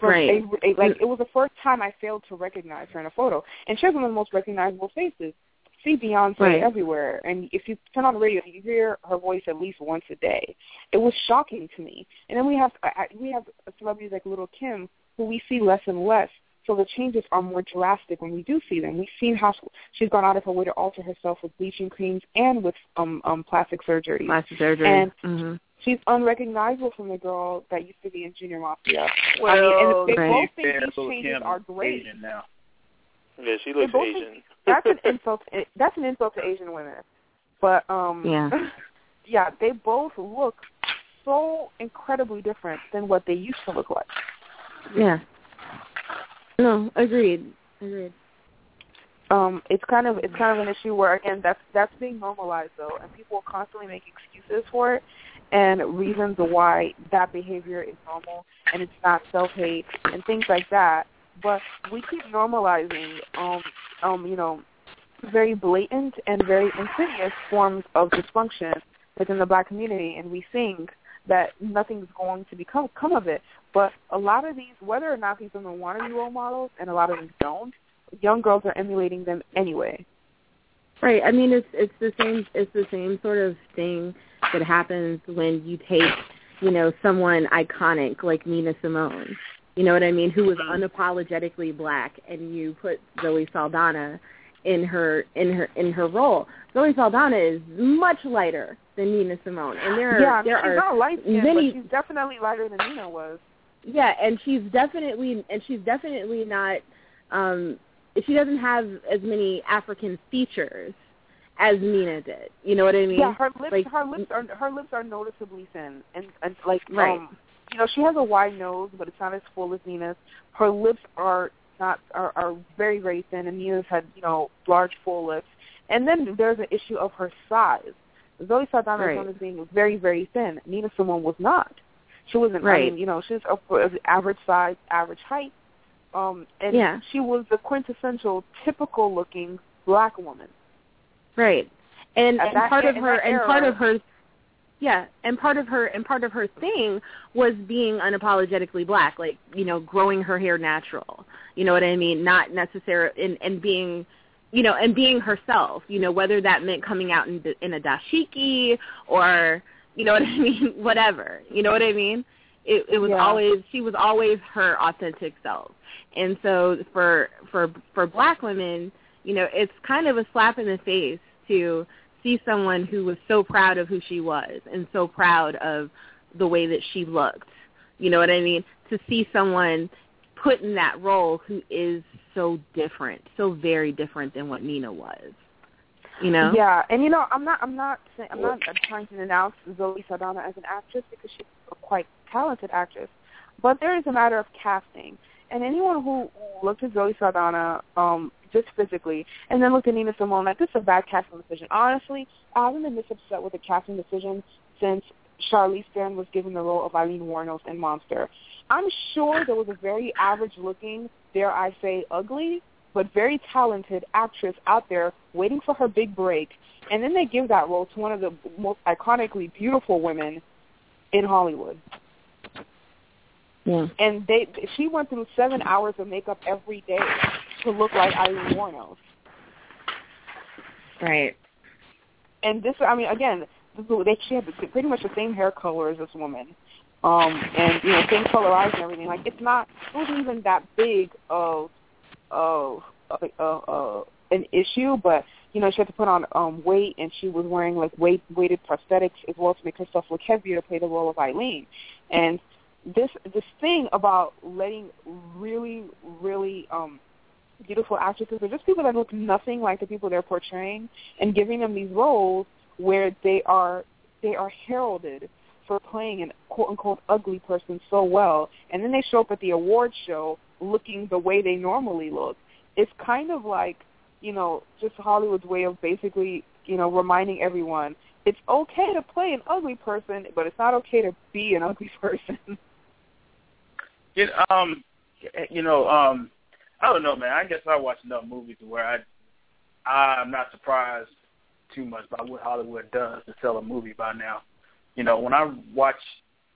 Right. like it was the first time I failed to recognize her in a photo, and she has one of the most recognizable faces. See Beyonce Right. everywhere, and if you turn on the radio, you hear her voice at least once a day. It was shocking to me. And then we have we have celebrities like Lil' Kim, who we see less and less. So the changes are more drastic when we do see them. We've seen how she's gone out of her way to alter herself with bleaching creams and with um um plastic surgery. Plastic surgery. And hmm She's unrecognizable from the girl that used to be in Junior Mafia. Well, I mean, and they Right. both to think these changes Kim are great. Asian now. Yeah, she looks Asian. think- that's an insult. That's an insult to Asian women. But um, Yeah. yeah, they both look so incredibly different than what they used to look like. Yeah. No, agreed. Agreed. Um, it's kind of it's kind of an issue where again that's that's being normalized though, and people constantly make excuses for it and reasons why that behavior is normal and it's not self hate and things like that. But we keep normalizing um um you know very blatant and very insidious forms of dysfunction within the black community, and we think that nothing's going to become come of it. But a lot of these, whether or not these women want to be role models, and a lot of them don't, young girls are emulating them anyway. Right. I mean, it's it's the same. It's the same sort of thing that happens when you take, you know, someone iconic like Nina Simone. You know what I mean? Who was mm-hmm. unapologetically black, and you put Zoe Saldana in her in her in her role. Zoe Saldana is much lighter than Nina Simone, and there are yeah, there she's are not light skinned, many. but she's definitely lighter than Nina was. Yeah, and she's definitely and she's definitely not. um She doesn't have as many African features as Nina did. You know what I mean? Yeah, her lips Like- her lips are her lips are noticeably thin, and and like Right. um, you know, she has a wide nose, but it's not as full as Nina's. Her lips are not are, are very very thin, and Nina's had you know large full lips. And then there's an issue of her size. Zoe Saldana Right. is known as being very very thin. Nina Simone was not. She wasn't. I Right. mean, you know, she's of course average size, average height. Um, and Yeah. she was the quintessential, typical looking black woman. Right. And, and that- part of her and part of her yeah, and part of her and part of her thing was being unapologetically black, like, you know, growing her hair natural. You know what I mean? Not necessarily and and being you know, and being herself, you know, whether that meant coming out in in a dashiki or you know what I mean, whatever. You know what I mean? It it was Yeah. always she was always her authentic self. And so for for for black women, you know, it's kind of a slap in the face to see someone who was so proud of who she was and so proud of the way that she looked. You know what I mean? To see someone put in that role who is so different, so very different than what Nina was. You know? Yeah, and you know, I'm not, I'm not, saying, I'm not trying to denounce Zoe Saldana as an actress because she's a quite talented actress, but there is a matter of casting. And anyone who looked at Zoe Saldana um, just physically and then looked at Nina Simone, like this is a bad casting decision. Honestly, I haven't been this upset with a casting decision since Charlize Theron was given the role of Aileen Wuornos in Monster. I'm sure there was a very average-looking, dare I say, ugly, but very talented actress out there waiting for her big break, and then they give that role to one of the most iconically beautiful women in Hollywood. Yeah. And they, she went through seven hours of makeup every day to look like Aileen Wuornos. Right. And this, I mean, again, they she had the- pretty much the same hair color as this woman, um, and you know, same color eyes and everything. Like it's not, it wasn't even that big of, of, of, of, of an issue, but you know, she had to put on um weight, and she was wearing like weight weighted prosthetics as well to make herself look heavier to play the role of Aileen. And this this thing about letting really really um beautiful actresses or just people that look nothing like the people they're portraying and giving them these roles where they are they are heralded for playing an quote unquote ugly person so well and then they show up at the award show looking the way they normally look. It's kind of like, you know, just Hollywood's way of basically, you know, reminding everyone it's okay to play an ugly person, but it's not okay to be an ugly person. It, um, you know, um, I don't know, man. I guess I watch enough movies where I, I'm not surprised too much by what Hollywood does to sell a movie by now. You know, when I watch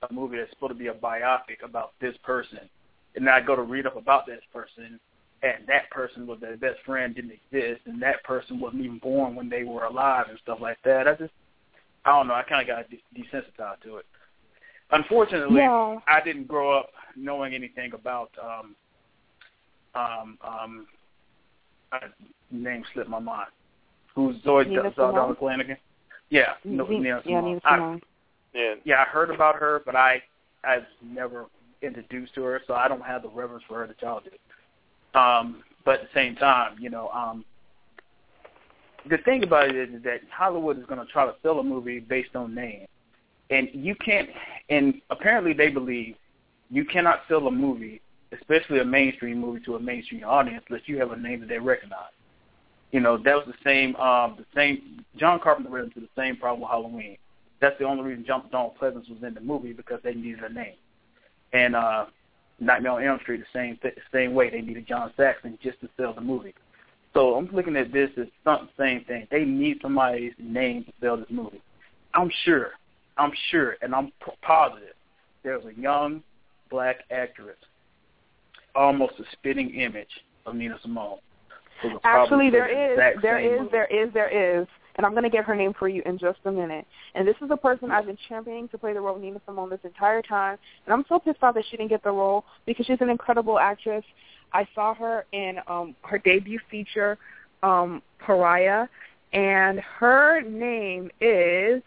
a movie that's supposed to be a biopic about this person, and I go to read up about this person, and that person was their best friend didn't exist, and that person wasn't even born when they were alive and stuff like that. I just, I don't know. I kind of got de- desensitized to it. Unfortunately, Yeah. I didn't grow up knowing anything about um um um I, name slipped my mind. Who's Zoe Nina Saldana Flanagan? Yeah, no, Nina- Nina yeah, Simone. Nina I- Yeah. yeah, I heard about her, but I I've never introduced to her, so I don't have the reverence for her that y'all do. Um, but at the same time, you know, um, the thing about it is, is that Hollywood is going to try to sell a movie based on name, and you can't. And apparently, they believe you cannot sell a movie, especially a mainstream movie, to a mainstream audience unless you have a name that they recognize. You know, that was the same. Um, the same. John Carpenter ran into the same problem with Halloween. That's the only reason Jump Dawn Pleasence was in the movie because they needed a name. And uh, Nightmare on Elm Street the same th- same way. They needed John Saxon just to sell the movie. So I'm looking at this as some same thing. They need somebody's name to sell this movie. I'm sure, I'm sure, and I'm p- positive there's a young black actress, almost a spitting image of Nina Simone. Actually, there the is, there is, movie. there is, there is, and I'm going to get her name for you in just a minute. And this is the person I've been championing to play the role of Nina Simone this entire time, and I'm so pissed off that she didn't get the role because she's an incredible actress. I saw her in um her debut feature, um Pariah, and her name is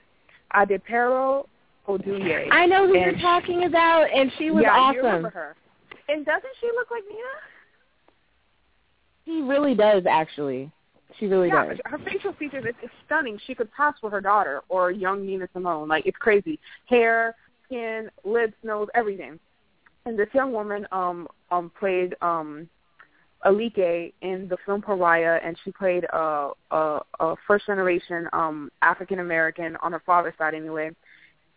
Adepero Oduye. I know who And you're talking about, and she was yeah, awesome. You remember her. And doesn't she look like Nina? She really does, actually. She really yeah, does. her facial features is, is stunning. She could pass for her daughter or young Nina Simone. Like it's crazy. Hair, skin, lips, nose, everything. And this young woman um um played um Alike in the film Pariah, and she played a a, a first generation um African American on her father's side anyway,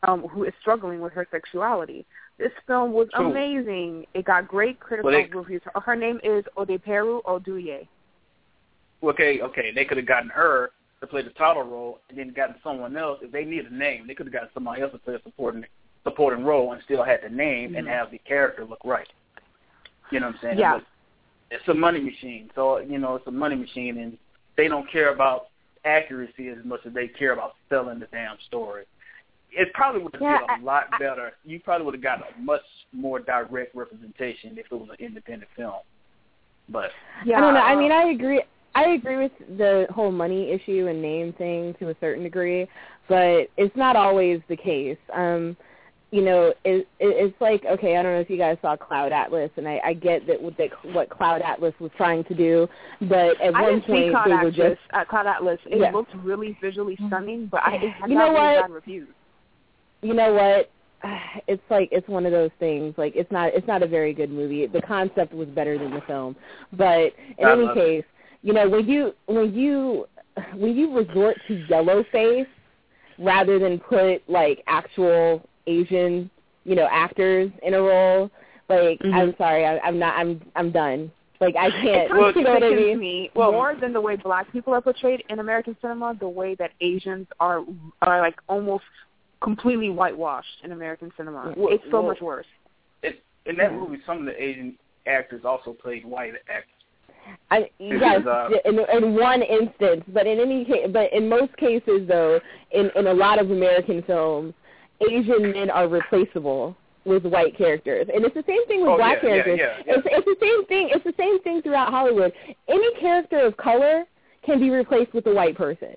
um who is struggling with her sexuality. This film was Cool. amazing. It got great critical Well, they- reviews. Her, her name is Adepero Oduye. Okay, okay, they could have gotten her to play the title role, and then gotten someone else. If they need a name, they could have gotten somebody else to play a supporting supporting role, and still had the name and Mhm. have the character look right. You know what I'm saying? Yeah. But it's a money machine, so you know it's a money machine, and they don't care about accuracy as much as they care about selling the damn story. It probably would have Yeah, been a lot better. You probably would have gotten a much more direct representation if it was an independent film. But Yeah, I don't know. I uh, mean, I agree. I agree with the whole money issue and name thing to a certain degree, but it's not always the case. Um, you know, it, it, it's like okay, I don't know if you guys saw Cloud Atlas, and I, I get that what, that what Cloud Atlas was trying to do, but at I one didn't see point Cloud they Atlas. were just uh, Cloud Atlas. It Yeah. looked really visually stunning, but I, it had You know really what? bad reviews. you know what it's like it's one of those things like it's not it's not a very good movie the concept was better than the film but in I any love it. case you know when you when you when you resort to yellow face rather than put like actual asian you know actors in a role like Mhm. i'm sorry I, i'm not i'm i'm done like i can't kind of you know what i mean me Well- more than the way black people are portrayed in American cinema. The way that Asians are are like almost completely whitewashed in American cinema. Well- it's so well- much worse. it, in that Yeah. movie, some of the Asian actors also played white actors. I, yes, uh, in, in one instance, but in any case, but in most cases, though, in in a lot of American films, Asian men are replaceable with white characters, and it's the same thing with Oh, black yeah, characters. yeah, yeah. It's it's the same thing. It's the same thing throughout Hollywood. Any character of color can be replaced with a white person,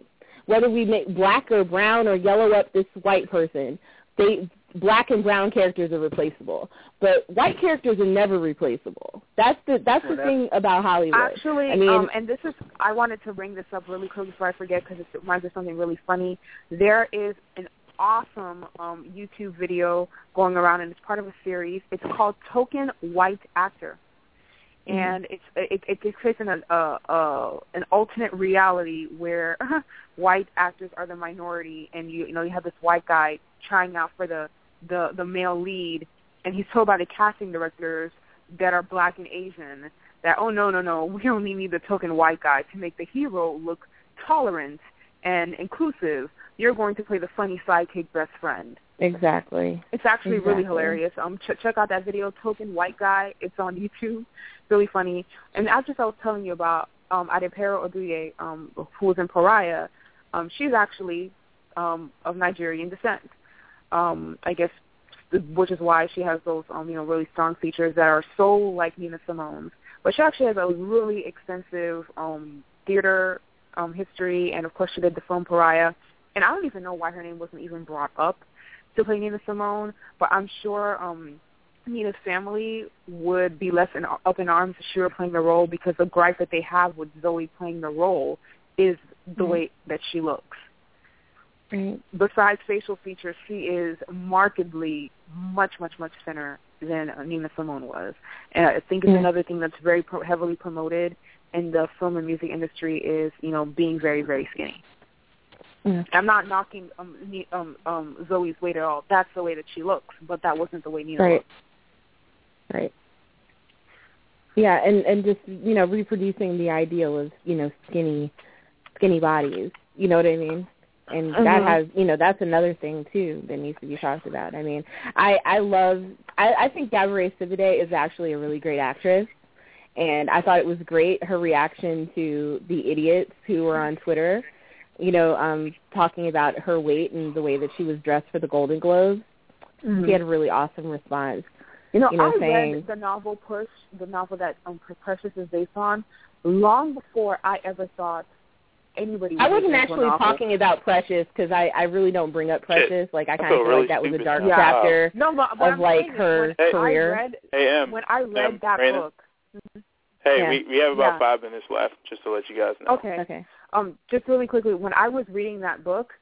whether we make black or brown or yellow up this white person. They black and brown characters are replaceable, but white characters are never replaceable. That's the that's the thing about Hollywood. Actually, I mean, um, and this is I wanted to bring this up really quick before I forget because it reminds me of something really funny. There is an awesome um, YouTube video going around, and it's part of a series. It's called Token White Actor, Mm-hmm. and it's it, it takes place in a, a, a an alternate reality where white actors are the minority, and you you know you have this white guy trying out for the the the male lead, and he's told by the casting directors that are black and Asian that oh no no no we only need the token white guy to make the hero look tolerant and inclusive. You're going to play the funny sidekick best friend. Exactly. It's actually really hilarious. Um, ch- check out that video, Token White Guy. It's on YouTube. Really funny. And as just I was telling you about um, Adepero Oduye, um, who was in Pariah, um, she's actually um, of Nigerian descent. Um, I guess, which is why she has those, um, you know, really strong features that are so like Nina Simone's. But she actually has a really extensive um, theater um, history, and of course she did the film Pariah. And I don't even know why her name wasn't even brought up to play Nina Simone, but I'm sure um Nina's family would be less in, up in arms if she were playing the role because the gripe that they have with Zoe playing the role is the Mhm. way that she looks. Right. Besides facial features, she is markedly much, much, much thinner than Nina Simone was. And I think it's another thing that's very pro- heavily promoted in the film and music industry is, you know, being very, very skinny. Yeah. I'm not knocking um, um, um, Zoe's weight at all. That's the way that she looks, but that wasn't the way Nina Right. looked. Right. Yeah, and and just you know reproducing the ideal of you know skinny, skinny bodies. You know what I mean? And that Mhm. has you know that's another thing too that needs to be talked about. I mean, I I love I I think Gabourey Sidibe is actually a really great actress, and I thought it was great her reaction to the idiots who were on Twitter, you know, um, talking about her weight and the way that she was dressed for the Golden Globes. Mhm. She had a really awesome response. You know, you know, I saying- read the novel Push, the novel that um, Precious is based on, long before I ever thought anybody. I wasn't make it into a actually novel. talking about Precious because I I really don't bring up Precious. Like I I kind of feel really like that was a dark now. chapter No, but, but of I'm like saying is her when Hey. career. I read Hey, Em. when I read Em, that Raina. book. Hey, Yeah. we we have about Yeah. five minutes left, just to let you guys know. Okay. Okay. Um, just really quickly, when I was reading that book,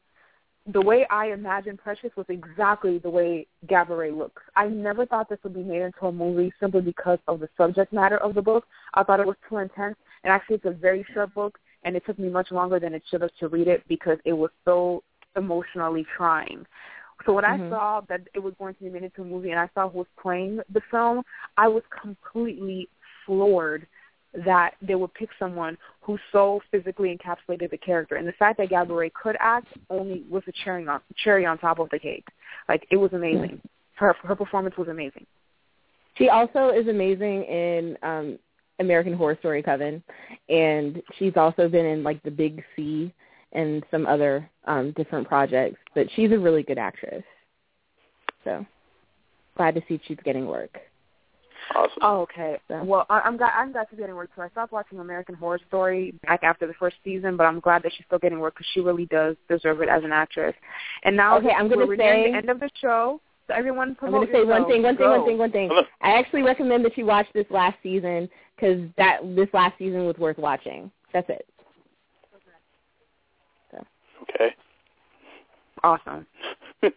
the way I imagined Precious was exactly the way Gabourey looks. I never thought this would be made into a movie simply because of the subject matter of the book. I thought it was too intense, and actually it's a very short book, and it took me much longer than it should have to read it because it was so emotionally trying. So when Mhm. I saw that it was going to be made into a movie and I saw who was playing the film, I was completely floored that they would pick someone who so physically encapsulated the character. And the fact that Gabourey could act only was a cherry on cherry on top of the cake. Like it was amazing. Her her performance was amazing. She also is amazing in um American Horror Story Coven, and she's also been in like The Big C and some other um different projects. But she's a really good actress. So glad to see she's getting work. Awesome. Oh, okay. So. Well, I, I'm glad I'm glad she's getting work too. I stopped watching American Horror Story back after the first season, but I'm glad that she's still getting work because she really does deserve it as an actress. And now, Okay, I'm gonna we're say- the end of the show. So everyone, I'm going to say one yourselves. thing, one thing, one thing, one thing. I actually recommend that you watch this last season because that this last season was worth watching. That's it. Okay. Awesome. Here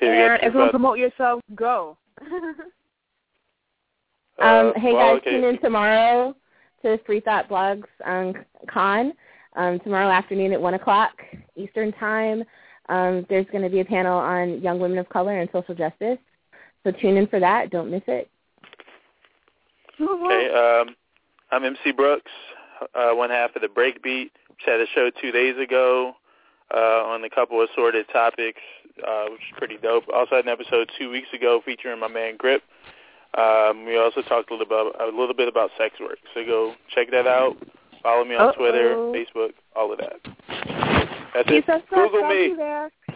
we And go. everyone, promote yourself. Go. Uh, Um, hey well, guys, okay. tune in tomorrow to Free Thought Blogs um, Con. Um, tomorrow afternoon at one o'clock Eastern Time. Um, there's going to be a panel on young women of color and social justice. So tune in for that. Don't miss it. Okay, um, I'm MC Brooks, uh, one half of the Breakbeat. Just had a show two days ago uh, on a couple assorted topics, uh, which is pretty dope. Also had an episode two weeks ago featuring my man Grip. Um, we also talked a little about a little bit about sex work. So go check that out. Follow me on Uh-oh. Twitter, Facebook, all of that. That's He it. Google me.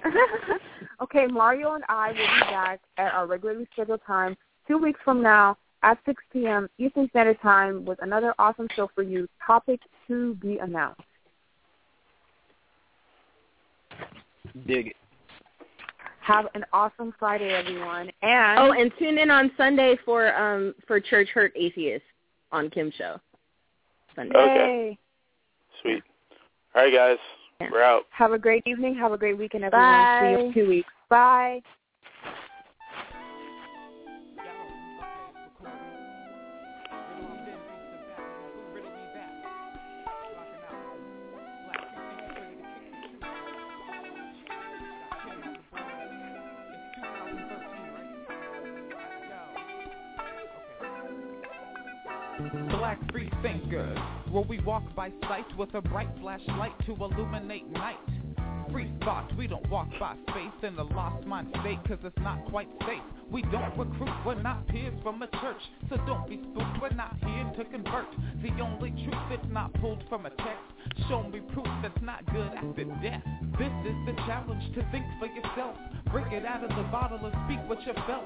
you there. okay, Mario and I will be back at our regularly scheduled time two weeks from now at 6 p.m. Eastern Standard Time with another awesome show for you. Topic to be announced. Dig it. Have an awesome Friday, everyone. And Oh, and tune in on Sunday for um for Church Hurt Atheist on Kim's show. Sunday. Okay. Sweet. All right, guys. Yeah. We're out. Have a great evening. Have a great weekend, everyone. See you in two weeks. Bye. Free thinkers, where we walk by sight with a bright flashlight to illuminate night. Free thought, we don't walk by faith in the lost mind state, cause it's not quite safe. We don't recruit, we're not peers from a church, so don't be spooked, we're not here to convert. The only truth that's not pulled from a text, show me proof that's not good after death. This is the challenge to think for yourself, break it out of the bottle and speak what you felt.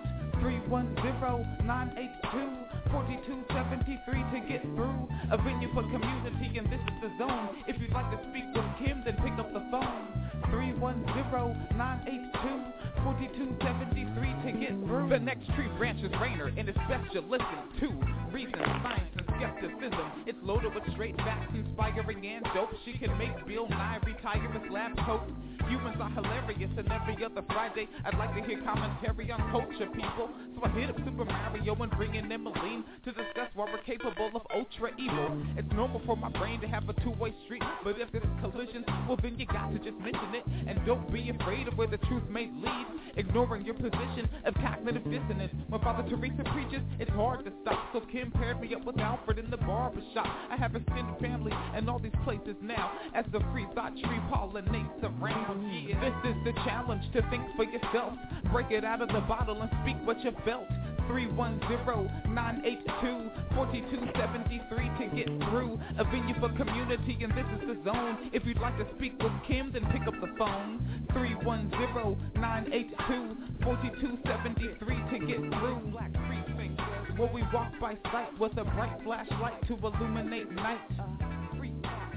310-982-4273 to get through. A venue for community and this is the zone. If you'd like to speak with Kim, then pick up the phone. 310-982-4273 to get through. The next tree branch is Raina, and it's best you listen to. Reason, science, and skepticism. It's loaded with straight facts, inspiring and dope. She can make Bill Nye retire his lab coat. Humans are hilarious, and every other Friday, I'd like to hear commentary on culture, people. So I hit up Super Mario and bring in Emmeline to discuss why we're capable of ultra evil. It's normal for my brain to have a two-way street, but if there's collisions, well then you got to just mention And don't be afraid of where the truth may lead, ignoring your position of cognitive dissonance. When Father Teresa preaches, it's hard to stop. So Kim paired me up with Alfred in the barbershop. I have a extended family and all these places now, as the free thought tree pollinates around. Yeah, this is the challenge to think for yourself. Break it out of the bottle and speak what you felt. 310-982-4273 to get through. A venue for community and this is the zone. If you'd like to speak with Kim, then pick up the phone. 310-982-4273 to get through. Black Precinct, where we walk by sight with a bright flashlight to illuminate night.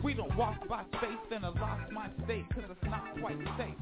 We don't walk by faith in a lost mind state, cause it's not quite safe.